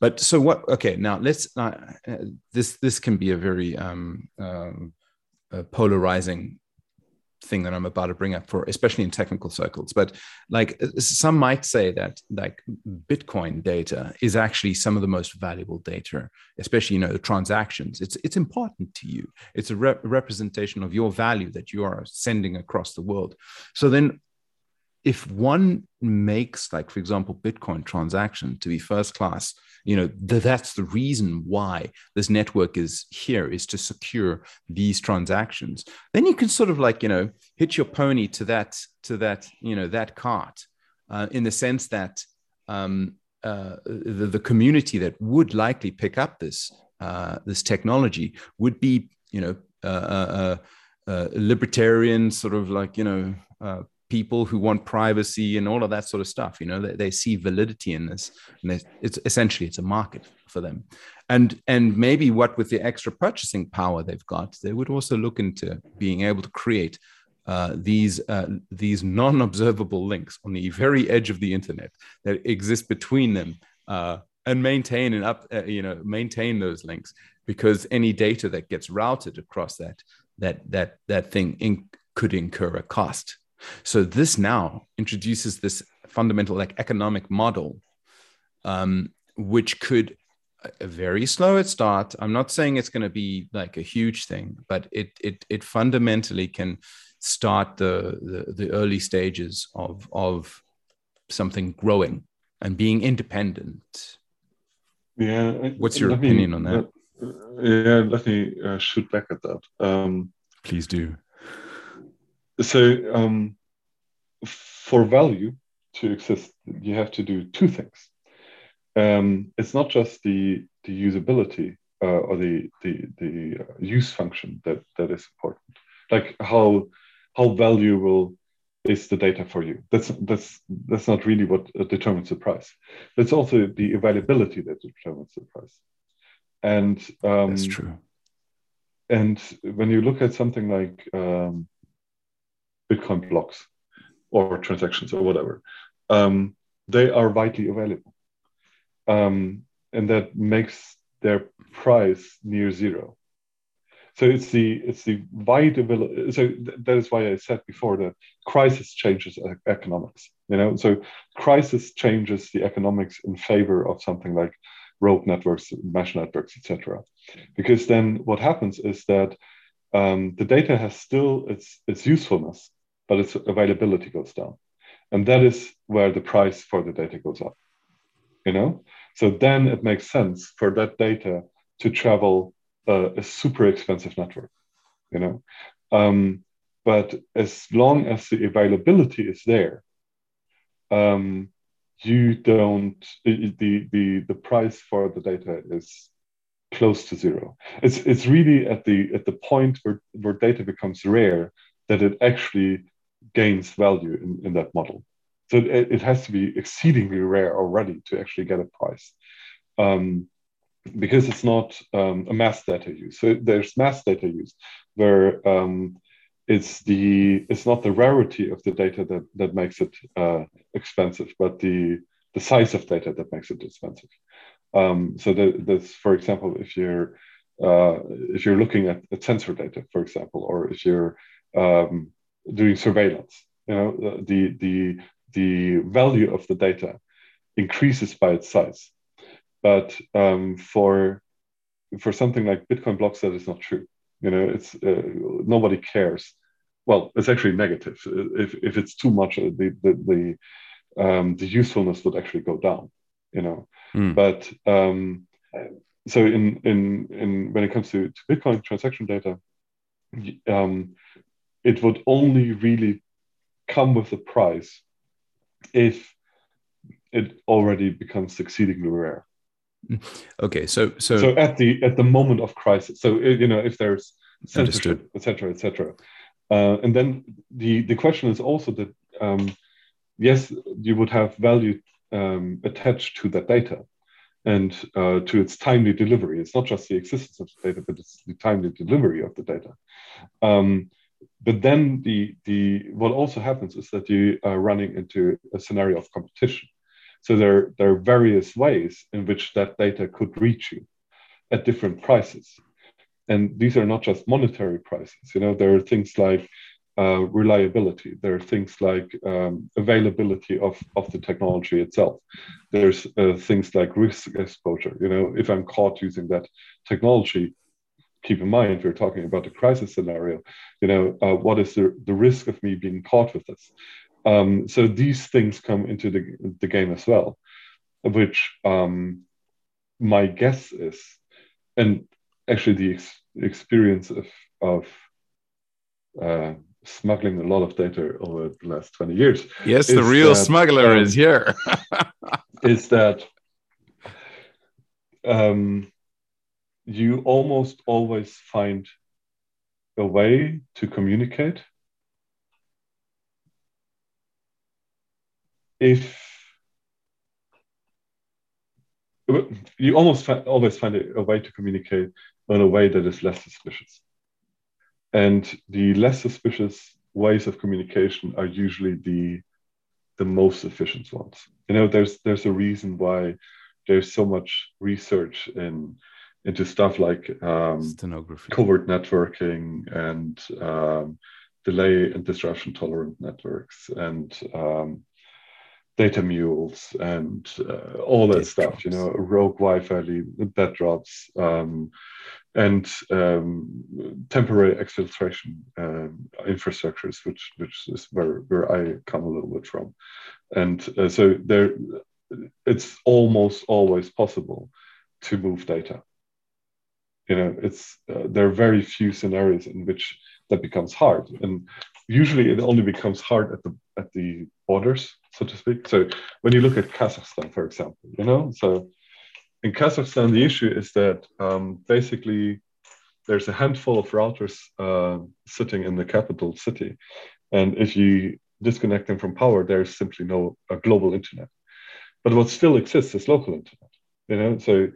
But so what? Okay, now let's. Uh, this this can be a very um, um, uh, polarizing thing that I'm about to bring up for, especially in technical circles. But like some might say that like Bitcoin data is actually some of the most valuable data, especially you know the transactions. It's it's important to you. It's a rep- representation of your value that you are sending across the world. So then if one makes like for example bitcoin transaction to be first class you know th- that's the reason why this network is here is to secure these transactions. Then you can sort of like you know hit your pony to that to that you know that cart uh, in the sense that um, uh, the, the community that would likely pick up this uh, this technology would be you know uh, uh, uh, libertarian sort of like you know people who want privacy and all of that sort of stuff you know they, they see validity in this and it's essentially it's a market for them. And and maybe what with the extra purchasing power they've got they would also look into being able to create uh, these uh, these non-observable links on the very edge of the internet that exist between them uh, and maintain and up uh, you know maintain those links because any data that gets routed across that that that that thing in, could incur a cost so this now introduces this fundamental like economic model, um, which could a very slow at start. I'm not saying it's going to be like a huge thing, but it it it fundamentally can start the the, the early stages of of something growing and being independent. Yeah. What's your opinion me, on that? Uh, yeah, let me uh, shoot back at that. Um, Please do so um, for value to exist, you have to do two things. Um, it's not just the the usability uh, or the the the uh, use function that that is important. Like how how valuable is the data for you? That's that's that's not really what determines the price. It's also the availability that determines the price. And um, that's true. And when you look at something like um, Bitcoin blocks or transactions or whatever. Um, they are widely available. Um, and that makes their price near zero. So it's the it's the wide available. So th- that is why I said before that crisis changes economics. You know, so crisis changes the economics in favor of something like rogue networks, mesh networks, etc. Because then what happens is that um, the data has still its its usefulness, but its availability goes down. And that is where the price for the data goes up. You know? So then it makes sense for that data to travel uh, a super expensive network, you know. Um, but as long as the availability is there, um, you don't the the the price for the data is close to zero. It's it's really at the at the point where where data becomes rare that it actually gains value in, in that model. So it, it, has to be exceedingly rare already to actually get a price. Um, because it's not um, a mass data use. So there's mass data use where um, it's the it's not the rarity of the data that that makes it uh, expensive, but the the size of data that makes it expensive. Um, so that's, for example, if you're uh, if you're looking at, at, sensor data, for example, or if you're um, doing surveillance, you know, the the the value of the data increases by its size. But um, for for something like Bitcoin blocks, that is not true. You know, it's uh, nobody cares. Well, it's actually negative. If if it's too much, uh, the the the, um, the usefulness would actually go down. You know, mm. but um, so in in in when it comes to, to Bitcoin transaction data, um, it would only really come with a price if it already becomes exceedingly rare. Okay, so so so at the at the moment of crisis, so you know if there's censorship, etc., etc., uh, and then the the question is also that um, yes, you would have value um, attached to that data and uh, to its timely delivery. It's not just the existence of the data, but it's the timely delivery of the data. Um, but then the the what also happens is that you are running into a scenario of competition. So there, there are various ways in which that data could reach you at different prices. And these are not just monetary prices. You know, there are things like uh, reliability. There are things like um, availability of, of the technology itself. There's uh, things like risk exposure. You know, if I'm caught using that technology, keep in mind we're talking about a crisis scenario. You know, uh, what is the, the risk of me being caught with this? Um, so these things come into the, the game as well, which um, my guess is, and actually the ex- experience of, of uh, smuggling a lot of data over the last 20 years. Yes, the real that, smuggler um, is here. is that um, you almost always find a way to communicate if you almost always find a, a, way to communicate in a way that is less suspicious. And the less suspicious ways of communication are usually the the most efficient ones. You know, there's there's a reason why there's so much research in into stuff like um, covert networking and um, delay and disruption tolerant networks and um, data mules and uh, all that stuff, drops. you know, rogue Wi-Fi, that drops, um, and um, temporary exfiltration um, infrastructures, which which is where where I come a little bit from, and uh, so there, it's almost always possible to move data. You know, it's uh, there are very few scenarios in which that becomes hard, and usually it only becomes hard at the at the borders so to speak. So when you look at Kazakhstan, for example, you know, so in Kazakhstan, the issue is that um, basically there's a handful of routers uh, sitting in the capital city, and if you disconnect them from power, there's simply no global internet. But what still exists is local internet. You know, so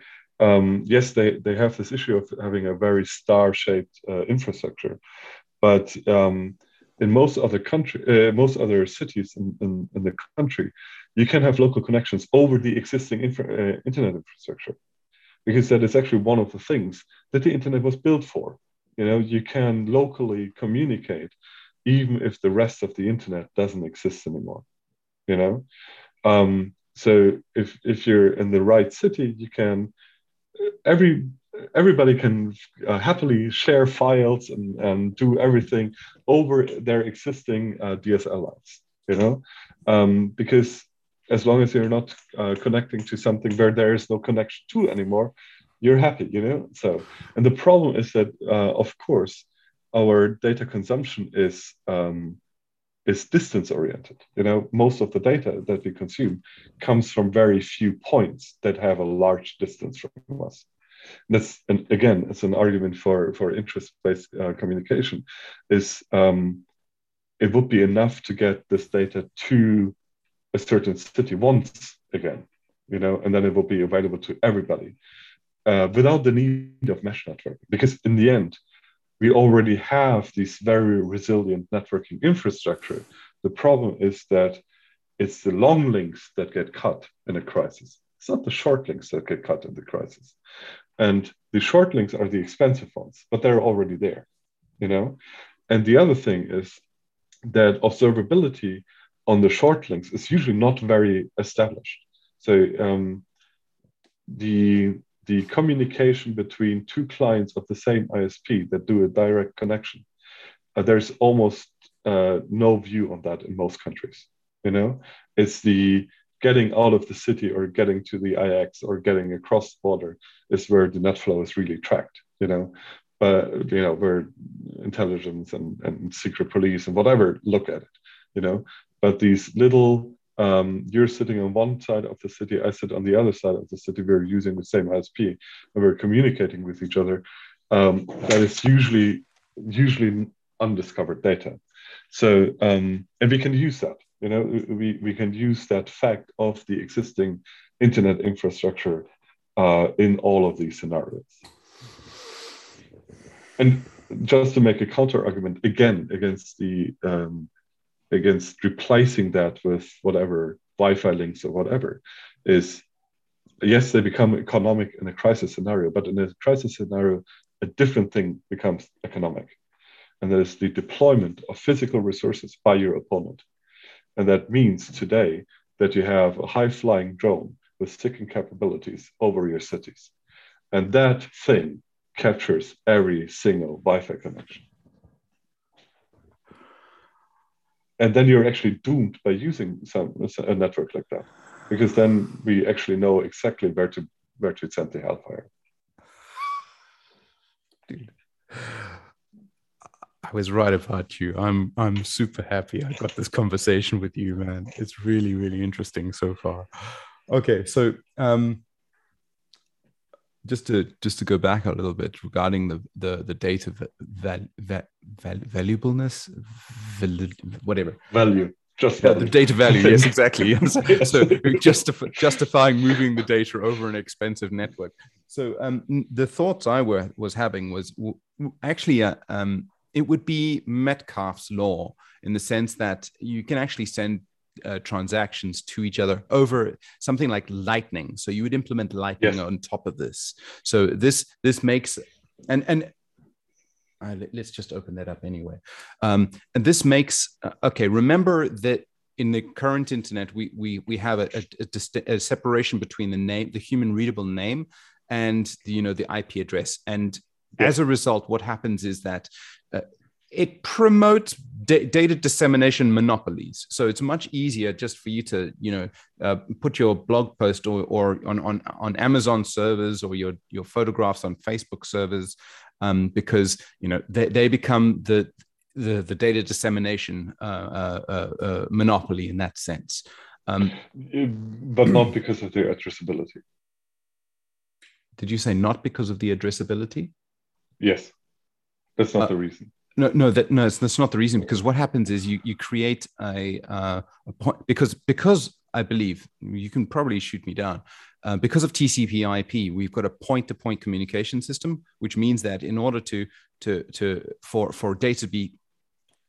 um, yes, they they have this issue of having a very star-shaped uh, infrastructure, but um, in most other country, uh, most other cities in, in, in, the country, you can have local connections over the existing infra, uh, internet infrastructure, because that is actually one of the things that the internet was built for. You know, you can locally communicate, even if the rest of the internet doesn't exist anymore. You know, um, so if if you're in the right city, you can every everybody can uh, happily share files and, and do everything over their existing uh, DSL lines, you know, um, because as long as you're not uh, connecting to something where there is no connection to anymore, you're happy, you know. So, and the problem is that, uh, of course, our data consumption is um, is distance oriented. You know, most of the data that we consume comes from very few points that have a large distance from us that's and again it's an argument for for interest-based uh, communication is um, it would be enough to get this data to a certain city once again you know and then it will be available to everybody uh, without the need of mesh network because in the end we already have this very resilient networking infrastructure the problem is that it's the long links that get cut in a crisis. It's not the short links that get cut in the crisis. And the short links are the expensive ones, but they're already there, you know? And the other thing is that observability on the short links is usually not very established. So um, the the communication between two clients of the same ISP that do a direct connection, uh, there's almost uh, no view on that in most countries. You know, it's the getting out of the city or getting to the IX or getting across the border is where the NetFlow is really tracked. You know, but you know where intelligence and, and secret police and whatever look at it. You know, but these little um, you're sitting on one side of the city, I sit on the other side of the city. We're using the same ISP and we're communicating with each other. Um, that is usually usually undiscovered data. So um, and we can use that. You know, we, we can use that fact of the existing internet infrastructure uh, in all of these scenarios. And just to make a counter argument again against the um, against replacing that with whatever Wi-Fi links or whatever is yes, they become economic in a crisis scenario, but in a crisis scenario, a different thing becomes economic. And that is the deployment of physical resources by your opponent. And that means today that you have a high flying drone with SIGINT capabilities over your cities. And that thing captures every single Wi Fi connection and then you're actually doomed by using some a network like that because then we actually know exactly where to where to send the hellfire Dude. I was right about you. I'm I'm super happy I got this conversation with you, man. It's really really interesting so far. Okay, so um, just to just to go back a little bit regarding the the the data val, val, val, valuableness val, whatever. Value. Just yeah, the data value yes exactly. So, so justif- justifying moving the data over an expensive network. So um, the thoughts i were was having was actually uh, um, it would be metcalfe's law in the sense that you can actually send uh, transactions to each other over something like lightning so you would implement lightning yes. on top of this so this this makes and and uh, let's just open that up anyway um, and this makes uh, okay remember that in the current internet we we we have a, a, a, a separation between the name the human readable name and the, you know the ip address and yes. as a result what happens is that uh, it promotes d- data dissemination monopolies. So it's much easier just for you to, you know, uh, put your blog post or, or on, on, on Amazon servers or your, your photographs on Facebook servers, um, because, you know, they, they become the, the, the data dissemination uh, uh, uh, uh monopoly in that sense. Um, but not because of the addressability. Did you say not because of the addressability? Yes, that's not uh, the reason no no that no that's not the reason because what happens is you you create a, uh, a point because because i believe you can probably shoot me down uh, because of tcp ip we've got a point to point communication system which means that in order to to to for for data to be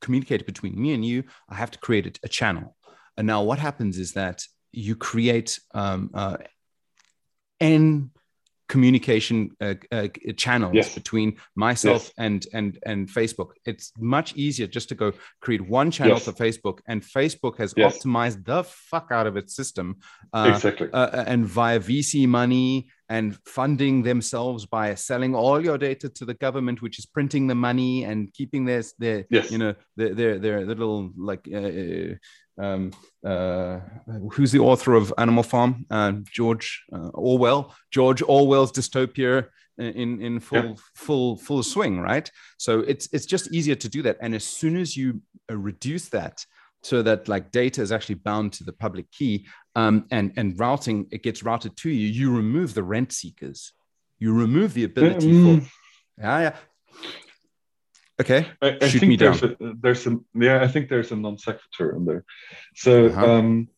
communicated between me and you i have to create a, a channel. And now what happens is that you create um, uh, n communication uh, uh, channels yes. between myself yes. and and and Facebook. It's much easier just to go create one channel yes. to Facebook, and Facebook has optimized the fuck out of its system. Uh, exactly. Uh, uh, and via VC money and funding themselves by selling all your data to the government, which is printing the money and keeping their their yes. you know their their, their little like uh, um, uh, who's the author of Animal Farm? Uh, George uh, Orwell. George Orwell's dystopia in in full yeah. full full swing, right? So it's it's just easier to do that. And as soon as you uh, reduce that so that like data is actually bound to the public key um, and and routing it gets routed to you, you remove the rent seekers. You remove the ability mm. for yeah, yeah. Okay. I, I think there's down. a there's a yeah, I think there's a non sequitur in there. So uh-huh. um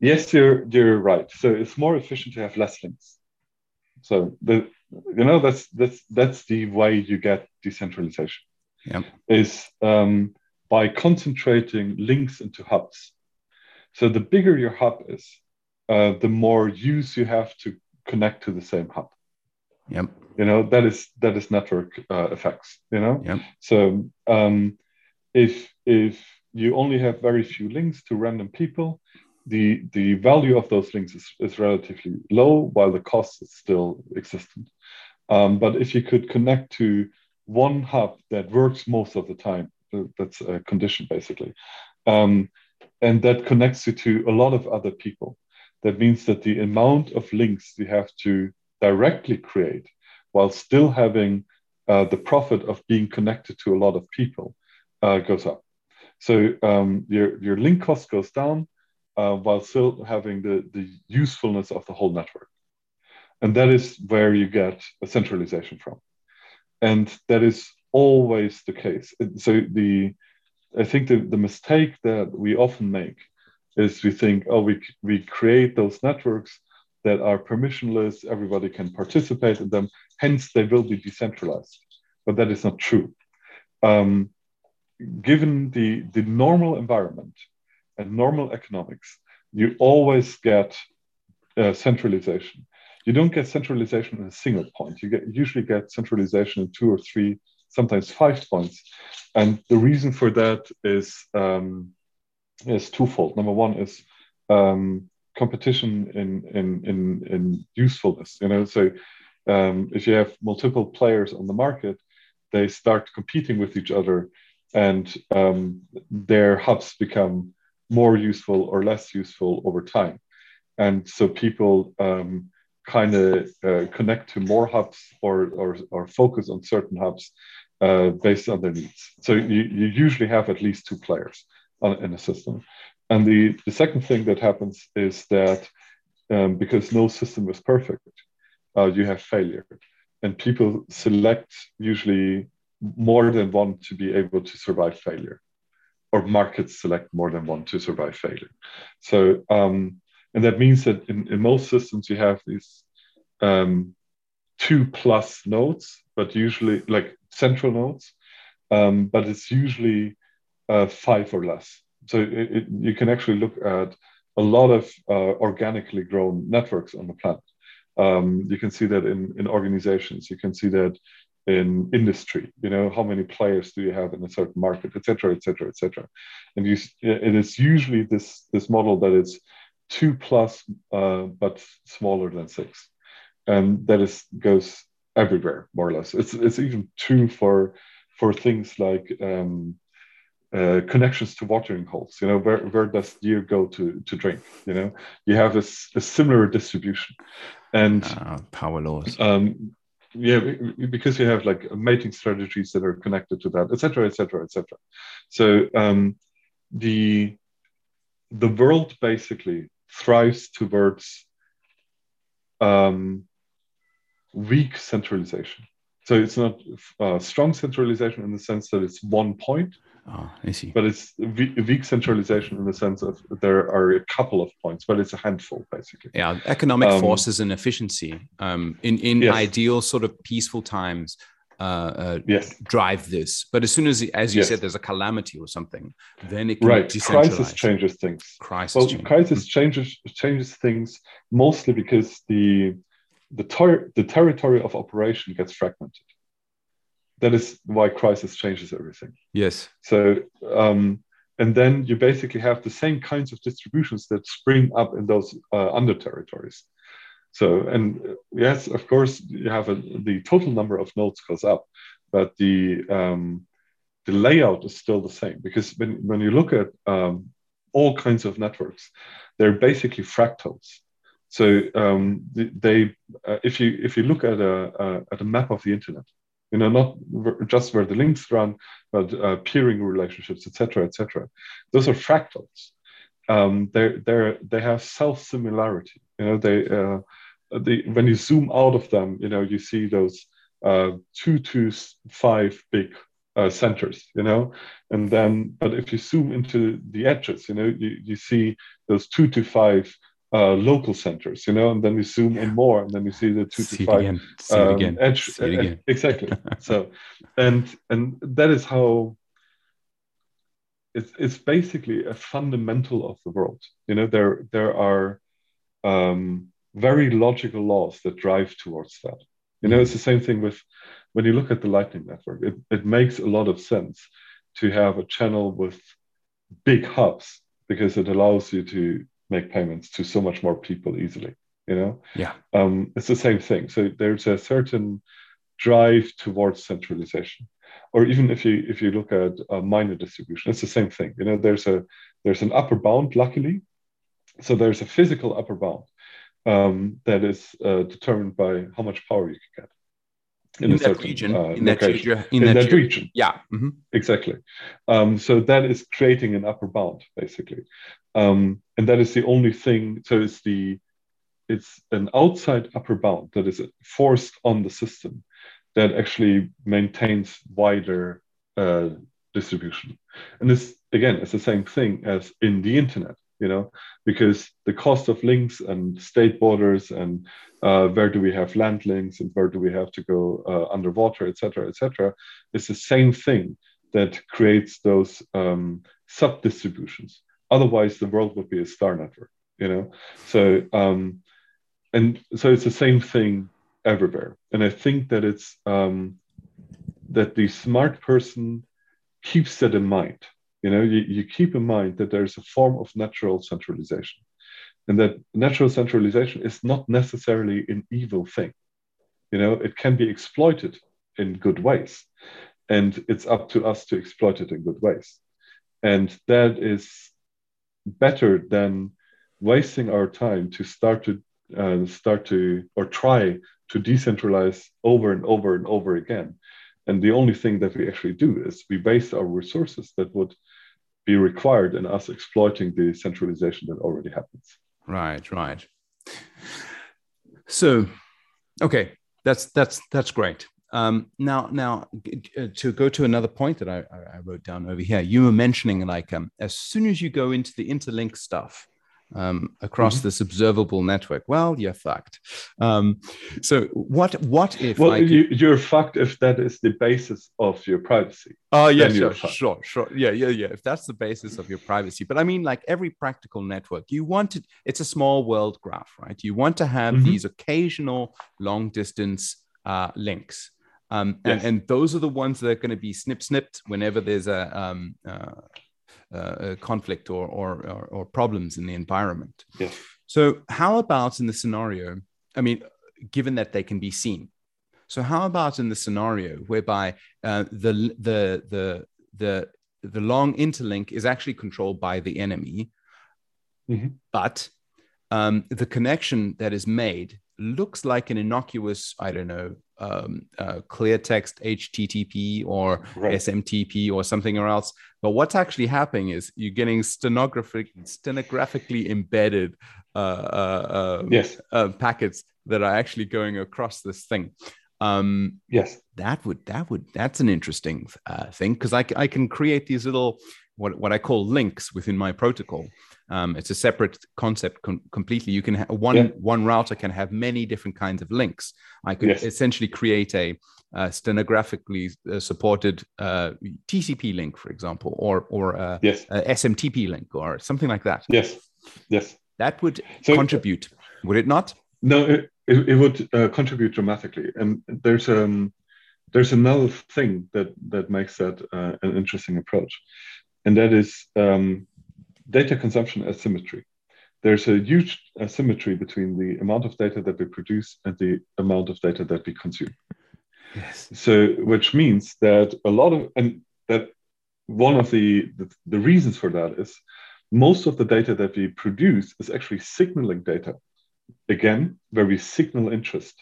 yes, you're you're right. So it's more efficient to have less links. So the you know that's that's that's the way you get decentralization. Yeah. Is um by concentrating links into hubs So the bigger your hub is, uh, the more use you have to connect to the same hub. Yep. You know that is that is network uh, effects. You know. Yep. So um, if if you only have very few links to random people, the the value of those links is, is relatively low, while the cost is still existent. Um, but if you could connect to one hub that works most of the time, uh, that's a condition basically, um, and that connects you to a lot of other people. That means that the amount of links you have to directly create while still having uh, the profit of being connected to a lot of people uh, goes up. So um, your, your link cost goes down uh, while still having the, the usefulness of the whole network. And that is where you get a centralization from. And that is always the case. So the I think the, the mistake that we often make is we think, oh, we, we create those networks that are permissionless, everybody can participate in them, hence they will be decentralized. But that is not true. Um, given the, the normal environment and normal economics, you always get uh, centralization. You don't get centralization in a single point. You get usually get centralization in two or three, sometimes five points. And the reason for that is um, is twofold. Number one is um, competition in, in in in usefulness. You know, so um, if you have multiple players on the market, they start competing with each other, and um, their hubs become more useful or less useful over time. And so people um, kind of uh, connect to more hubs or, or, or focus on certain hubs uh, based on their needs. So you, you usually have at least two players on, in a system. And the, the second thing that happens is that um, because no system is perfect, uh, you have failure. And people select usually more than one to be able to survive failure, or markets select more than one to survive failure. So, um, and that means that in, in most systems, you have these um, two plus nodes, but usually like central nodes, um, but it's usually uh, five or less. So it, it, you can actually look at a lot of uh, organically grown networks on the planet. Um, you can see that in, in organizations. You can see that in industry. You know, how many players do you have in a certain market, et cetera, et cetera, et cetera. And you, it is usually this this model that is two plus, uh, but smaller than six, and that is goes everywhere more or less. It's it's even true for for things like um, uh, connections to watering holes. You know, where, where does deer go to, to drink? You know, you have a, a similar distribution. And uh, power laws. Um, yeah, because you have like mating strategies that are connected to that, etc., etc., etc. So um, the the world basically thrives towards um, weak centralization. So it's not uh, strong centralization in the sense that it's one point, Oh, I see. But it's weak centralization in the sense of there are a couple of points, but it's a handful basically. Yeah, economic um, forces and efficiency um, in in yes. ideal sort of peaceful times. Uh, uh, yes. drive this. But as soon as, as you yes. said, there's a calamity or something, then it can right. Crisis changes things. Crisis. Well, changes. crisis changes changes things mostly because the the, ter- the territory of operation gets fragmented that is why crisis changes everything. Yes. So, um, and then you basically have the same kinds of distributions that spring up in those uh, under territories. So, and uh, yes, of course, you have a, the total number of nodes goes up, but the um, the layout is still the same because when, when you look at um, all kinds of networks, they're basically fractals. So um, they, uh, if you if you look at a, a, at a map of the internet, you know, not just where the links run, but uh, peering relationships, etc., etc. Those are fractals. Um, they they they have self similarity. You know, they uh, the when you zoom out of them, you know, you see those uh, two to five big uh, centers, you know, and then but if you zoom into the edges, you know, you, you see those two to five uh, local centers, you know, and then you zoom yeah. in more, and then you see the two see to five again. See um, again. edge. See again. exactly. so, and and that is how it's it's basically a fundamental of the world. You know, there there are um, very logical laws that drive towards that. You know, it's the same thing with when you look at the Lightning Network. It, it makes a lot of sense to have a channel with big hubs because it allows you to make payments to so much more people easily. You know, yeah, um, it's the same thing. So there's a certain drive towards centralization. Or even if you if you look at a miner distribution it's the same thing you know? There's a there's an upper bound luckily. So there's a physical upper bound um, that is uh, determined by how much power you can get in, in that certain, region, uh, in, that region in, in, that, region. Yeah, mm-hmm. exactly. Um, so that is creating an upper bound, basically, um, and that is the only thing. So it's the it's an outside upper bound that is forced on the system that actually maintains wider uh, distribution. And this again is the same thing as in the internet you know, because the cost of links and state borders and uh, where do we have land links and where do we have to go uh, underwater, et cetera, et cetera, is the same thing that creates those um, sub distributions. Otherwise, the world would be a star network, you know. So, um, and so it's the same thing everywhere. And I think that it's um, that the smart person keeps that in mind you know, you, you keep in mind that there's a form of natural centralization and that natural centralization is not necessarily an evil thing. You know, it can be exploited in good ways, and it's up to us to exploit it in good ways. And that is better than wasting our time to start to uh, start to or try to decentralize over and over and over again. And the only thing that we actually do is we waste our resources that would be required in us exploiting the centralization that already happens. Right, right. So, okay, that's that's that's great. Um, now, now uh, to go to another point that I, I wrote down over here, you were mentioning like um, as soon as you go into the interlink stuff, um, across mm-hmm. this observable network. Well, you're fucked. Um, so what what if? Well, could... you, are fucked if that is the basis of your privacy. Oh yeah, sure, sure, sure. Yeah, yeah, yeah. If that's the basis of your privacy, but I mean, like every practical network, you want it. It's a small world graph, right? You want to have mm-hmm. these occasional long distance uh, links. Um, and, yes. and those are the ones that are going to be snip snipped whenever there's a um, uh, uh, conflict or, or, or, or, problems in the environment. Yeah. So, how about in the scenario? I mean, given that they can be seen. So, how about in the scenario whereby uh, the the the the the long interlink is actually controlled by the enemy, mm-hmm. but um, the connection that is made looks like an innocuous, I don't know, um, uh, clear text HTTP or right. SMTP or something or else. But what's actually happening is you're getting stenographic, stenographically embedded uh, uh, um, yes. Uh, packets that are actually going across this thing. Um, yes, that would that would that's an interesting uh, thing because I, I can create these little what what I call links within my protocol um, it's a separate concept com- completely. You can ha- one yeah. one router can have many different kinds of links. I could yes. essentially create a uh, stenographically uh, supported uh, TCP link, for example, or or a, yes. a SMTP link or something like that. Yes, yes. That would so, contribute, would it not? No, it, it, it would uh, contribute dramatically. And there's um there's another thing that that makes that uh, an interesting approach, and that is um, data consumption asymmetry. There's a huge asymmetry between the amount of data that we produce and the amount of data that we consume. Yes. So, which means that a lot of, and that one of the, the, the reasons for that is most of the data that we produce is actually signaling data. Again, where we signal interest.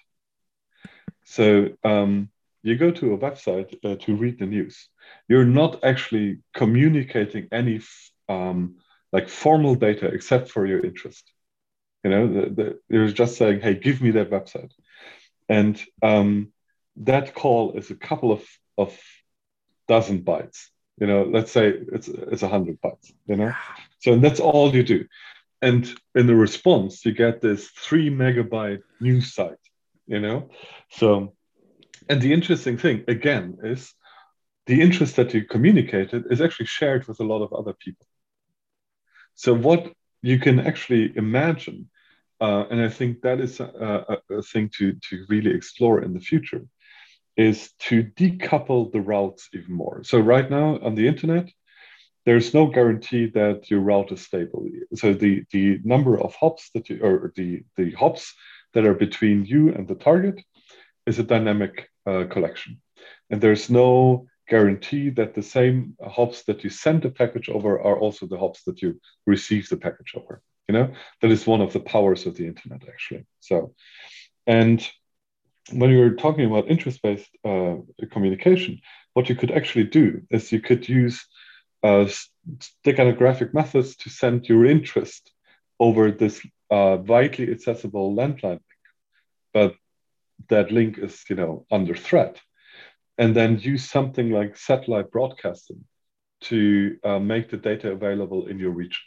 So, um, you go to a website uh, to read the news. You're not actually communicating any um, like formal data except for your interest. You know, the, the, you're just saying, hey, give me that website. And um, that call is a couple of, of dozen bytes. You know, let's say it's it's a hundred bytes, you know. So that's all you do. And in the response, you get this three megabyte news site, you know. So and the interesting thing again is the interest that you communicated is actually shared with a lot of other people. So what you can actually imagine, uh, and I think that is a, a, a thing to, to really explore in the future, is to decouple the routes even more. So right now on the internet, there's no guarantee that your route is stable. So the, the number of hops that you, or the, the hops that are between you and the target is a dynamic uh, collection. And there's no guarantee that the same hops that you send the package over are also the hops that you receive the package over. You know, that is one of the powers of the internet, actually. So, and when you're talking about interest-based uh, communication, what you could actually do is you could use uh, steganographic methods to send your interest over this uh, widely accessible landline link, but that link is, you know, under threat and then use something like satellite broadcasting to uh, make the data available in your region.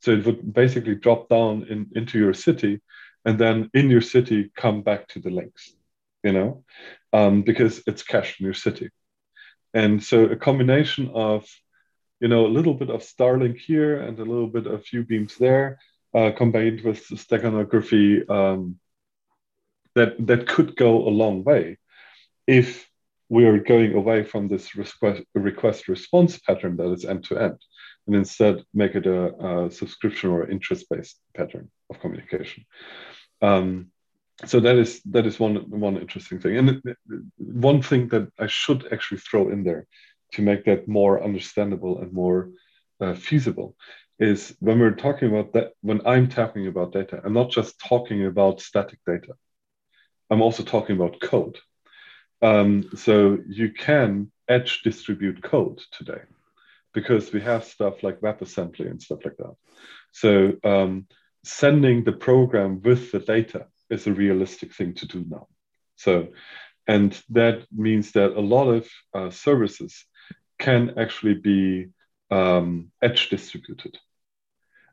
So it would basically drop down in, into your city and then in your city come back to the links, you know, um, because it's cached in your city. And so a combination of, you know, a little bit of Starlink here and a little bit of few beams there, uh, combined with steganography, um, that that could go a long way if we are going away from this request, request response pattern that is end to end and instead make it a, a subscription or interest based pattern of communication. Um, so that is that is one one interesting thing, and one thing that I should actually throw in there to make that more understandable and more uh, feasible is when we're talking about that. When I'm talking about data, I'm not just talking about static data. I'm also talking about code um, so you can edge distribute code today because we have stuff like WebAssembly and stuff like that. So um, sending the program with the data is a realistic thing to do now. So, and that means that a lot of uh, services can actually be um, edge distributed.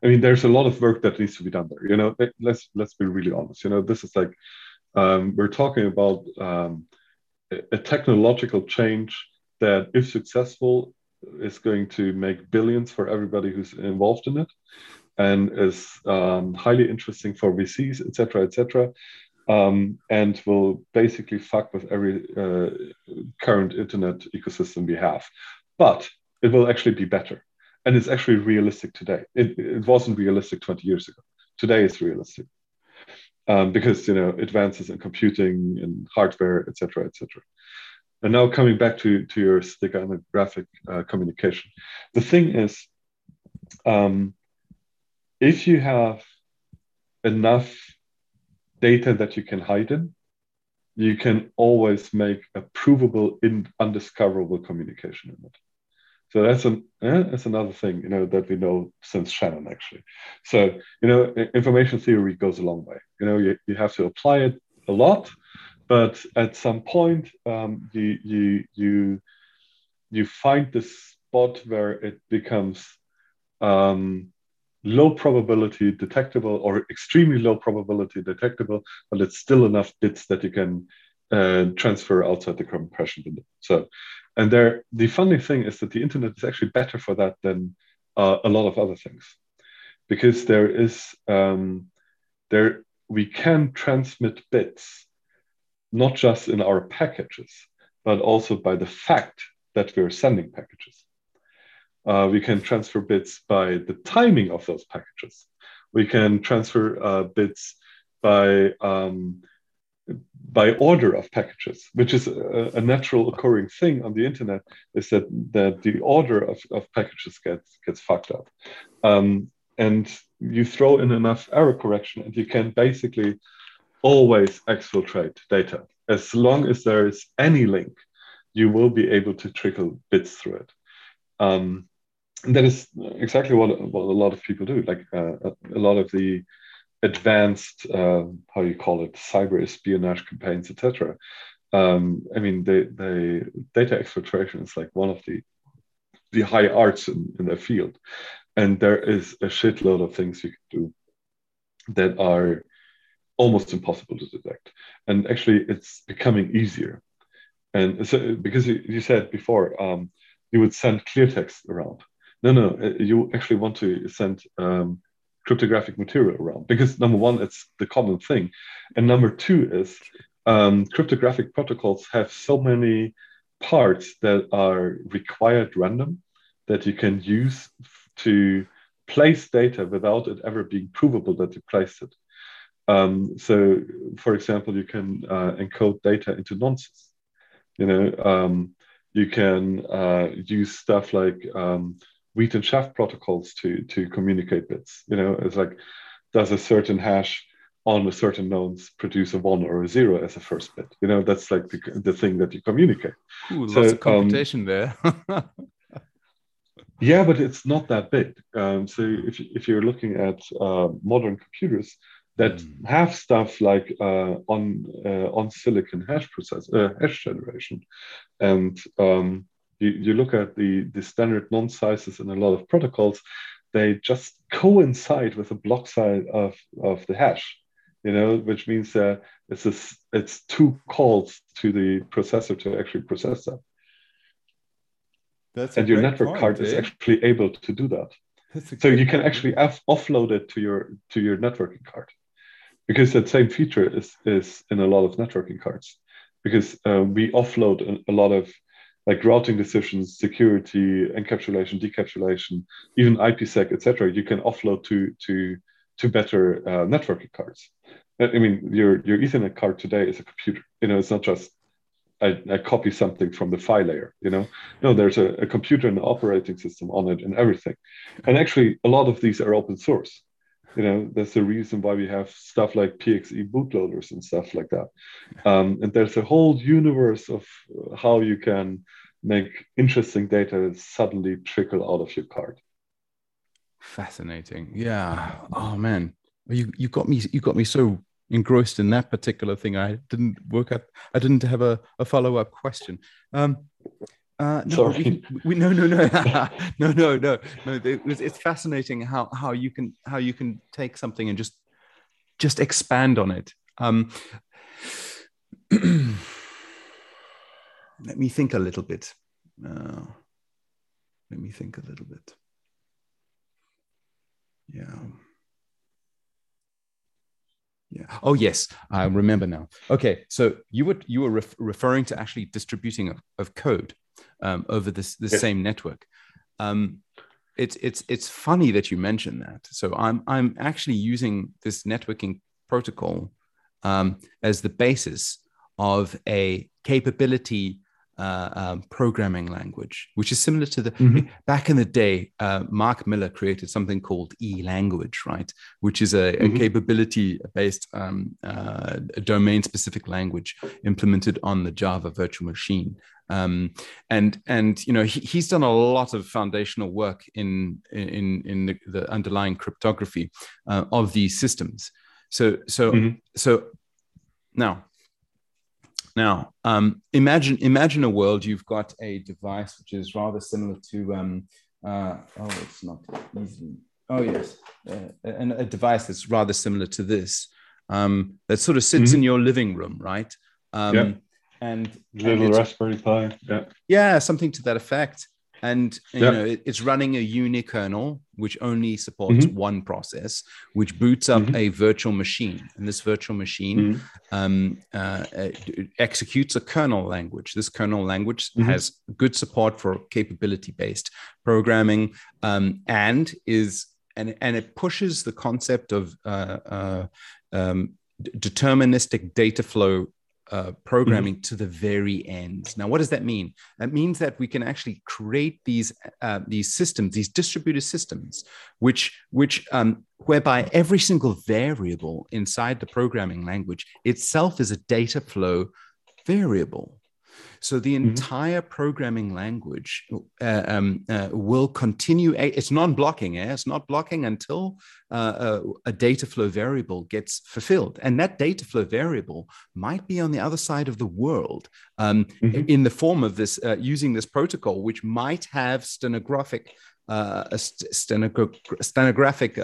I mean, there's a lot of work that needs to be done there. You know, let's let's be really honest. You know, this is like um, we're talking about um, a technological change that, if successful, is going to make billions for everybody who's involved in it, and is um, highly interesting for VCs, etc., etc., um, and will basically fuck with every uh, current internet ecosystem we have. But it will actually be better, and it's actually realistic today. It, it wasn't realistic 20 years ago. Today is realistic um, because you know advances in computing and hardware, etc., etc. And now coming back to to your steganographic uh, communication, the thing is, um, if you have enough data that you can hide in, you can always make a provable, in, undiscoverable communication in it. So that's an eh, that's another thing you know that we know since Shannon actually. So you know information theory goes a long way. You know you, you have to apply it a lot, but at some point um, you you you you find the spot where it becomes um, low probability detectable or extremely low probability detectable, but it's still enough bits that you can uh, transfer outside the compression window. So and there, the funny thing is that the internet is actually better for that than uh, a lot of other things, because there is um, there we can transmit bits, not just in our packages, but also by the fact that we're sending packages. Uh, we can transfer bits by the timing of those packages. We can transfer uh, bits by um, by order of packages, which is a, a, natural occurring thing on the internet, is that, that the order of, of packages gets, gets fucked up. Um, and you throw in enough error correction and you can basically always exfiltrate data. As long as there is any link, you will be able to trickle bits through it. Um, that is exactly what, what a lot of people do. Like uh, a lot of the advanced uh, how you call it cyber espionage campaigns etc um, i mean the, data exfiltration is like one of the the high arts in, in the field. And there is a shitload of things you can do that are almost impossible to detect. And actually it's becoming easier. And so, because you, you said before, um, you would send clear text around. No, no, you actually want to send um, cryptographic material around because number one, it's the common thing, and number two is um, cryptographic protocols have so many parts that are required random that you can use to place data without it ever being provable that you placed it. Um, so, for example, you can uh, encode data into nonsense. You know, um, you can uh, use stuff like um, wheat and chaff protocols to to communicate bits. You know, it's like does a certain hash on a certain nodes produce a one or a zero as a first bit. You know, that's like the, the thing that you communicate. Ooh, so, lots of um, computation there. yeah, but it's not that big. Um, so if, if you're looking at uh, modern computers that mm. have stuff like uh, on uh, on silicon hash process uh, hash generation, and um, you, you look at the the standard nonce sizes in a lot of protocols, they just coincide with the block size of of the hash you know, which means that it's a, it's two calls to the processor to actually process that. That's and your network point, card eh? is actually able to do that. So you can actually off- offload it to your to your networking card, because that same feature is is in a lot of networking cards, because uh, we offload a, a lot of like routing decisions, security, encapsulation, decapsulation, even IPsec, etc. You can offload to to to better uh, networking cards. I mean, your your Ethernet card today is a computer. You know, it's not just I, I copy something from the file layer. You know, no, there's a, a computer and an operating system on it and everything. And actually, a lot of these are open source. You know, that's the reason why we have stuff like PXE bootloaders and stuff like that. Um, and there's a whole universe of how you can make interesting data suddenly trickle out of your card. Fascinating. Yeah. Oh man, you you got me you got me so engrossed in that particular thing. I didn't work out. I didn't have a, a follow up question. Um, uh, no, Sorry. We, we, no, no, no, no, no, no, no. It was, it's fascinating how how you can how you can take something and just just expand on it. Um, let me think a little bit. Uh, let me think a little bit. Yeah. Yeah. Oh yes, I remember now. Okay, so you were you were ref- referring to actually distributing of, of code um, over this yes. same network. Um, it's it's it's funny that you mentioned that. So I'm I'm actually using this networking protocol um, as the basis of a capability uh, um, programming language, which is similar to the mm-hmm. back in the day. Uh, Mark Miller created something called E language, right? Which is a, mm-hmm. a capability based um, uh, domain specific language implemented on the Java virtual machine. Um, and and you know he, he's done a lot of foundational work in in in the, the underlying cryptography uh, of these systems. So so mm-hmm. so now now, um, imagine imagine a world you've got a device which is rather similar to um, uh, oh, it's not easy. Oh yes, uh, and a device that's rather similar to this um, that sort of sits mm-hmm. in your living room, right? Um, yeah. And little and Raspberry Pi. Yeah. Yeah, something to that effect and you know it, it's running a unikernel which only supports mm-hmm. one process which boots up mm-hmm. a virtual machine and this virtual machine mm-hmm. um, uh, uh executes a kernel language this kernel language mm-hmm. has good support for capability based programming um, and is and, and it pushes the concept of uh, uh um, deterministic data flow uh, programming mm-hmm. to the very end. Now, what does that mean? That means that we can actually create these uh, these systems, these distributed systems, which which um, whereby every single variable inside the programming language itself is a data flow variable. So the mm-hmm. entire programming language uh, um, uh, will continue. It's non-blocking. Eh? It's not blocking until uh, a, uh, a, data flow variable gets fulfilled, and that data flow variable might be on the other side of the world um, mm-hmm. in the form of this uh, using this protocol, which might have stenographic uh, a st- stenographic uh, stenographic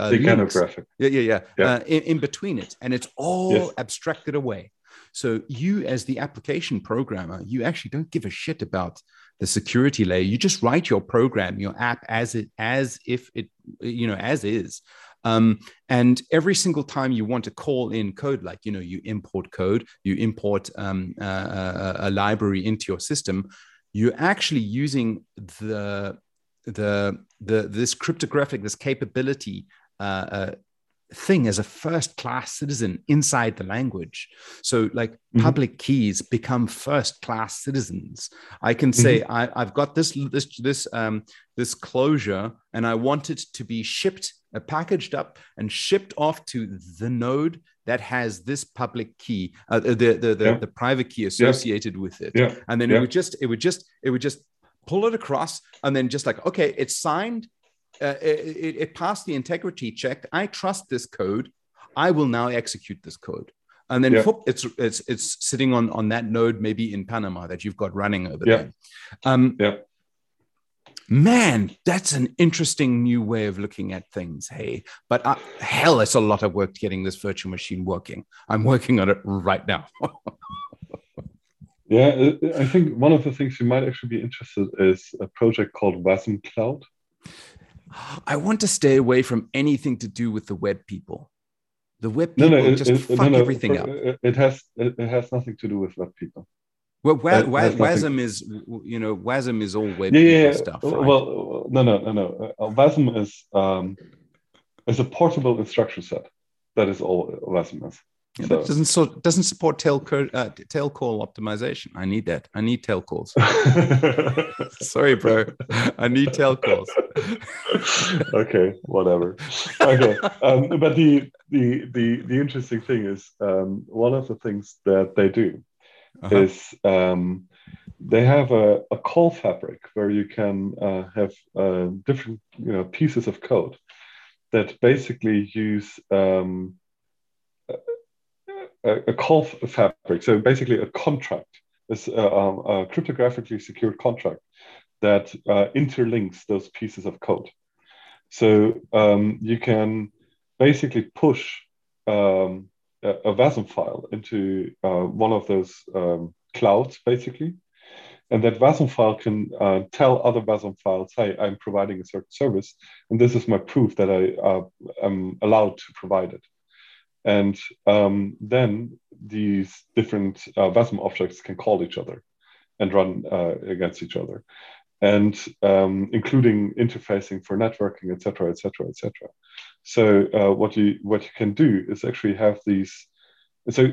yeah yeah yeah, yeah. Uh, in, in, between it and it's all yeah. abstracted away So you, as the application programmer, you actually don't give a shit about the security layer. You just write your program, your app as it as if it you know as is. Um, and every single time you want to call in code, like you know, you import code, you import um, a, a library into your system, you're actually using the the the this cryptographic this capability uh, uh, thing as a first class citizen inside the language so like mm-hmm. public keys become first class citizens i can say mm-hmm. I, have got this this this um this closure and i want it to be shipped uh, packaged up and shipped off to the node that has this public key uh, the the the, yeah. the, private key associated yeah. with it yeah. and then it would just it would just it would just pull it across and then just like okay it's signed uh, it, it passed the integrity check. I trust this code. I will now execute this code. And then yeah. it's it's it's sitting on on that node maybe in Panama that you've got running over yeah. there. Um, yeah. Man, that's an interesting new way of looking at things. Hey, but uh, hell, it's a lot of work getting this virtual machine working. I'm working on it right now. yeah, I think one of the things you might actually be interested is a project called Wasm Cloud. I want to stay away from anything to do with the web people. The web people no, no, just it, fuck no, everything up. It has it, has nothing to do with web people. Well, wa- wa- WASM is you know WASM is all web yeah, yeah, stuff. Right? Well, no, no, no, no. Uh, WASM is um, is a portable instruction set. That is all WASM is. Yeah, so. doesn't so doesn't support tail uh, tail call optimization. I need that. I need tail calls. Sorry, bro. I need tail calls. okay, whatever. Okay, um, but the, the the the interesting thing is um, one of the things that they do uh-huh. is um, they have a, a call fabric where you can uh, have uh, different you know pieces of code that basically use um, a, call fabric. So basically, a contract is a, uh, um, a cryptographically secured contract that uh, interlinks those pieces of code. So um, you can basically push um, a, a WASM file into uh, one of those um, clouds, basically. And that WASM file can uh, tell other WASM files, hey, I'm providing a certain service, and this is my proof that I uh, am allowed to provide it. And um, then these different uh, WASM objects can call each other and run uh, against each other, and um, including interfacing for networking, etc., etc., etc. So uh, what you what you can do is actually have these. So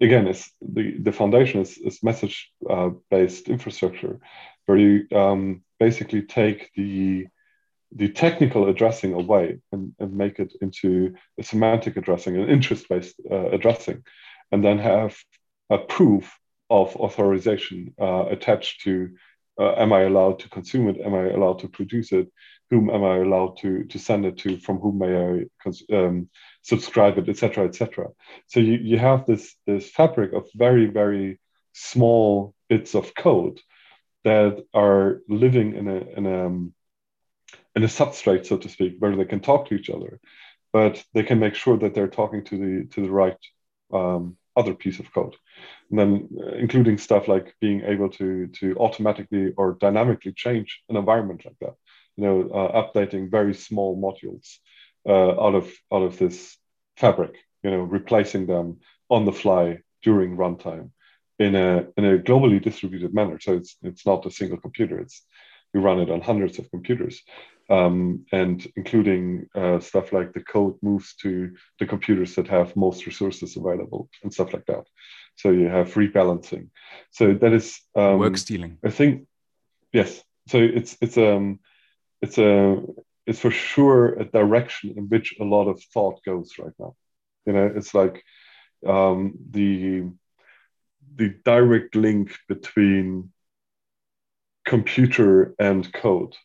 again, it's the the foundation is, is message uh, based infrastructure, where you um, basically take the the technical addressing away and, and make it into a semantic addressing, an interest-based uh, addressing, and then have a proof of authorization uh, attached to uh, am I allowed to consume it? Am I allowed to produce it? Whom am I allowed to, to send it to? From whom may I um, subscribe it, etc., etc. So you, you have this, this fabric of very, very small bits of code that are living in a, in a um, in a substrate, so to speak, where they can talk to each other, but they can make sure that they're talking to the to the right um, other piece of code. And then uh, including stuff like being able to to automatically or dynamically change an environment like that. You know, uh, updating very small modules uh, out of out of this fabric. You know, replacing them on the fly during runtime in a in a globally distributed manner. So it's it's not a single computer. It's we run it on hundreds of computers um, and including uh, stuff like the code moves to the computers that have most resources available and stuff like that. So you have rebalancing. So that is um, work stealing. I think yes. So it's it's um it's a it's for sure a direction in which a lot of thought goes right now. You know, it's like um, the the direct link between computer and code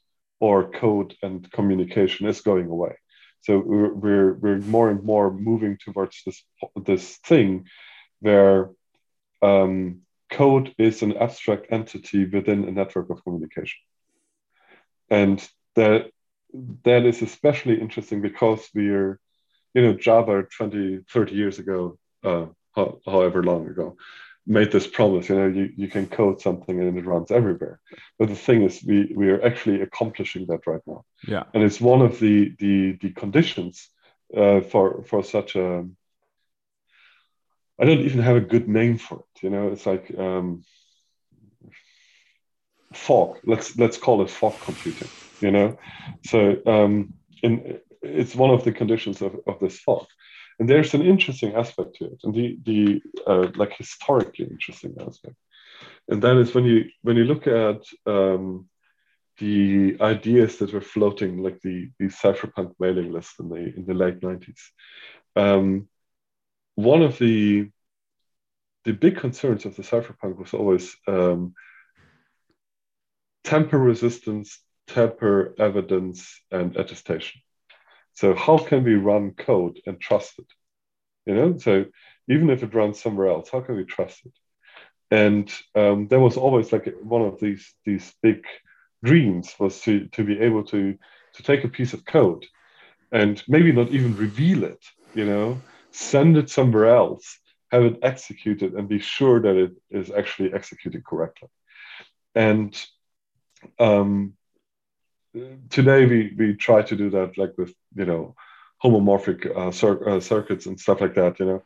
or code and communication is going away. So we're, we're, more and more moving towards this, this thing where um, code is an abstract entity within a network of communication. And that, that is especially interesting because we're, you know, Java 20, 30 years ago uh, ho- however long ago, made this promise. You know, you, you can code something and it runs everywhere. But the thing is, we we are actually accomplishing that right now. Yeah. And it's one of the the the conditions uh, for for such a. I don't even have a good name for it. You know, it's like um, fog. Let's let's call it fog computing. You know, so um, in, it's one of the conditions of, of this fog and there's an interesting aspect to it and the the uh, like historically interesting aspect. And that is when you when you look at um, the ideas that were floating like the the cypherpunk mailing list in the in the late 90s um, one of the the big concerns of the cypherpunk was always um, tamper resistance temper evidence and attestation so how can we run code and trust it? You know, so even if it runs somewhere else, how can we trust it? And um, there was always like one of these these big dreams was to to be able to to take a piece of code and maybe not even reveal it, you know, send it somewhere else, have it executed, and be sure that it is actually executed correctly. And um, today we we try to do that like with you know homomorphic uh, cir- uh, circuits and stuff like that you know.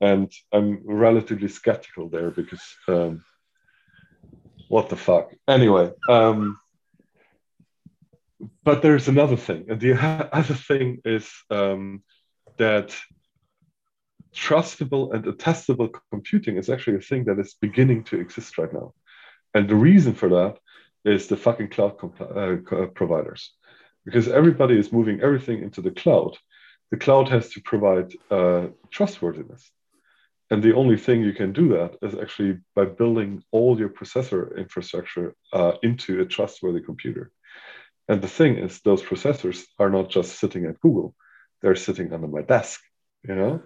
And i'm relatively skeptical there because um, what the fuck. Anyway um, but there's another thing. And the other thing is um, that trustable and attestable computing is actually a thing that is beginning to exist right now. And the reason for that is the fucking cloud uh, providers because everybody is moving everything into the cloud. The cloud has to provide uh, trustworthiness. And the only thing you can do that is actually by building all your processor infrastructure uh, into a trustworthy computer. And the thing is, those processors are not just sitting at Google, they're sitting under my desk, you know?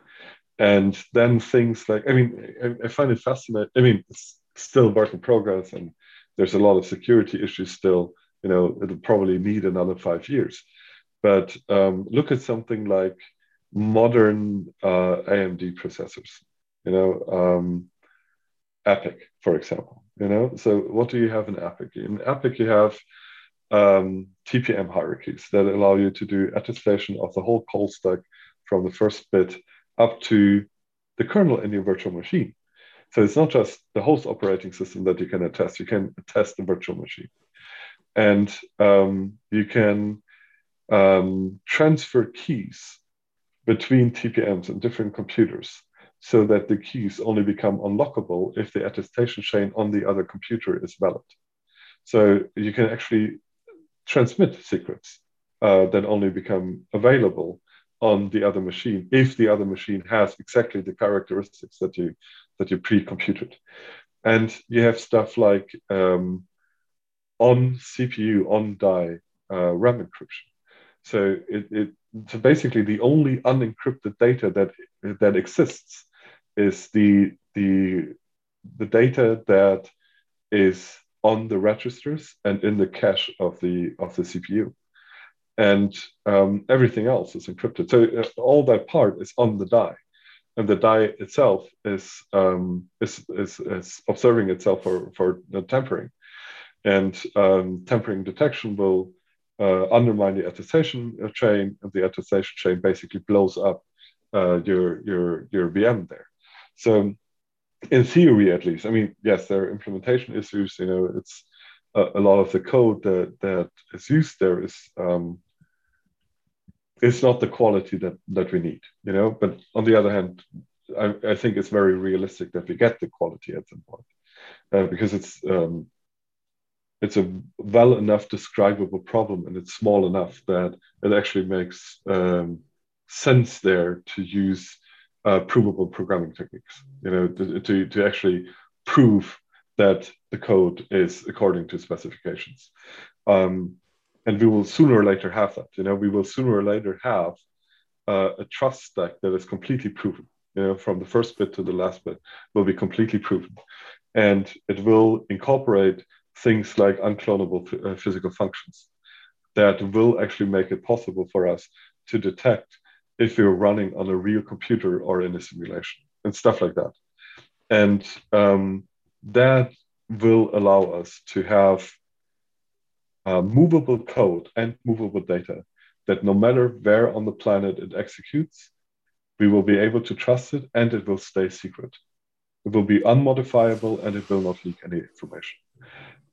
And then things like, I mean, I, I find it fascinating. I mean, it's still work in progress and there's a lot of security issues still. You know, it'll probably need another five years. But um, look at something like modern uh, AMD processors. You know, um, EPYC, for example. You know, so what do you have in EPYC? In EPYC, you have um, TPM hierarchies that allow you to do attestation of the whole call stack from the first bit up to the kernel in your virtual machine. So it's not just the host operating system that you can attest, you can attest the virtual machine. And um, you can um, transfer keys between TPMs and different computers so that the keys only become unlockable if the attestation chain on the other computer is valid. So you can actually transmit secrets uh, that only become available on the other machine if the other machine has exactly the characteristics that you that you pre-computed. And you have stuff like um, on CPU, on die uh, RAM encryption. So it, it so basically the only unencrypted data that that exists is the the the data that is on the registers and in the cache of the of the CPU, and um, everything else is encrypted. So uh, all that part is on the die and the die itself is um, is, is, is observing itself for for tampering, and um, tampering detection will uh, undermine the attestation chain, and the attestation chain basically blows up uh, your your your VM there. So, in theory, at least, I mean, yes, there are implementation issues. You know, it's a, a lot of the code that that is used there is um, it's not the quality that that we need, you know. But on the other hand, I, I think it's very realistic that we get the quality at some point uh, because it's um, it's a well enough describable problem and it's small enough that it actually makes um, sense there to use uh, provable programming techniques, you know, to, to, to actually prove that the code is according to specifications. Um, and we will sooner or later have that. You know, we will sooner or later have uh, a trust stack that is completely proven. You know, from the first bit to the last bit will be completely proven, and it will incorporate things like unclonable uh, physical functions that will actually make it possible for us to detect if we're running on a real computer or in a simulation. and stuff like that. And um, that will allow us to have uh, movable code and movable data that no matter where on the planet it executes, we will be able to trust it and it will stay secret. It will be unmodifiable and it will not leak any information.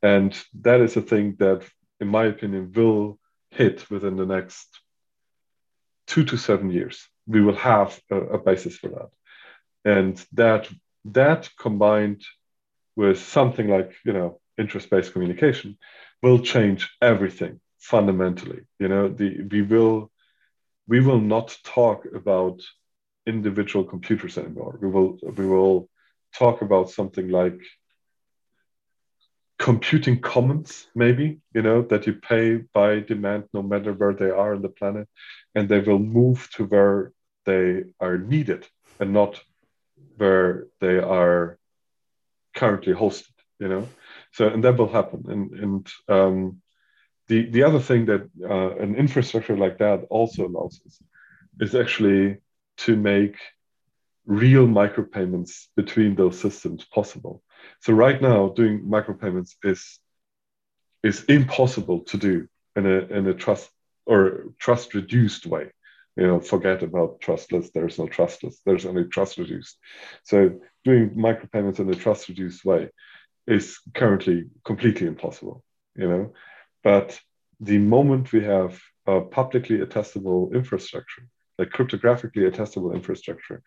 And that is a thing that, in my opinion, will hit within the next two to seven years. We will have a, a basis for that. And that that combined with something like, you know, interest-based communication will change everything fundamentally. You know, the we will we will not talk about individual computers anymore. We will we will talk about something like computing commons, maybe, you know, that you pay by demand no matter where they are on the planet, and they will move to where they are needed and not where they are currently hosted, you know. So, and that will happen. And, and um, the, the other thing that uh, an infrastructure like that also allows us is actually to make real micropayments between those systems possible. So right now, doing micropayments is is impossible to do in a in a trust or trust reduced way. You know, forget about trustless. There's no trustless. There's only trust reduced. So doing micropayments in a trust reduced way is currently completely impossible. You know, but the moment we have a publicly attestable infrastructure, like cryptographically attestable infrastructure,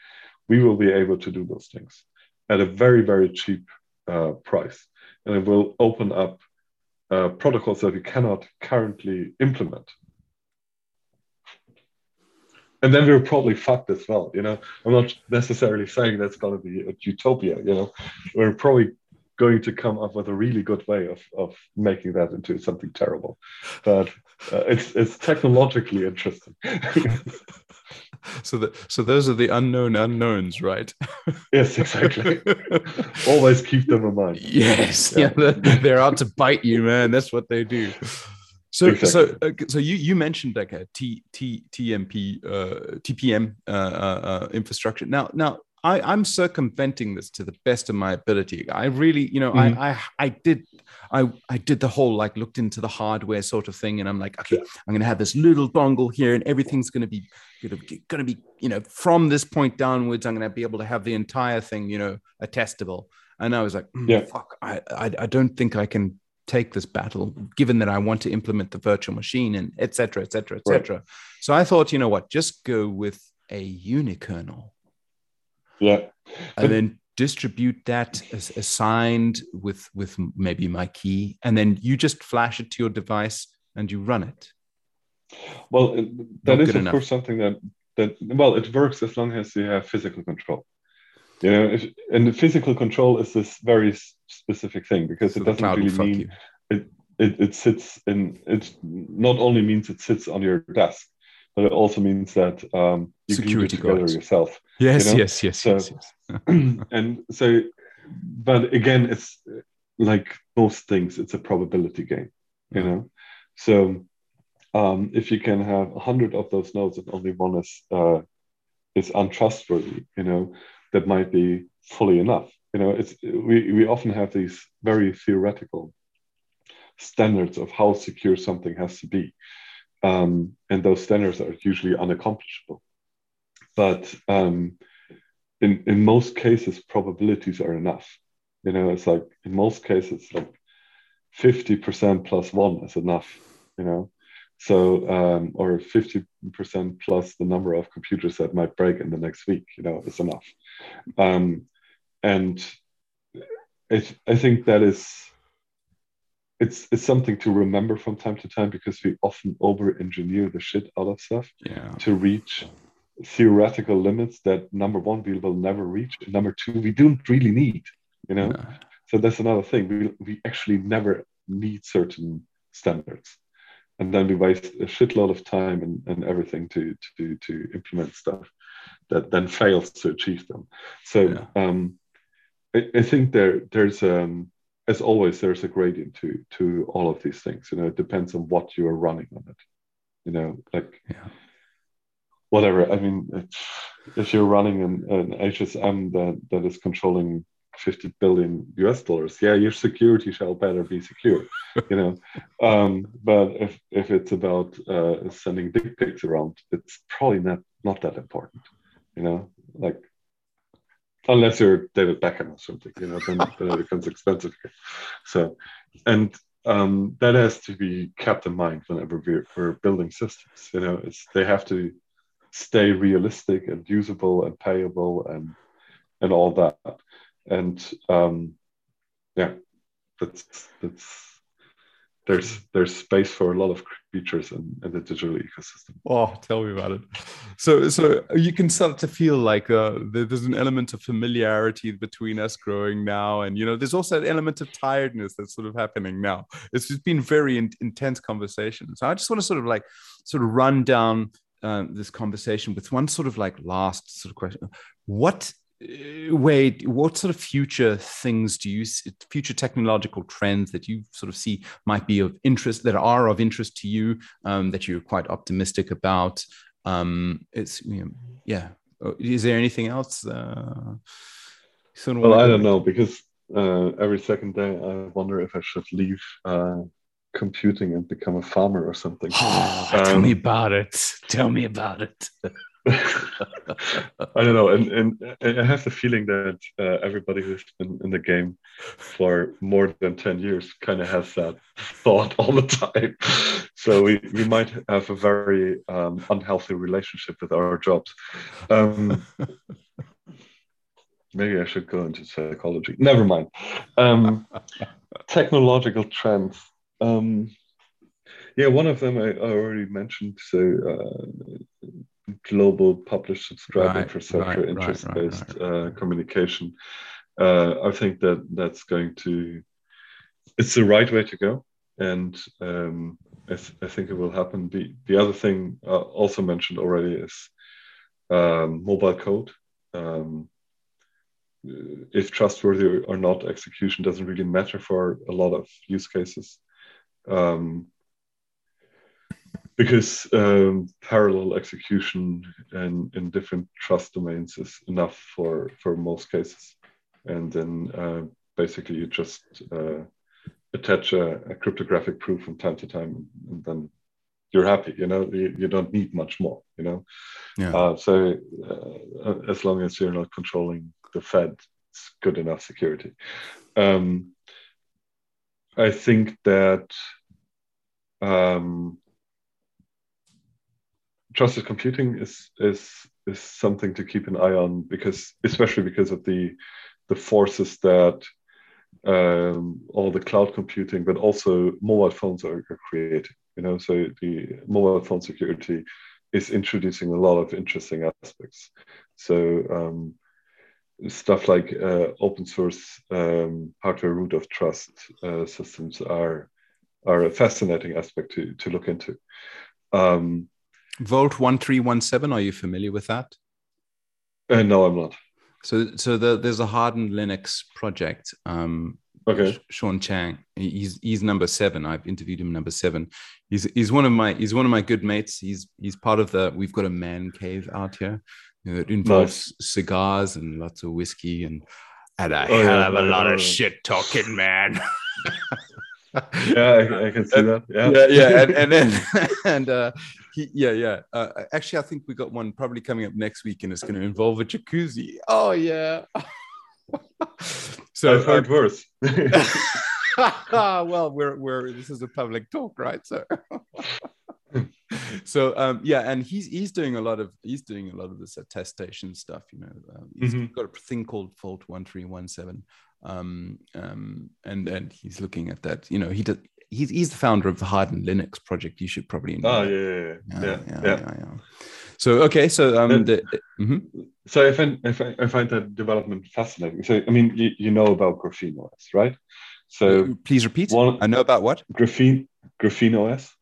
we will be able to do those things at a very very cheap uh, price, and it will open up uh, protocols that we cannot currently implement. And then we're probably fucked as well. You know, I'm not necessarily saying that's going to be a utopia. You know, we're probably going to come up with a really good way of, of making that into something terrible. But uh, it's it's technologically interesting. so that so those are the unknown unknowns, right? yes, exactly. Always keep them in mind. Yes, yeah, yeah they're, they're, out to bite you, man. That's what they do. So, exactly. so, uh, so you you mentioned like a T T TMP uh, TPM uh, uh, uh, infrastructure. Now, now I, am circumventing this to the best of my ability. I really, you know, mm-hmm. I, I, I did, I, I did the whole like looked into the hardware sort of thing, and I'm like, okay, I'm gonna have this little dongle here, and everything's gonna be, gonna be, gonna be, you know, from this point downwards, I'm gonna be able to have the entire thing, you know, attestable. And I was like, mm, yeah, fuck, I, I, I don't think I can take this battle, given that I want to implement the virtual machine and etc. etc. etc. So I thought, you know what, just go with a unikernel yeah. And then distribute that as assigned with with maybe my key, and then you just flash it to your device and you run it. Well, uh, that Not is of enough. course something that that well, it works as long as you have physical control. You know, if, and the physical control is this very specific thing because so it doesn't really mean it, it, it sits in it not only means it sits on your desk but it also means that um, you security can together yourself. Yes, you know? yes, yes, so, yes, yes. and so, but again, it's like most things, it's a probability game, you know. So um, if you can have a hundred of those nodes and only one is uh, is untrustworthy, you know, that might be fully enough. You know, it's we we often have these very theoretical standards of how secure something has to be um, and those standards are usually unaccomplishable. But um, in in most cases, probabilities are enough. You know, it's like in most cases, like fifty percent plus one is enough. You know, so um, or fifty percent plus the number of computers that might break in the next week. You know, is enough. Um, and I think that is it's it's something to remember from time to time because we often over engineer the shit out of stuff yeah. to reach theoretical limits that number one we will never reach number two we don't really need you know no. so that's another thing we, we actually never need certain standards and then we waste a shitload of time and, and everything to, to to implement stuff that then fails to achieve them so yeah. um I, I think there there's um as always, there's a gradient to to all of these things. You know, it depends on what you are running on it. You know, like yeah. whatever. I mean, if you're running an, an HSM that, that is controlling 50 billion US dollars, yeah, your security shall better be secure, you know. Um, but if, if it's about uh, sending dick pics around, it's probably not, not that important, you know, like unless you're David Beckham or something, you know, then, then it becomes expensive. So, and um, that has to be kept in mind whenever we're, we're building systems. You know, it's they have to stay realistic and usable and payable and and all that. And um, yeah, that's that's there's there's space for a lot of creatures in, in the digital ecosystem. Oh, tell me about it. So so you can start to feel like uh, there's an element of familiarity between us growing now, and you know there's also an element of tiredness that's sort of happening now. It's just been very in, intense conversation. So I just want to sort of like sort of run down uh, this conversation with one sort of like last sort of question. What Wade, what sort of future things do you see, future technological trends that you sort of see might be of interest, that are of interest to you, um, that you're quite optimistic about? Um, it's, you know, yeah. Uh, is there anything else? Uh, sort of well, I don't know because uh, every second day I wonder if I should leave uh, computing and become a farmer or something. Oh, um, tell me about it. Tell me about it. I don't know, and, and I have the feeling that uh, everybody who's been in the game for more than ten years kind of has that thought all the time. So we, we might have a very um, unhealthy relationship with our jobs. Um, maybe I should go into psychology. Never mind. Um, technological trends. Um, yeah, one of them I, I already mentioned. So uh, global publish subscribe right, infrastructure, right, interest based right, uh, communication. Uh, I think that that's going to, it's the right way to go. And um, I, th- I, think it will happen. The, the other thing uh, also mentioned already is um, mobile code. Um, if trustworthy or not, execution doesn't really matter for a lot of use cases. Because um, parallel execution in, in different trust domains is enough for, for most cases. And then uh, basically you just uh, attach a, a, cryptographic proof from time to time, and then you're happy. You know, you, you don't need much more. You know, yeah. Uh, so uh, as long as you're not controlling the Fed, it's good enough security. Um, I think that um, trusted computing is is is something to keep an eye on because especially because of the the forces that um, all the cloud computing, but also mobile phones are, are creating. You know, so the mobile phone security is introducing a lot of interesting aspects. So um, stuff like uh, open source um, hardware root of trust uh, systems are are a fascinating aspect to to look into. Um, Vault 1317, are you familiar with that? Uh, no, I'm not. So, so the, there's a hardened Linux project. Um, okay. Sean Chang, he's he's number seven. I've interviewed him number seven. He's he's one of my he's one of my good mates. He's he's part of the. We've got a man cave out here. You know, it involves nice. cigars and lots of whiskey and and a oh, hell yeah, of a lot of shit talking, man. yeah, I, I, can see that. Yeah, yeah, yeah. And, and then and uh, he, yeah, yeah. Uh, actually, I think we got one probably coming up next week, and it's going to involve a jacuzzi. Oh yeah. so I've heard worse. well, we're we're this is a public talk, right? So. so um, yeah, and he's he's doing a lot of he's doing a lot of this attestation stuff. You know, um, he's mm-hmm. got a thing called Vault One Three One Seven, um, um, and and he's looking at that. You know, he does he's he's the founder of the Hardened Linux project. You should probably know. Oh yeah, yeah, yeah, yeah, yeah, yeah. yeah so okay, so um, the, mm-hmm. so I find I find, I find that development fascinating. So I mean, you, you know about Graphene OS, right? So uh, please repeat. One, I know about what Graphene Graphene OS.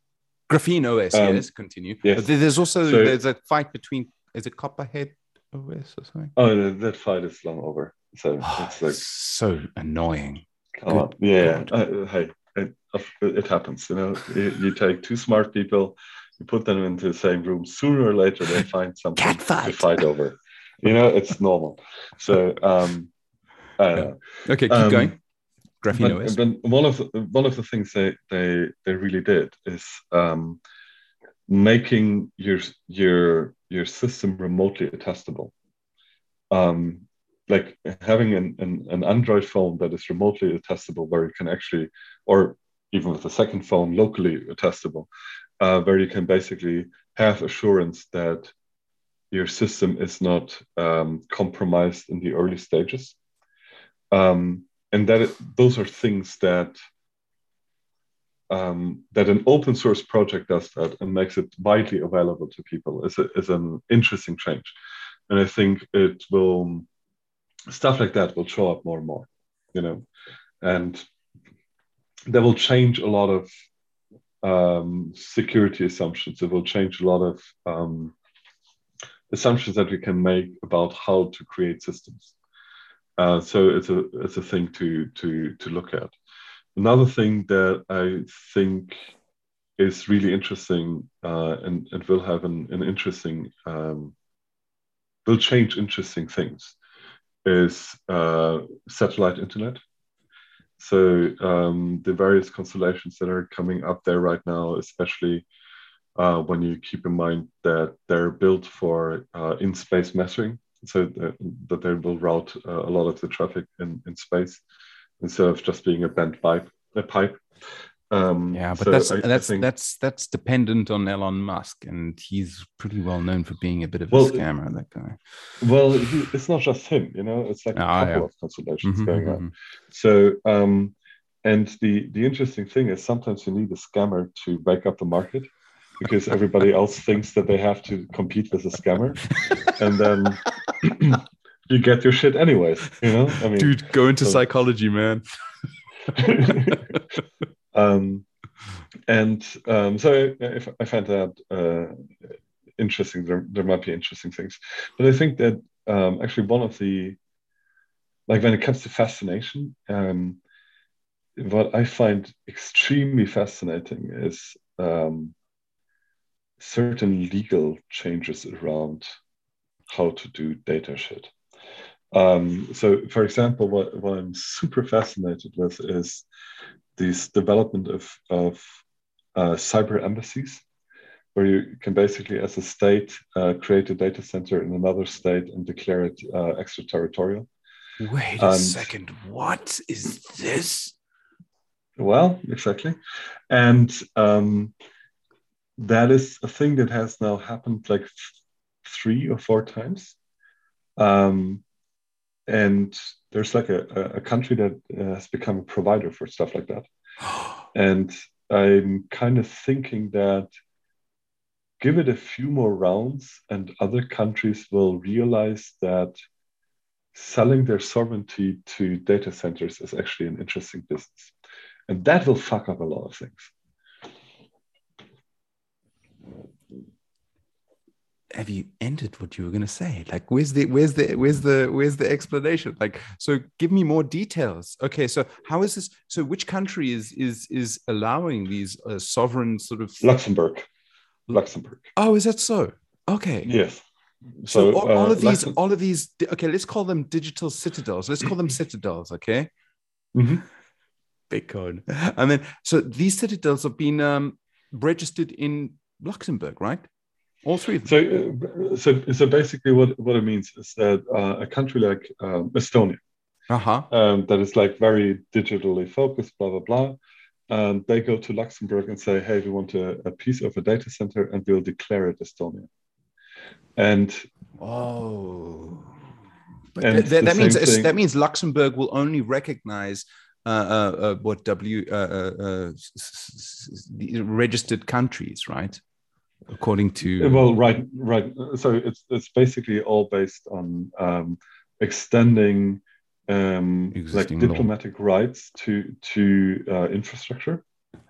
Graphene OS. Um, yes, continue. Yes. There's also so, there's a fight between is it Copperhead OS or something? Oh, that fight is long over. So oh, it's like so annoying. Come on. Yeah. Uh, hey, it, it happens. You know, you, you, take two smart people, you put them into the same room. Sooner or later, they find something to fight over. You know, it's normal. So, um, yeah. okay, keep um, going. Graphene but, but, one of the, one of the things they they they really did is um, making your your your system remotely testable. Um, like having an, an, an Android phone that is remotely testable, where you can actually, or even with a second phone, locally testable, uh, where you can basically have assurance that your system is not um, compromised in the early stages. Um, and that it, those are things that um, that an open source project does that and makes it widely available to people is, a, is an interesting change. And I think it will, stuff like that will show up more and more, you know, and that will change a lot of um, security assumptions. It will change a lot of um, assumptions that we can make about how to create systems. Uh, so it's a it's a thing to to to look at. Another thing that I think is really interesting uh, and, and will have an, an interesting um, will change interesting things is uh, satellite internet. So um, the various constellations that are coming up there right now, especially uh, when you keep in mind that they're built for uh, in-space measuring, so that, that, they will route uh, a lot of the traffic in, in space instead of just being a bent pipe. A pipe. Um, yeah, but so that's I, that's I think, that's that's dependent on Elon Musk, and he's pretty well known for being a bit of well, a scammer. That guy. Well, he, it's not just him, you know. It's like a ah, couple yeah. of constellations mm-hmm, going mm-hmm. on. So, um, and the the interesting thing is sometimes you need a scammer to wake up the market because everybody else thinks that they have to compete with a scammer, and then you get your shit anyways. You know, I mean, dude, go into so, psychology, man. um, and um, so I, I find that uh, interesting. There, there might be interesting things, but I think that um, actually one of the like when it comes to fascination, um, what I find extremely fascinating is um, certain legal changes around how to do data shit. Um, so, for example, what, what I'm super fascinated with is this development of, of uh, cyber embassies, where you can basically, as a state, uh, create a data center in another state and declare it uh, extraterritorial. Wait a second. What is this? Well, exactly. And um, that is a thing that has now happened like three or four times. Um, and there's like a, a country that uh, has become a provider for stuff like that. and I'm kind of thinking that give it a few more rounds, and other countries will realize that selling their sovereignty to data centers is actually an interesting business. And that will fuck up a lot of things. Have you ended what you were going to say? Like where's the where's the where's the where's the explanation? Like so give me more details. Okay so how is this so which country is is is allowing these uh, sovereign sort of luxembourg. Luxembourg. Oh is that so? Okay. Yes. So, so all, all, uh, of these all of these okay let's call them digital citadels. Let's call them citadels okay? Mm-hmm. bitcoin. And then so these citadels have been um, registered in luxembourg right all three. So, uh, so, so basically, what, what it means is that uh, a country like um, Estonia, uh-huh. um, that is like very digitally focused, blah blah blah, and they go to Luxembourg and say, "Hey, we want a, a piece of a data center, and we'll declare it Estonia." And oh, but and th- that means thing. that means Luxembourg will only recognize uh, uh, uh, what W uh, uh, uh, registered countries, right? According to well right right. So it's it's basically all based on um, extending um, like diplomatic law. rights to to uh, infrastructure.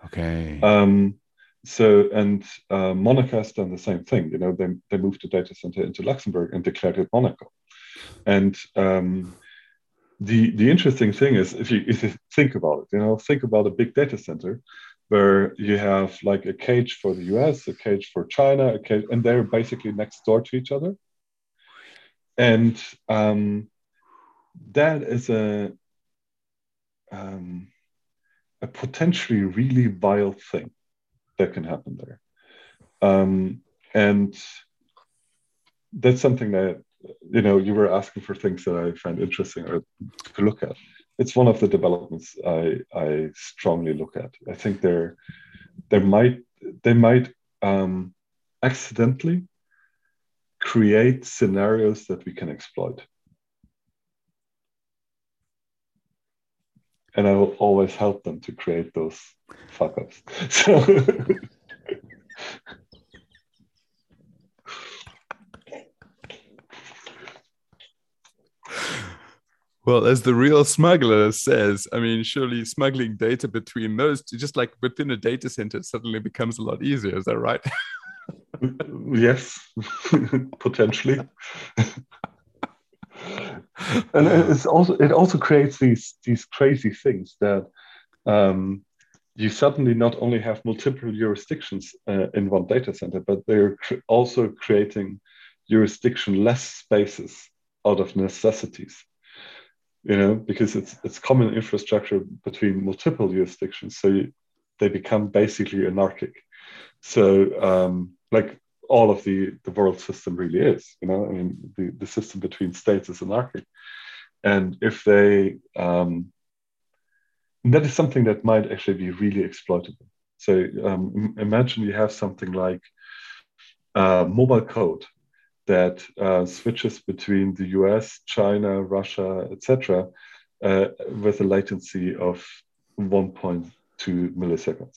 Okay. Um, so and uh, monaco has done the same thing you know they, they moved the data center into luxembourg and declared it monaco. And um, the the interesting thing is if you if you think about it you know think about a big data center where you have like a cage for the US, a cage for China, a cage, and they're basically next door to each other. And um, that is a um, a potentially really vile thing that can happen there. Um, and that's something that you know you were asking for things that I find interesting or to look at. It's one of the developments I I strongly look at. I think there there might they might um, accidentally create scenarios that we can exploit. And I will always help them to create those fuck ups. So Well, as the real smuggler says, I mean, surely smuggling data between those, just like within a data center, suddenly becomes a lot easier. Is that right? yes, potentially. and it's also it also creates these these crazy things that um, you suddenly not only have multiple jurisdictions uh, in one data center, but they're cr- also creating jurisdiction-less spaces out of necessities. You know, because it's it's common infrastructure between multiple jurisdictions, so you, they become basically anarchic. So, um, like all of the the world system really is, you know, I mean, the, the system between states is anarchic, and if they um, that is something that might actually be really exploitable. So um, imagine you have something like uh, mobile code that uh, switches between the US, China, Russia, etc., uh, with a latency of 1.2 milliseconds.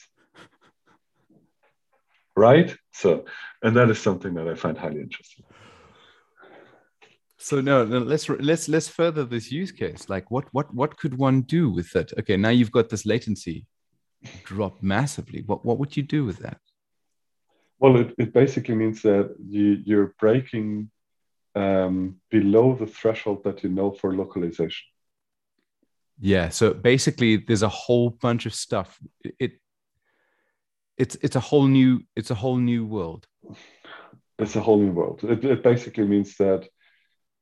Right? So, and that is something that I find highly interesting. So no, no, let's let's let's further this use case. Like, what what what could one do with that? Okay, now you've got this latency drop massively. What what would you do with that? Well, it, it basically means that you, you're breaking um, below the threshold that you know for localization. Yeah. So basically, there's a whole bunch of stuff. It it's it's a whole new it's a whole new world. It's a whole new world. It, it basically means that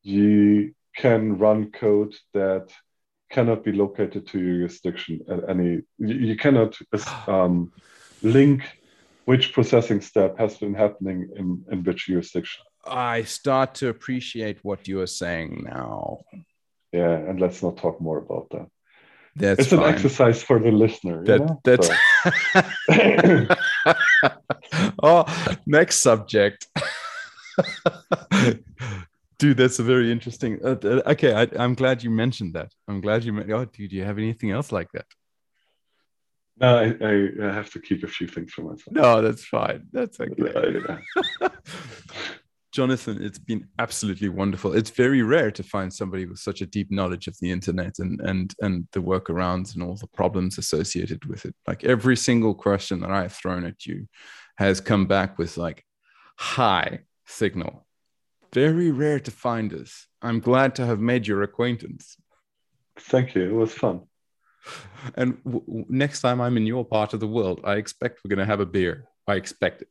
you can run code that cannot be located to your jurisdiction at any you cannot um, link which processing step has been happening in, in which jurisdiction? I start to appreciate what you are saying now. Yeah and let's not talk more about that. That's it's fine. an exercise for the listener that, that's oh next subject. Dude that's a very interesting uh, uh okay I, am glad you mentioned that. I'm glad you oh dude do you have anything else like that no I, I, I have to keep a few things for myself no that's fine that's okay jonathan it's been absolutely wonderful it's very rare to find somebody with such a deep knowledge of the internet and and and the workarounds and all the problems associated with it like every single question that i've thrown at you has come back with like high signal very rare to find us. I'm glad to have made your acquaintance. Thank you. It was fun. And w- next time I'm in your part of the world, I expect we're going to have a beer. I expect it.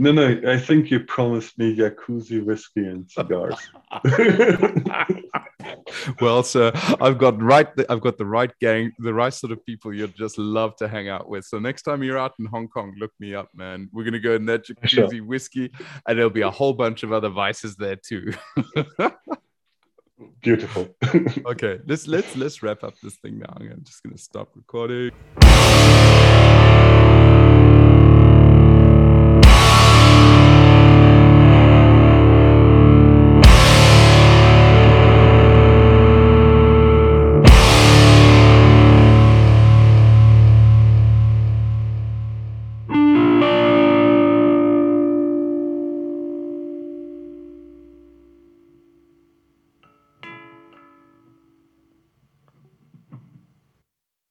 No, no, I think you promised me jacuzzi whiskey and cigars. well, sir, I've got right, I've got the right gang, the right sort of people you'd just love to hang out with. So next time you're out in Hong Kong, look me up, man. We're gonna go in that jacuzzi sure. whiskey, and there'll be a whole bunch of other vices there too. Beautiful. okay, let's let's let's wrap up this thing now. I'm just gonna stop recording.